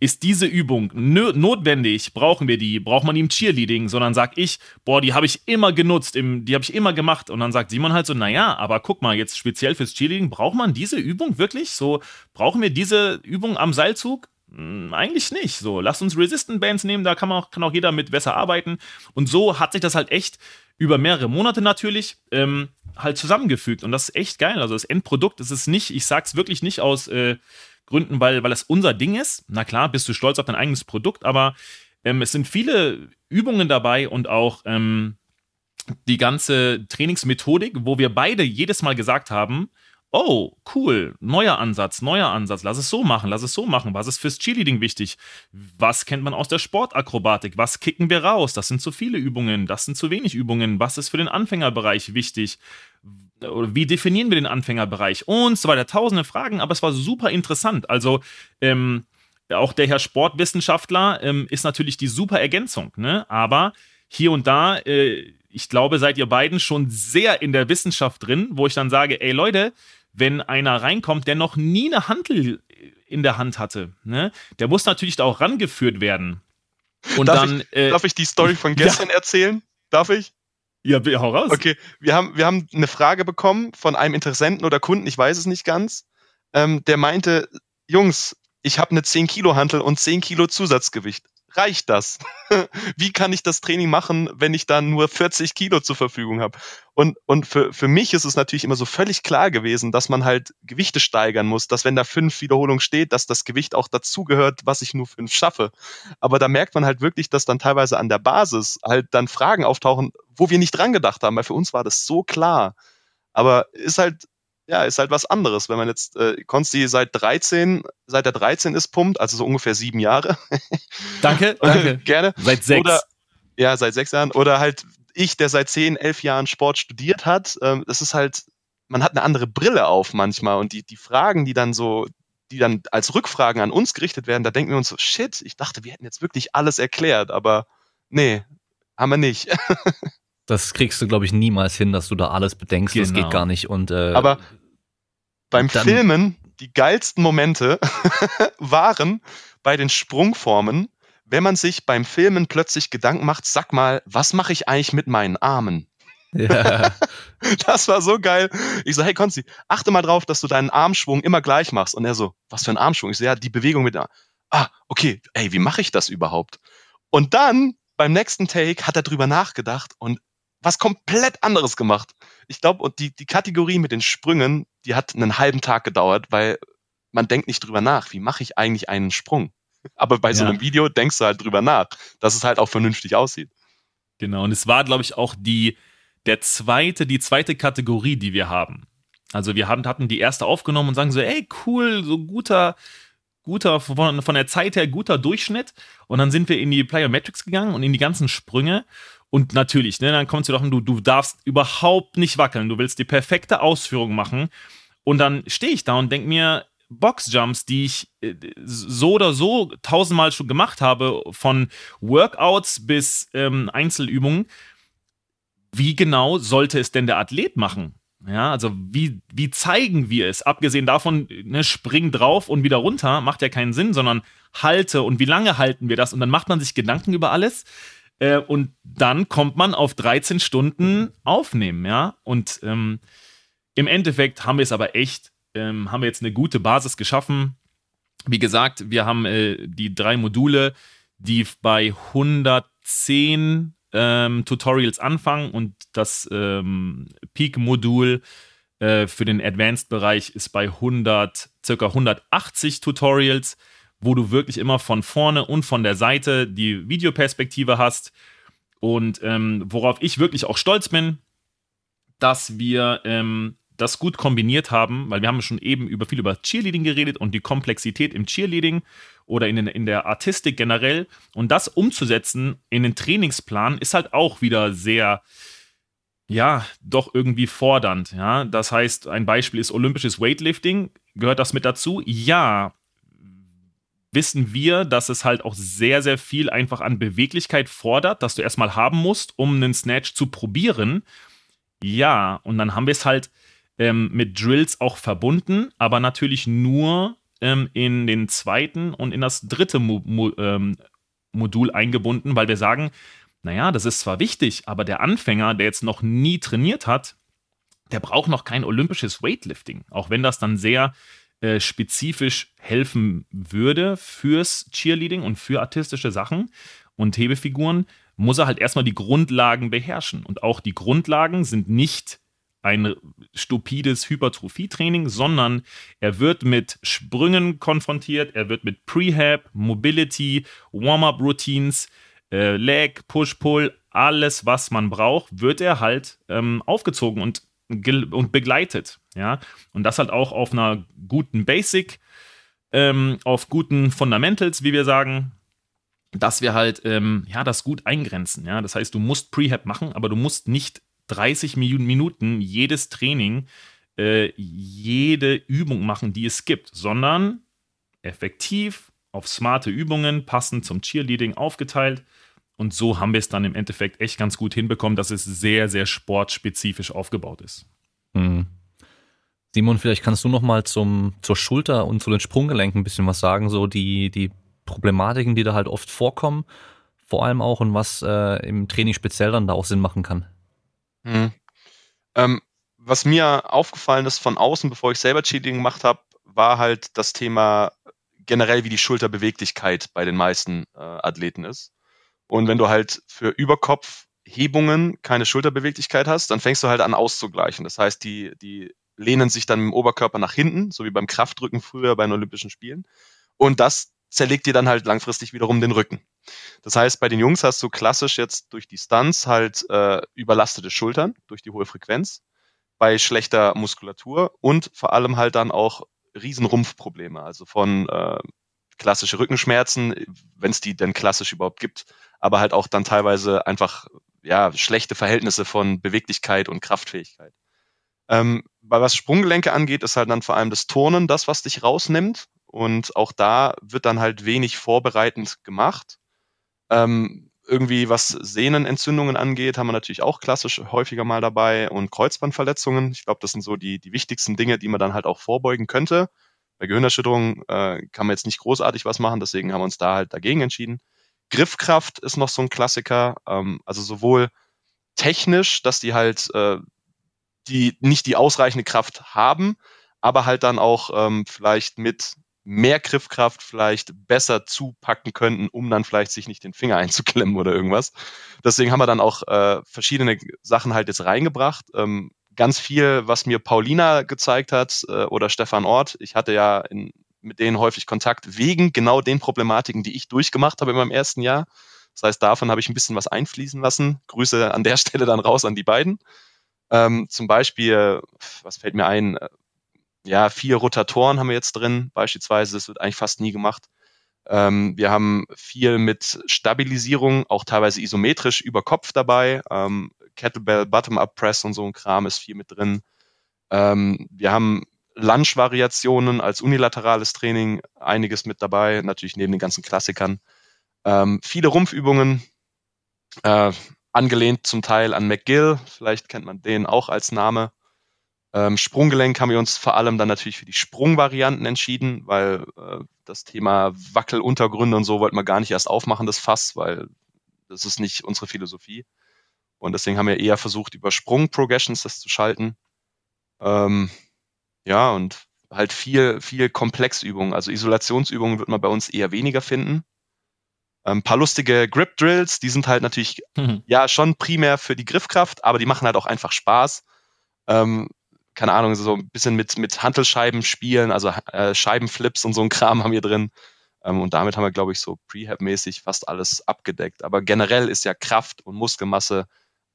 Speaker 2: ist diese Übung notwendig? Brauchen wir die? Braucht man die im Cheerleading? Sondern sag ich, boah, die habe ich immer genutzt, im, die habe ich immer gemacht. Und dann sagt Simon halt so, naja, aber guck mal, jetzt speziell fürs Cheerleading, braucht man diese Übung wirklich? So, brauchen wir diese Übung am Seilzug? Hm, eigentlich nicht. So, lass uns Resistant Bands nehmen, da kann, man auch, kann auch jeder mit besser arbeiten. Und so hat sich das halt echt über mehrere Monate natürlich ähm, halt zusammengefügt. Und das ist echt geil. Also das Endprodukt ist es nicht, ich sag's wirklich nicht aus äh, Gründen, weil, weil das unser Ding ist. Na klar, bist du stolz auf dein eigenes Produkt, aber ähm, es sind viele Übungen dabei und auch ähm, die ganze Trainingsmethodik, wo wir beide jedes Mal gesagt haben, oh, cool, neuer Ansatz, neuer Ansatz, lass es so machen, lass es so machen. Was ist fürs Cheerleading wichtig? Was kennt man aus der Sportakrobatik? Was kicken wir raus? Das sind zu viele Übungen, das sind zu wenig Übungen. Was ist für den Anfängerbereich wichtig? Oder wie definieren wir den Anfängerbereich? Und so weiter. Tausende Fragen, aber es war super interessant. Also, ähm, auch der Herr Sportwissenschaftler ähm, ist natürlich die super Ergänzung, ne? Aber hier und da, äh, ich glaube, seid ihr beiden schon sehr in der Wissenschaft drin, wo ich dann sage, ey Leute, wenn einer reinkommt, der noch nie eine Handel in der Hand hatte, ne, der muss natürlich da auch rangeführt werden.
Speaker 3: Und darf dann. Ich, äh, darf ich die Story von gestern ja. erzählen? Darf ich?
Speaker 2: Ja, hau raus.
Speaker 3: Okay, wir haben, wir haben eine Frage bekommen von einem Interessenten oder Kunden, ich weiß es nicht ganz. Ähm, der meinte, Jungs, ich habe eine 10 Kilo Hantel und 10 Kilo Zusatzgewicht reicht das? Wie kann ich das Training machen, wenn ich dann nur 40 Kilo zur Verfügung habe? Und, und für, für mich ist es natürlich immer so völlig klar gewesen, dass man halt Gewichte steigern muss, dass wenn da fünf Wiederholungen steht, dass das Gewicht auch dazugehört, was ich nur fünf schaffe. Aber da merkt man halt wirklich, dass dann teilweise an der Basis halt dann Fragen auftauchen, wo wir nicht dran gedacht haben, weil für uns war das so klar. Aber ist halt ja, ist halt was anderes. Wenn man jetzt äh, Konsti seit 13, seit er 13 ist, pumpt, also so ungefähr sieben Jahre.
Speaker 1: Danke, danke.
Speaker 3: Gerne.
Speaker 1: Seit sechs.
Speaker 3: Oder, ja, seit sechs Jahren. Oder halt ich, der seit zehn, elf Jahren Sport studiert hat. Ähm, das ist halt, man hat eine andere Brille auf manchmal und die, die Fragen, die dann so, die dann als Rückfragen an uns gerichtet werden, da denken wir uns so, shit, ich dachte, wir hätten jetzt wirklich alles erklärt, aber nee, haben wir nicht.
Speaker 1: das kriegst du, glaube ich, niemals hin, dass du da alles bedenkst. Genau. Das geht gar nicht. Und, äh,
Speaker 3: aber beim Filmen, die geilsten Momente waren bei den Sprungformen, wenn man sich beim Filmen plötzlich Gedanken macht, sag mal, was mache ich eigentlich mit meinen Armen? Ja. das war so geil. Ich so, hey Konzi, achte mal drauf, dass du deinen Armschwung immer gleich machst. Und er so, was für ein Armschwung? Ich so, ja, die Bewegung mit, ah, okay, ey, wie mache ich das überhaupt? Und dann beim nächsten Take hat er drüber nachgedacht und was komplett anderes gemacht. Ich glaube, die, die Kategorie mit den Sprüngen, die hat einen halben Tag gedauert, weil man denkt nicht drüber nach, wie mache ich eigentlich einen Sprung? Aber bei so einem Video denkst du halt drüber nach, dass es halt auch vernünftig aussieht.
Speaker 2: Genau, und es war, glaube ich, auch die, der zweite, die zweite Kategorie, die wir haben. Also wir haben, hatten die erste aufgenommen und sagen so, ey, cool, so guter, guter, von, von der Zeit her guter Durchschnitt. Und dann sind wir in die Plyometrics gegangen und in die ganzen Sprünge. Und natürlich, ne, dann kommt es doch, du, du darfst überhaupt nicht wackeln. Du willst die perfekte Ausführung machen. Und dann stehe ich da und denke mir, Boxjumps, die ich äh, so oder so tausendmal schon gemacht habe, von Workouts bis ähm, Einzelübungen, wie genau sollte es denn der Athlet machen? Ja, also wie, wie zeigen wir es? Abgesehen davon, ne, spring drauf und wieder runter, macht ja keinen Sinn, sondern halte und wie lange halten wir das? Und dann macht man sich Gedanken über alles. Äh, und dann kommt man auf 13 Stunden aufnehmen, ja. Und ähm, im Endeffekt haben wir es aber echt ähm, haben wir jetzt eine gute Basis geschaffen. Wie gesagt, wir haben äh, die drei Module, die bei 110 ähm, Tutorials anfangen und das ähm, Peak-Modul äh, für den Advanced-Bereich ist bei 100, circa 180 Tutorials, wo du wirklich immer von vorne und von der Seite die Videoperspektive hast. Und ähm, worauf ich wirklich auch stolz bin, dass wir ähm, das gut kombiniert haben, weil wir haben schon eben über viel über Cheerleading geredet und die Komplexität im Cheerleading oder in, den, in der Artistik generell. Und das umzusetzen in den Trainingsplan ist halt auch wieder sehr, ja, doch irgendwie fordernd. Ja, das heißt, ein Beispiel ist olympisches Weightlifting. Gehört das mit dazu? Ja. Wissen wir, dass es halt auch sehr, sehr viel einfach an Beweglichkeit fordert, dass du erstmal haben musst, um einen Snatch zu probieren. Ja, und dann haben wir es halt ähm, mit Drills auch verbunden, aber natürlich nur ähm, in den zweiten und in das dritte Mo Mo ähm, Modul eingebunden, weil wir sagen, naja, das ist zwar wichtig, aber der Anfänger, der jetzt noch nie trainiert hat, der braucht noch kein olympisches Weightlifting, auch wenn das dann sehr äh, spezifisch helfen würde fürs Cheerleading und für artistische Sachen und Hebefiguren, muss er halt erstmal die Grundlagen beherrschen. Und auch die Grundlagen sind nicht ein stupides Hypertrophie-Training, sondern er wird mit Sprüngen konfrontiert, er wird mit Prehab, Mobility, Warm-up-Routines, äh, Leg, Push-Pull, alles, was man braucht, wird er halt ähm, aufgezogen und, und begleitet. Ja? Und das halt auch auf einer guten Basic, ähm, auf guten Fundamentals, wie wir sagen, dass wir halt ähm, ja das gut eingrenzen. Ja? Das heißt, du musst Prehab machen, aber du musst nicht 30 Minuten jedes Training, äh, jede Übung machen, die es gibt, sondern effektiv auf smarte Übungen, passend zum Cheerleading aufgeteilt. Und so haben wir es dann im Endeffekt echt ganz gut hinbekommen, dass es sehr, sehr sportspezifisch aufgebaut ist. Mhm.
Speaker 1: Simon, vielleicht kannst du noch mal zum, zur Schulter und zu den Sprunggelenken ein bisschen was sagen, so die, die Problematiken, die da halt oft vorkommen, vor allem auch und was äh, im Training speziell dann da auch Sinn machen kann.
Speaker 3: Mhm. Ähm, was mir aufgefallen ist von außen, bevor ich selber Cheating gemacht habe, war halt das Thema generell, wie die Schulterbeweglichkeit bei den meisten äh, Athleten ist. Und wenn du halt für Überkopfhebungen keine Schulterbeweglichkeit hast, dann fängst du halt an auszugleichen. Das heißt, die, die lehnen sich dann im Oberkörper nach hinten, so wie beim Kraftdrücken früher bei den Olympischen Spielen. Und das zerlegt dir dann halt langfristig wiederum den Rücken. Das heißt, bei den Jungs hast du klassisch jetzt durch die Stunts halt äh, überlastete Schultern durch die hohe Frequenz. bei schlechter Muskulatur und vor allem halt dann auch Riesenrumpfprobleme, also von äh, klassische Rückenschmerzen, wenn es die denn klassisch überhaupt gibt, aber halt auch dann teilweise einfach ja schlechte Verhältnisse von Beweglichkeit und Kraftfähigkeit. Ähm, bei was Sprunggelenke angeht, ist halt dann vor allem das Turnen das, was dich rausnimmt. Und auch da wird dann halt wenig vorbereitend gemacht. Ähm, irgendwie was Sehnenentzündungen angeht, haben wir natürlich auch klassisch häufiger mal dabei und Kreuzbandverletzungen. Ich glaube, das sind so die, die wichtigsten Dinge, die man dann halt auch vorbeugen könnte. Bei Gehirnerschütterungen äh, kann man jetzt nicht großartig was machen, deswegen haben wir uns da halt dagegen entschieden. Griffkraft ist noch so ein Klassiker, ähm, also sowohl technisch, dass die halt äh, die nicht die ausreichende Kraft haben, aber halt dann auch ähm, vielleicht mit mehr Griffkraft vielleicht besser zupacken könnten, um dann vielleicht sich nicht den Finger einzuklemmen oder irgendwas. Deswegen haben wir dann auch äh, verschiedene Sachen halt jetzt reingebracht. Ähm, ganz viel, was mir Paulina gezeigt hat äh, oder Stefan Ort. Ich hatte ja in, mit denen häufig Kontakt wegen genau den Problematiken, die ich durchgemacht habe in meinem ersten Jahr. Das heißt, davon habe ich ein bisschen was einfließen lassen. Grüße an der Stelle dann raus an die beiden. Ähm, zum Beispiel, was fällt mir ein? Ja, vier Rotatoren haben wir jetzt drin, beispielsweise. Das wird eigentlich fast nie gemacht. Ähm, wir haben viel mit Stabilisierung, auch teilweise isometrisch über Kopf dabei. Ähm, Kettlebell, Bottom-Up Press und so ein Kram ist viel mit drin. Ähm, wir haben Lunge-Variationen als unilaterales Training, einiges mit dabei, natürlich neben den ganzen Klassikern. Ähm, viele Rumpfübungen, äh, angelehnt zum Teil an McGill, vielleicht kennt man den auch als Name. Ähm, Sprunggelenk haben wir uns vor allem dann natürlich für die Sprungvarianten entschieden, weil äh, das Thema Wackeluntergründe und so wollten wir gar nicht erst aufmachen, das Fass, weil das ist nicht unsere Philosophie. Und deswegen haben wir eher versucht, über Sprung-Progressions das zu schalten. Ähm, ja, und halt viel, viel Komplexübungen. Also Isolationsübungen wird man bei uns eher weniger finden. Ein ähm, paar lustige Grip Drills, die sind halt natürlich mhm. ja schon primär für die Griffkraft, aber die machen halt auch einfach Spaß. Ähm, keine Ahnung, so ein bisschen mit, mit Hantelscheiben spielen, also äh, Scheibenflips und so ein Kram haben wir drin. Ähm, und damit haben wir, glaube ich, so Prehab-mäßig fast alles abgedeckt. Aber generell ist ja Kraft und Muskelmasse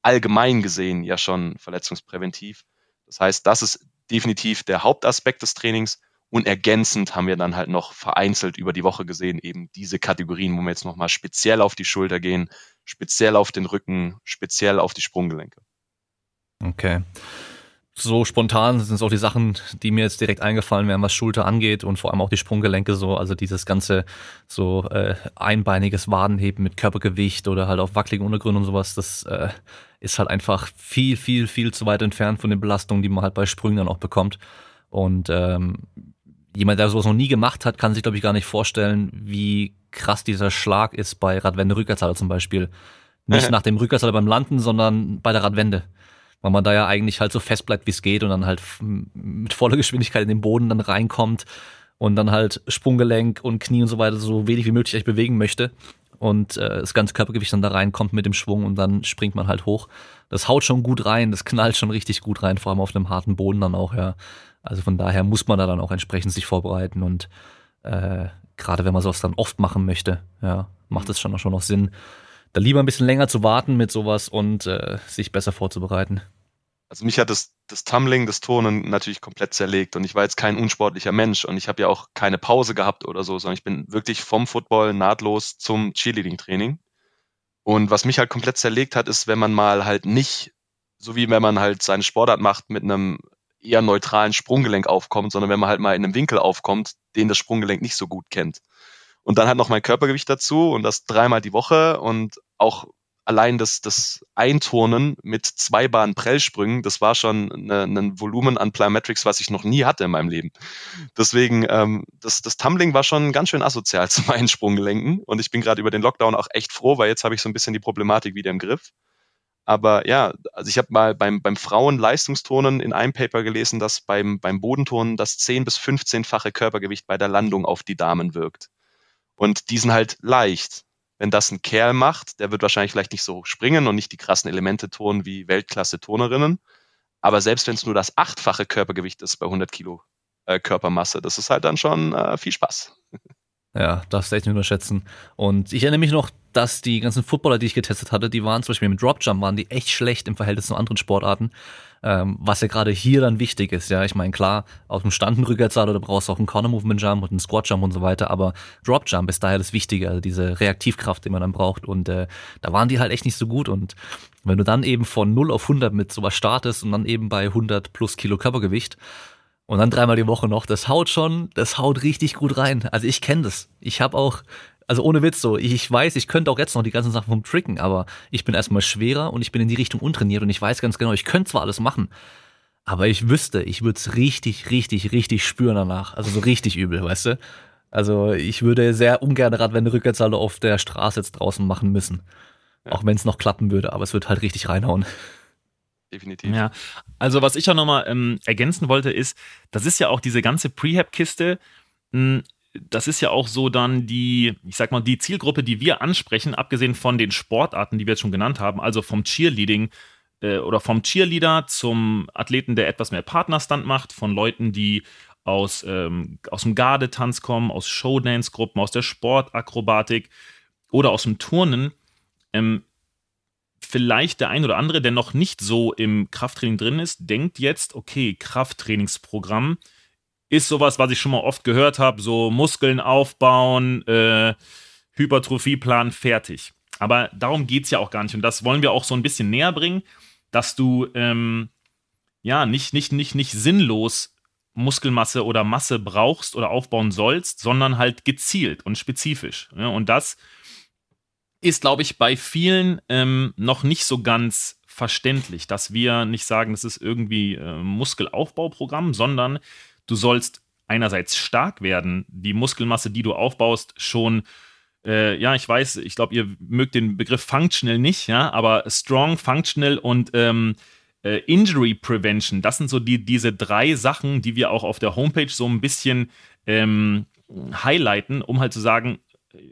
Speaker 3: allgemein gesehen ja schon verletzungspräventiv. Das heißt, das ist definitiv der Hauptaspekt des Trainings. Und ergänzend haben wir dann halt noch vereinzelt über die Woche gesehen eben diese Kategorien, wo wir jetzt nochmal speziell auf die Schulter gehen, speziell auf den Rücken, speziell auf die Sprunggelenke.
Speaker 1: Okay. So spontan sind es auch die Sachen, die mir jetzt direkt eingefallen wären, was Schulter angeht und vor allem auch die Sprunggelenke so, also dieses ganze so äh, einbeiniges Wadenheben mit Körpergewicht oder halt auf wackeligen Untergründen und sowas, das äh, ist halt einfach viel, viel, viel zu weit entfernt von den Belastungen, die man halt bei Sprüngen dann auch bekommt. Und ähm, jemand, der sowas noch nie gemacht hat, kann sich, glaube ich, gar nicht vorstellen, wie krass dieser Schlag ist bei Radwende Rückwärtshalle zum Beispiel. Nicht nach dem Rückwärtshalle beim Landen, sondern bei der Radwende. Weil man da ja eigentlich halt so fest bleibt, wie es geht und dann halt mit voller Geschwindigkeit in den Boden dann reinkommt und dann halt Sprunggelenk und Knie und so weiter so wenig wie möglich echt bewegen möchte und äh, das ganze Körpergewicht dann da reinkommt mit dem Schwung und dann springt man halt hoch. Das haut schon gut rein, das knallt schon richtig gut rein, vor allem auf einem harten Boden dann auch, ja. Also von daher muss man da dann auch entsprechend sich vorbereiten und äh, gerade wenn man sowas dann oft machen möchte, ja, macht es schon auch schon noch Sinn, da lieber ein bisschen länger zu warten mit sowas und äh, sich besser vorzubereiten.
Speaker 3: Also mich hat das, das Tumbling, das Turnen natürlich komplett zerlegt und ich war jetzt kein unsportlicher Mensch und ich habe ja auch keine Pause gehabt oder so, sondern ich bin wirklich vom Football nahtlos zum Cheerleading-Training. Und was mich halt komplett zerlegt hat, ist, wenn man mal halt nicht, so wie wenn man halt seine Sportart macht, mit einem eher neutralen Sprunggelenk aufkommt, sondern wenn man halt mal in einem Winkel aufkommt, den das Sprunggelenk nicht so gut kennt. Und dann halt noch mein Körpergewicht dazu und das dreimal die Woche und auch allein das, das Einturnen mit zwei Bahnen Prellsprüngen, das war schon ein Volumen an Plyometrics, was ich noch nie hatte in meinem Leben. Deswegen, ähm, das, das Tumbling war schon ganz schön asozial zu meinen Sprunggelenken und ich bin gerade über den Lockdown auch echt froh, weil jetzt habe ich so ein bisschen die Problematik wieder im Griff. Aber ja, also ich habe mal beim, beim Frauenleistungsturnen in einem Paper gelesen, dass beim, beim Bodenturnen das 10 bis 15-fache Körpergewicht bei der Landung auf die Damen wirkt. Und die sind halt leicht. Wenn das ein Kerl macht, der wird wahrscheinlich vielleicht nicht so springen und nicht die krassen Elemente turnen wie Weltklasse-Turnerinnen. Aber selbst wenn es nur das achtfache Körpergewicht ist bei 100 Kilo äh, Körpermasse, das ist halt dann schon äh, viel Spaß.
Speaker 1: Ja, darfst du echt nicht unterschätzen. Und ich erinnere mich noch, dass die ganzen Footballer, die ich getestet hatte, die waren zum Beispiel mit Dropjump, waren die echt schlecht im Verhältnis zu anderen Sportarten. Ähm, was ja gerade hier dann wichtig ist. Ja, ich meine, klar, aus dem Stand ein Rückwärtssalto, da brauchst du auch einen Corner Movement Jump und einen Squat Jump und so weiter, aber Drop Jump ist daher das Wichtige, also diese Reaktivkraft, die man dann braucht. Und äh, da waren die halt echt nicht so gut. Und wenn du dann eben von 0 auf 100 mit sowas startest und dann eben bei 100 plus Kilo Körpergewicht, und dann dreimal die Woche noch, das haut schon, das haut richtig gut rein. Also ich kenne das. Ich habe auch also ohne Witz so, ich weiß, ich könnte auch jetzt noch die ganzen Sachen vom Tricken, aber ich bin erstmal schwerer und ich bin in die Richtung untrainiert und ich weiß ganz genau, ich könnte zwar alles machen, aber ich wüsste, ich würde es richtig, richtig, richtig spüren danach. Also so richtig übel, weißt du? Also ich würde sehr ungern Radwende Rückwärtssalto auf der Straße jetzt draußen machen müssen. Ja. Auch wenn es noch klappen würde, aber es wird halt richtig reinhauen.
Speaker 2: Definitiv. Ja, also was ich auch nochmal ähm, ergänzen wollte, ist, das ist ja auch diese ganze Prehab-Kiste, hm, das ist ja auch so dann die, ich sag mal, die Zielgruppe, die wir ansprechen, abgesehen von den Sportarten, die wir jetzt schon genannt haben, also vom Cheerleading äh, oder vom Cheerleader zum Athleten, der etwas mehr Partnerstand macht, von Leuten, die aus, ähm, aus dem Gardetanz kommen, aus Showdance-Gruppen, aus der Sportakrobatik oder aus dem Turnen. Ähm, vielleicht der ein oder andere, der noch nicht so im Krafttraining drin ist, denkt jetzt, okay, Krafttrainingsprogramm, ist sowas, was ich schon mal oft gehört habe, so Muskeln aufbauen, äh, Hypertrophieplan, fertig. Aber darum geht es ja auch gar nicht. Und das wollen wir auch so ein bisschen näher bringen, dass du ähm, ja nicht, nicht, nicht, nicht sinnlos Muskelmasse oder Masse brauchst oder aufbauen sollst, sondern halt gezielt und spezifisch. Ja, und das ist, glaube ich, bei vielen ähm, noch nicht so ganz verständlich, dass wir nicht sagen, das ist irgendwie äh, Muskelaufbauprogramm, sondern Du sollst einerseits stark werden, die Muskelmasse, die du aufbaust, schon äh, ja, ich weiß, ich glaube, ihr mögt den Begriff functional nicht, ja, aber strong, functional und ähm, äh, Injury Prevention, das sind so die, diese drei Sachen, die wir auch auf der Homepage so ein bisschen ähm, highlighten, um halt zu sagen,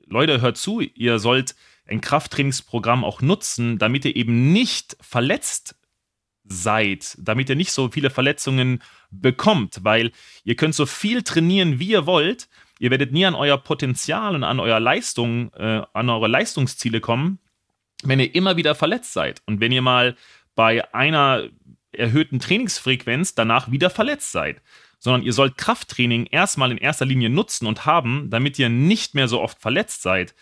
Speaker 2: Leute, hört zu, ihr sollt ein Krafttrainingsprogramm auch nutzen, damit ihr eben nicht verletzt seid, damit ihr nicht so viele Verletzungen bekommt, weil ihr könnt so viel trainieren, wie ihr wollt. Ihr werdet nie an euer Potenzial und an euer Leistung, äh, an eure Leistungsziele kommen, wenn ihr immer wieder verletzt seid. Und wenn ihr mal bei einer erhöhten Trainingsfrequenz danach wieder verletzt seid. Sondern ihr sollt Krafttraining erstmal in erster Linie nutzen und haben, damit ihr nicht mehr so oft verletzt seid.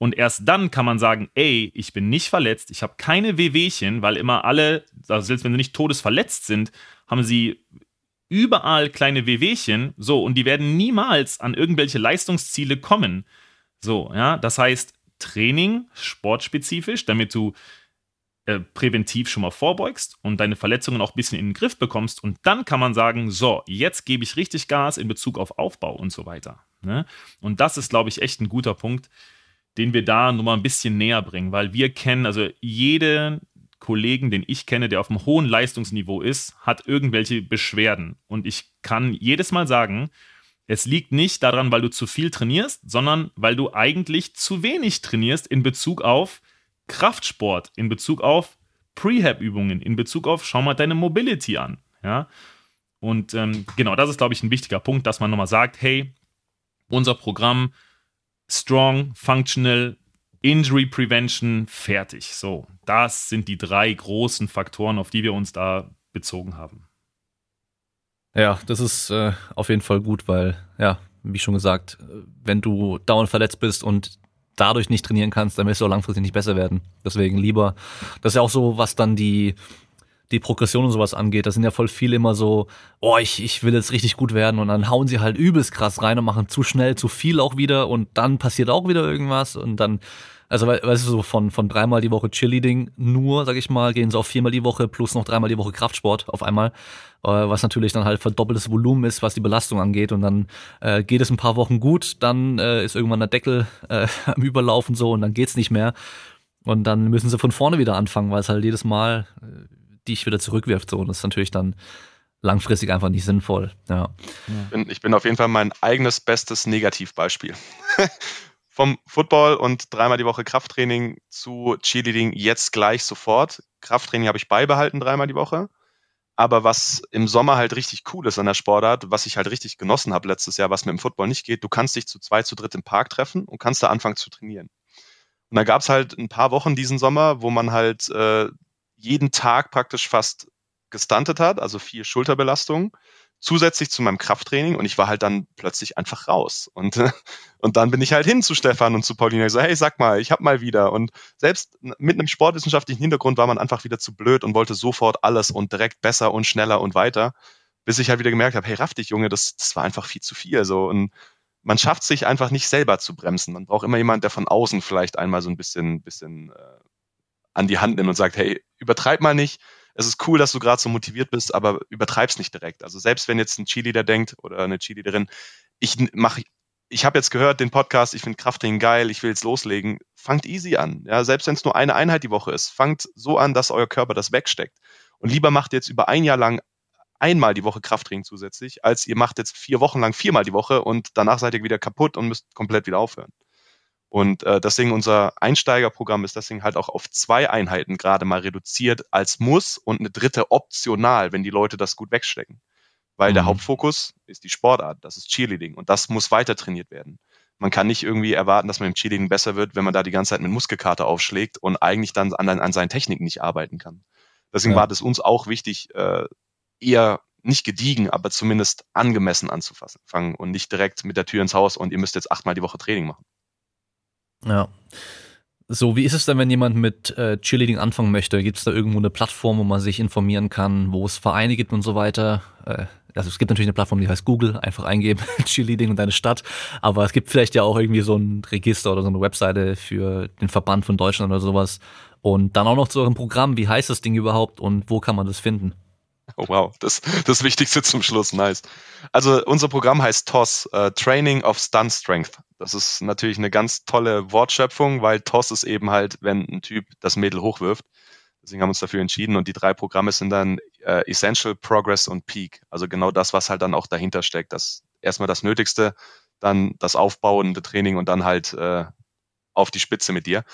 Speaker 2: Und erst dann kann man sagen, ey, ich bin nicht verletzt, ich habe keine Wehwehchen, weil immer alle, also selbst wenn sie nicht todesverletzt sind, haben sie überall kleine Wehwehchen, so, und die werden niemals an irgendwelche Leistungsziele kommen. So, ja, das heißt, Training, sportspezifisch, damit du äh, präventiv schon mal vorbeugst und deine Verletzungen auch ein bisschen in den Griff bekommst. Und dann kann man sagen, so, jetzt gebe ich richtig Gas in Bezug auf Aufbau und so weiter. Ne? Und das ist, glaube ich, echt ein guter Punkt den wir da nur mal ein bisschen näher bringen, weil wir kennen, also jeden Kollegen, den ich kenne, der auf einem hohen Leistungsniveau ist, hat irgendwelche Beschwerden. Und ich kann jedes Mal sagen, es liegt nicht daran, weil du zu viel trainierst, sondern weil du eigentlich zu wenig trainierst in Bezug auf Kraftsport, in Bezug auf Prehab-Übungen, in Bezug auf, schau mal deine Mobility an. Ja? Und ähm, genau, das ist, glaube ich, ein wichtiger Punkt, dass man nochmal sagt, hey, unser Programm Strong, Functional, Injury Prevention, fertig. So, das sind die drei großen Faktoren, auf die wir uns da bezogen haben.
Speaker 1: Ja, das ist äh, auf jeden Fall gut, weil, ja, wie schon gesagt, wenn du dauernd verletzt bist und dadurch nicht trainieren kannst, dann wirst du auch langfristig nicht besser werden. Deswegen lieber, das ist ja auch so, was dann die die Progression und sowas angeht. Da sind ja voll viele immer so, oh, ich, ich will jetzt richtig gut werden und dann hauen sie halt übelst krass rein und machen zu schnell, zu viel auch wieder und dann passiert auch wieder irgendwas und dann, also weißt du, so von, von dreimal die Woche Cheerleading nur, sag ich mal, gehen sie auf viermal die Woche plus noch dreimal die Woche Kraftsport auf einmal, äh, was natürlich dann halt verdoppeltes Volumen ist, was die Belastung angeht und dann äh, geht es ein paar Wochen gut, dann äh, ist irgendwann der Deckel äh, am Überlaufen so und dann geht's nicht mehr und dann müssen sie von vorne wieder anfangen, weil es halt jedes Mal äh, dich wieder zurückwirft. So. Und das ist natürlich dann langfristig einfach nicht sinnvoll. Ja.
Speaker 3: Ich, bin, ich bin auf jeden Fall mein eigenes bestes Negativbeispiel. Vom Football und dreimal die Woche Krafttraining zu Cheerleading jetzt gleich sofort. Krafttraining habe ich beibehalten dreimal die Woche. aber was im Sommer halt richtig cool ist an der Sportart, was ich halt richtig genossen habe letztes Jahr, was mir im Football nicht geht, du kannst dich zu zwei, zu dritt im Park treffen und kannst da anfangen zu trainieren. Und da gab es halt ein paar Wochen diesen Sommer, wo man halt äh, jeden Tag praktisch fast gestuntet hat, also vier Schulterbelastungen, zusätzlich zu meinem Krafttraining und ich war halt dann plötzlich einfach raus. Und, und dann bin ich halt hin zu Stefan und zu Paulina und so, hey, sag mal, ich hab mal wieder. Und selbst mit einem sportwissenschaftlichen Hintergrund war man einfach wieder zu blöd und wollte sofort alles und direkt besser und schneller und weiter, bis ich halt wieder gemerkt habe, hey, raff dich, Junge, das, das war einfach viel zu viel. So. Und man schafft sich einfach nicht selber zu bremsen. Man braucht immer jemand, der von außen vielleicht einmal so ein bisschen, bisschen äh, an die Hand nimmt und sagt, hey, übertreib mal nicht, es ist cool, dass du gerade so motiviert bist, aber übertreib's nicht direkt. Also selbst wenn jetzt ein Cheerleader denkt oder eine Cheerleaderin, ich mache ich habe jetzt gehört den Podcast, ich finde Krafttraining geil, ich will jetzt loslegen. Fangt easy an. Ja, selbst wenn es nur eine Einheit die Woche ist, fangt so an, dass euer Körper das wegsteckt. Und lieber macht jetzt über ein Jahr lang einmal die Woche Krafttraining zusätzlich, als ihr macht jetzt vier Wochen lang viermal die Woche und danach seid ihr wieder kaputt und müsst komplett wieder aufhören. Und äh, deswegen unser Einsteigerprogramm ist deswegen halt auch auf zwei Einheiten gerade mal reduziert als Muss und eine dritte optional, wenn die Leute das gut wegstecken. Weil mhm. der Hauptfokus ist die Sportart, das ist Cheerleading und das muss weiter trainiert werden. Man kann nicht irgendwie erwarten, dass man im Cheerleading besser wird, wenn man da die ganze Zeit mit Muskelkater aufschlägt und eigentlich dann an, an seinen Techniken nicht arbeiten kann. Deswegen ja. war das uns auch wichtig, äh, eher nicht gediegen, aber zumindest angemessen anzufangen und nicht direkt mit der Tür ins Haus und ihr müsst jetzt achtmal die Woche Training machen.
Speaker 1: Ja. So, wie ist es denn, wenn jemand mit äh, Cheerleading anfangen möchte? Gibt es da irgendwo eine Plattform, wo man sich informieren kann, wo es Vereine gibt und so weiter? Äh, also es gibt natürlich eine Plattform, die heißt Google, einfach eingeben, Cheerleading und deine Stadt. Aber es gibt vielleicht ja auch irgendwie so ein Register oder so eine Webseite für den Verband von Deutschland oder sowas. Und dann auch noch zu eurem Programm, wie heißt das Ding überhaupt und wo kann man das finden?
Speaker 3: Oh wow, das, das Wichtigste zum Schluss, nice. Also unser Programm heißt TOS, äh, Training of Stunt Strength. Das ist natürlich eine ganz tolle Wortschöpfung, weil TOS ist eben halt, wenn ein Typ das Mädel hochwirft. Deswegen haben wir uns dafür entschieden und die drei Programme sind dann äh, Essential, Progress und Peak. Also genau das, was halt dann auch dahinter steckt. Das erstmal das Nötigste, dann das aufbauende Training und dann halt äh, auf die Spitze mit dir.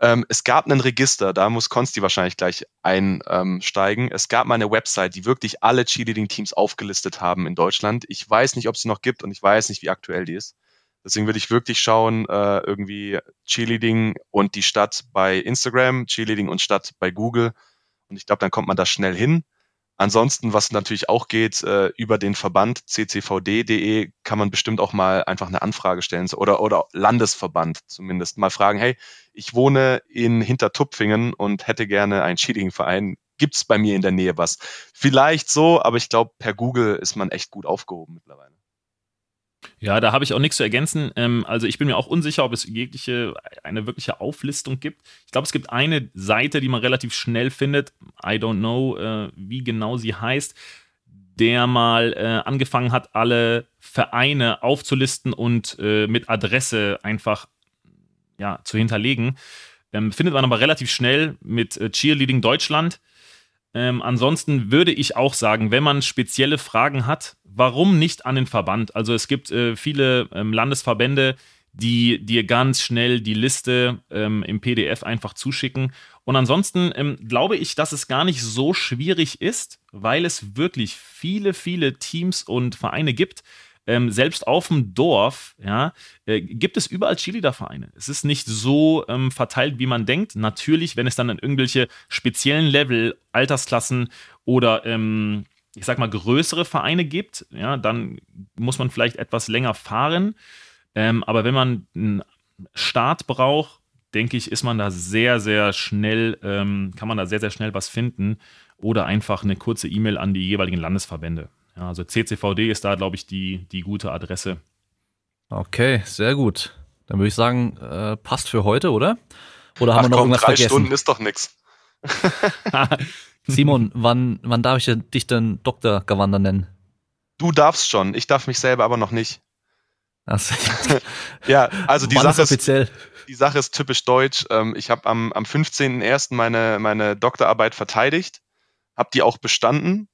Speaker 3: Ähm, es gab ein Register, da muss Konsti wahrscheinlich gleich einsteigen. Ähm, es gab mal eine Website, die wirklich alle Cheerleading-Teams aufgelistet haben in Deutschland. Ich weiß nicht, ob es sie noch gibt und ich weiß nicht, wie aktuell die ist. Deswegen würde ich wirklich schauen, äh, irgendwie Cheerleading und die Stadt bei Instagram, Cheerleading und Stadt bei Google. Und ich glaube, dann kommt man da schnell hin. Ansonsten, was natürlich auch geht, äh, über den Verband ccvd.de kann man bestimmt auch mal einfach eine Anfrage stellen oder, oder Landesverband zumindest mal fragen, hey, ich wohne in Hintertupfingen und hätte gerne einen Cheating-Verein. Gibt's bei mir in der Nähe was? Vielleicht so, aber ich glaube, per Google ist man echt gut aufgehoben mittlerweile.
Speaker 2: Ja, da habe ich auch nichts zu ergänzen. Ähm, also ich bin mir auch unsicher, ob es jegliche eine wirkliche Auflistung gibt. Ich glaube, es gibt eine Seite, die man relativ schnell findet. I don't know, äh, wie genau sie heißt, der mal äh, angefangen hat, alle Vereine aufzulisten und äh, mit Adresse einfach ja, zu hinterlegen. Ähm, findet man aber relativ schnell mit äh, Cheerleading Deutschland. Ähm, ansonsten würde ich auch sagen, wenn man spezielle Fragen hat, warum nicht an den Verband? Also es gibt äh, viele ähm, Landesverbände, die dir ganz schnell die Liste ähm, im PDF einfach zuschicken. Und ansonsten ähm, glaube ich, dass es gar nicht so schwierig ist, weil es wirklich viele, viele Teams und Vereine gibt, ähm, selbst auf dem Dorf, ja, äh, gibt es überall Cheerleader-Vereine. Es ist nicht so ähm, verteilt, wie man denkt. Natürlich, wenn es dann an irgendwelche speziellen Level, Altersklassen oder ähm, ich sag mal, größere Vereine gibt, ja, dann muss man vielleicht etwas länger fahren. Ähm, aber wenn man einen Start braucht, denke ich, ist man da sehr, sehr schnell, ähm, kann man da sehr, sehr schnell was finden oder einfach eine kurze E-Mail an die jeweiligen Landesverbände. Ja, also CCVD ist da, glaube ich, die, die gute Adresse.
Speaker 1: Okay, sehr gut. Dann würde ich sagen, äh, passt für heute, oder? Oder haben Ach, wir noch
Speaker 3: komm,
Speaker 1: irgendwas
Speaker 3: drei
Speaker 1: vergessen?
Speaker 3: Stunden ist doch nichts.
Speaker 1: Simon, wann, wann darf ich dich denn Dr. Gavander nennen?
Speaker 3: Du darfst schon, ich darf mich selber aber noch nicht.
Speaker 1: Also,
Speaker 3: ja, also die Sache,
Speaker 1: ist, offiziell?
Speaker 3: die Sache ist typisch deutsch. Ähm, ich habe am, am 15.01. meine, meine Doktorarbeit verteidigt, habe die auch bestanden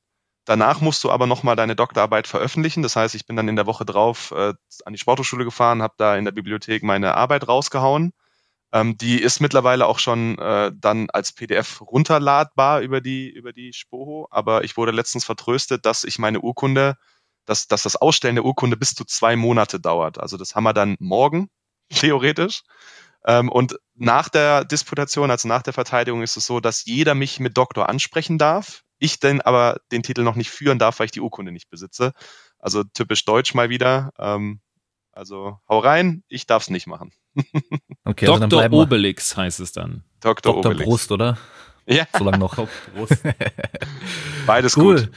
Speaker 3: Danach musst du aber nochmal deine Doktorarbeit veröffentlichen. Das heißt, ich bin dann in der Woche drauf äh, an die Sporthochschule gefahren, habe da in der Bibliothek meine Arbeit rausgehauen. Ähm, die ist mittlerweile auch schon äh, dann als PDF runterladbar über die, über die Spoho, aber ich wurde letztens vertröstet, dass ich meine Urkunde, dass, dass das Ausstellen der Urkunde bis zu zwei Monate dauert. Also das haben wir dann morgen, theoretisch. Ähm, und nach der Disputation, also nach der Verteidigung, ist es so, dass jeder mich mit Doktor ansprechen darf. Ich denn aber den Titel noch nicht führen darf, weil ich die Urkunde nicht besitze. Also typisch deutsch mal wieder. Ähm, also hau rein, ich darf es nicht machen.
Speaker 2: okay, also Dr. Obelix heißt es dann.
Speaker 1: Dr. Dr. Obelix. Brust, oder?
Speaker 3: Ja.
Speaker 1: So lange noch.
Speaker 3: Beides cool. gut.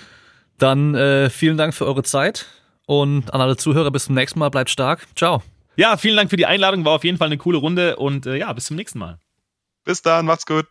Speaker 1: Dann äh, vielen Dank für eure Zeit und an alle Zuhörer bis zum nächsten Mal. Bleibt stark. Ciao.
Speaker 2: Ja, vielen Dank für die Einladung. War auf jeden Fall eine coole Runde und äh, ja, bis zum nächsten Mal.
Speaker 3: Bis dann, macht's gut.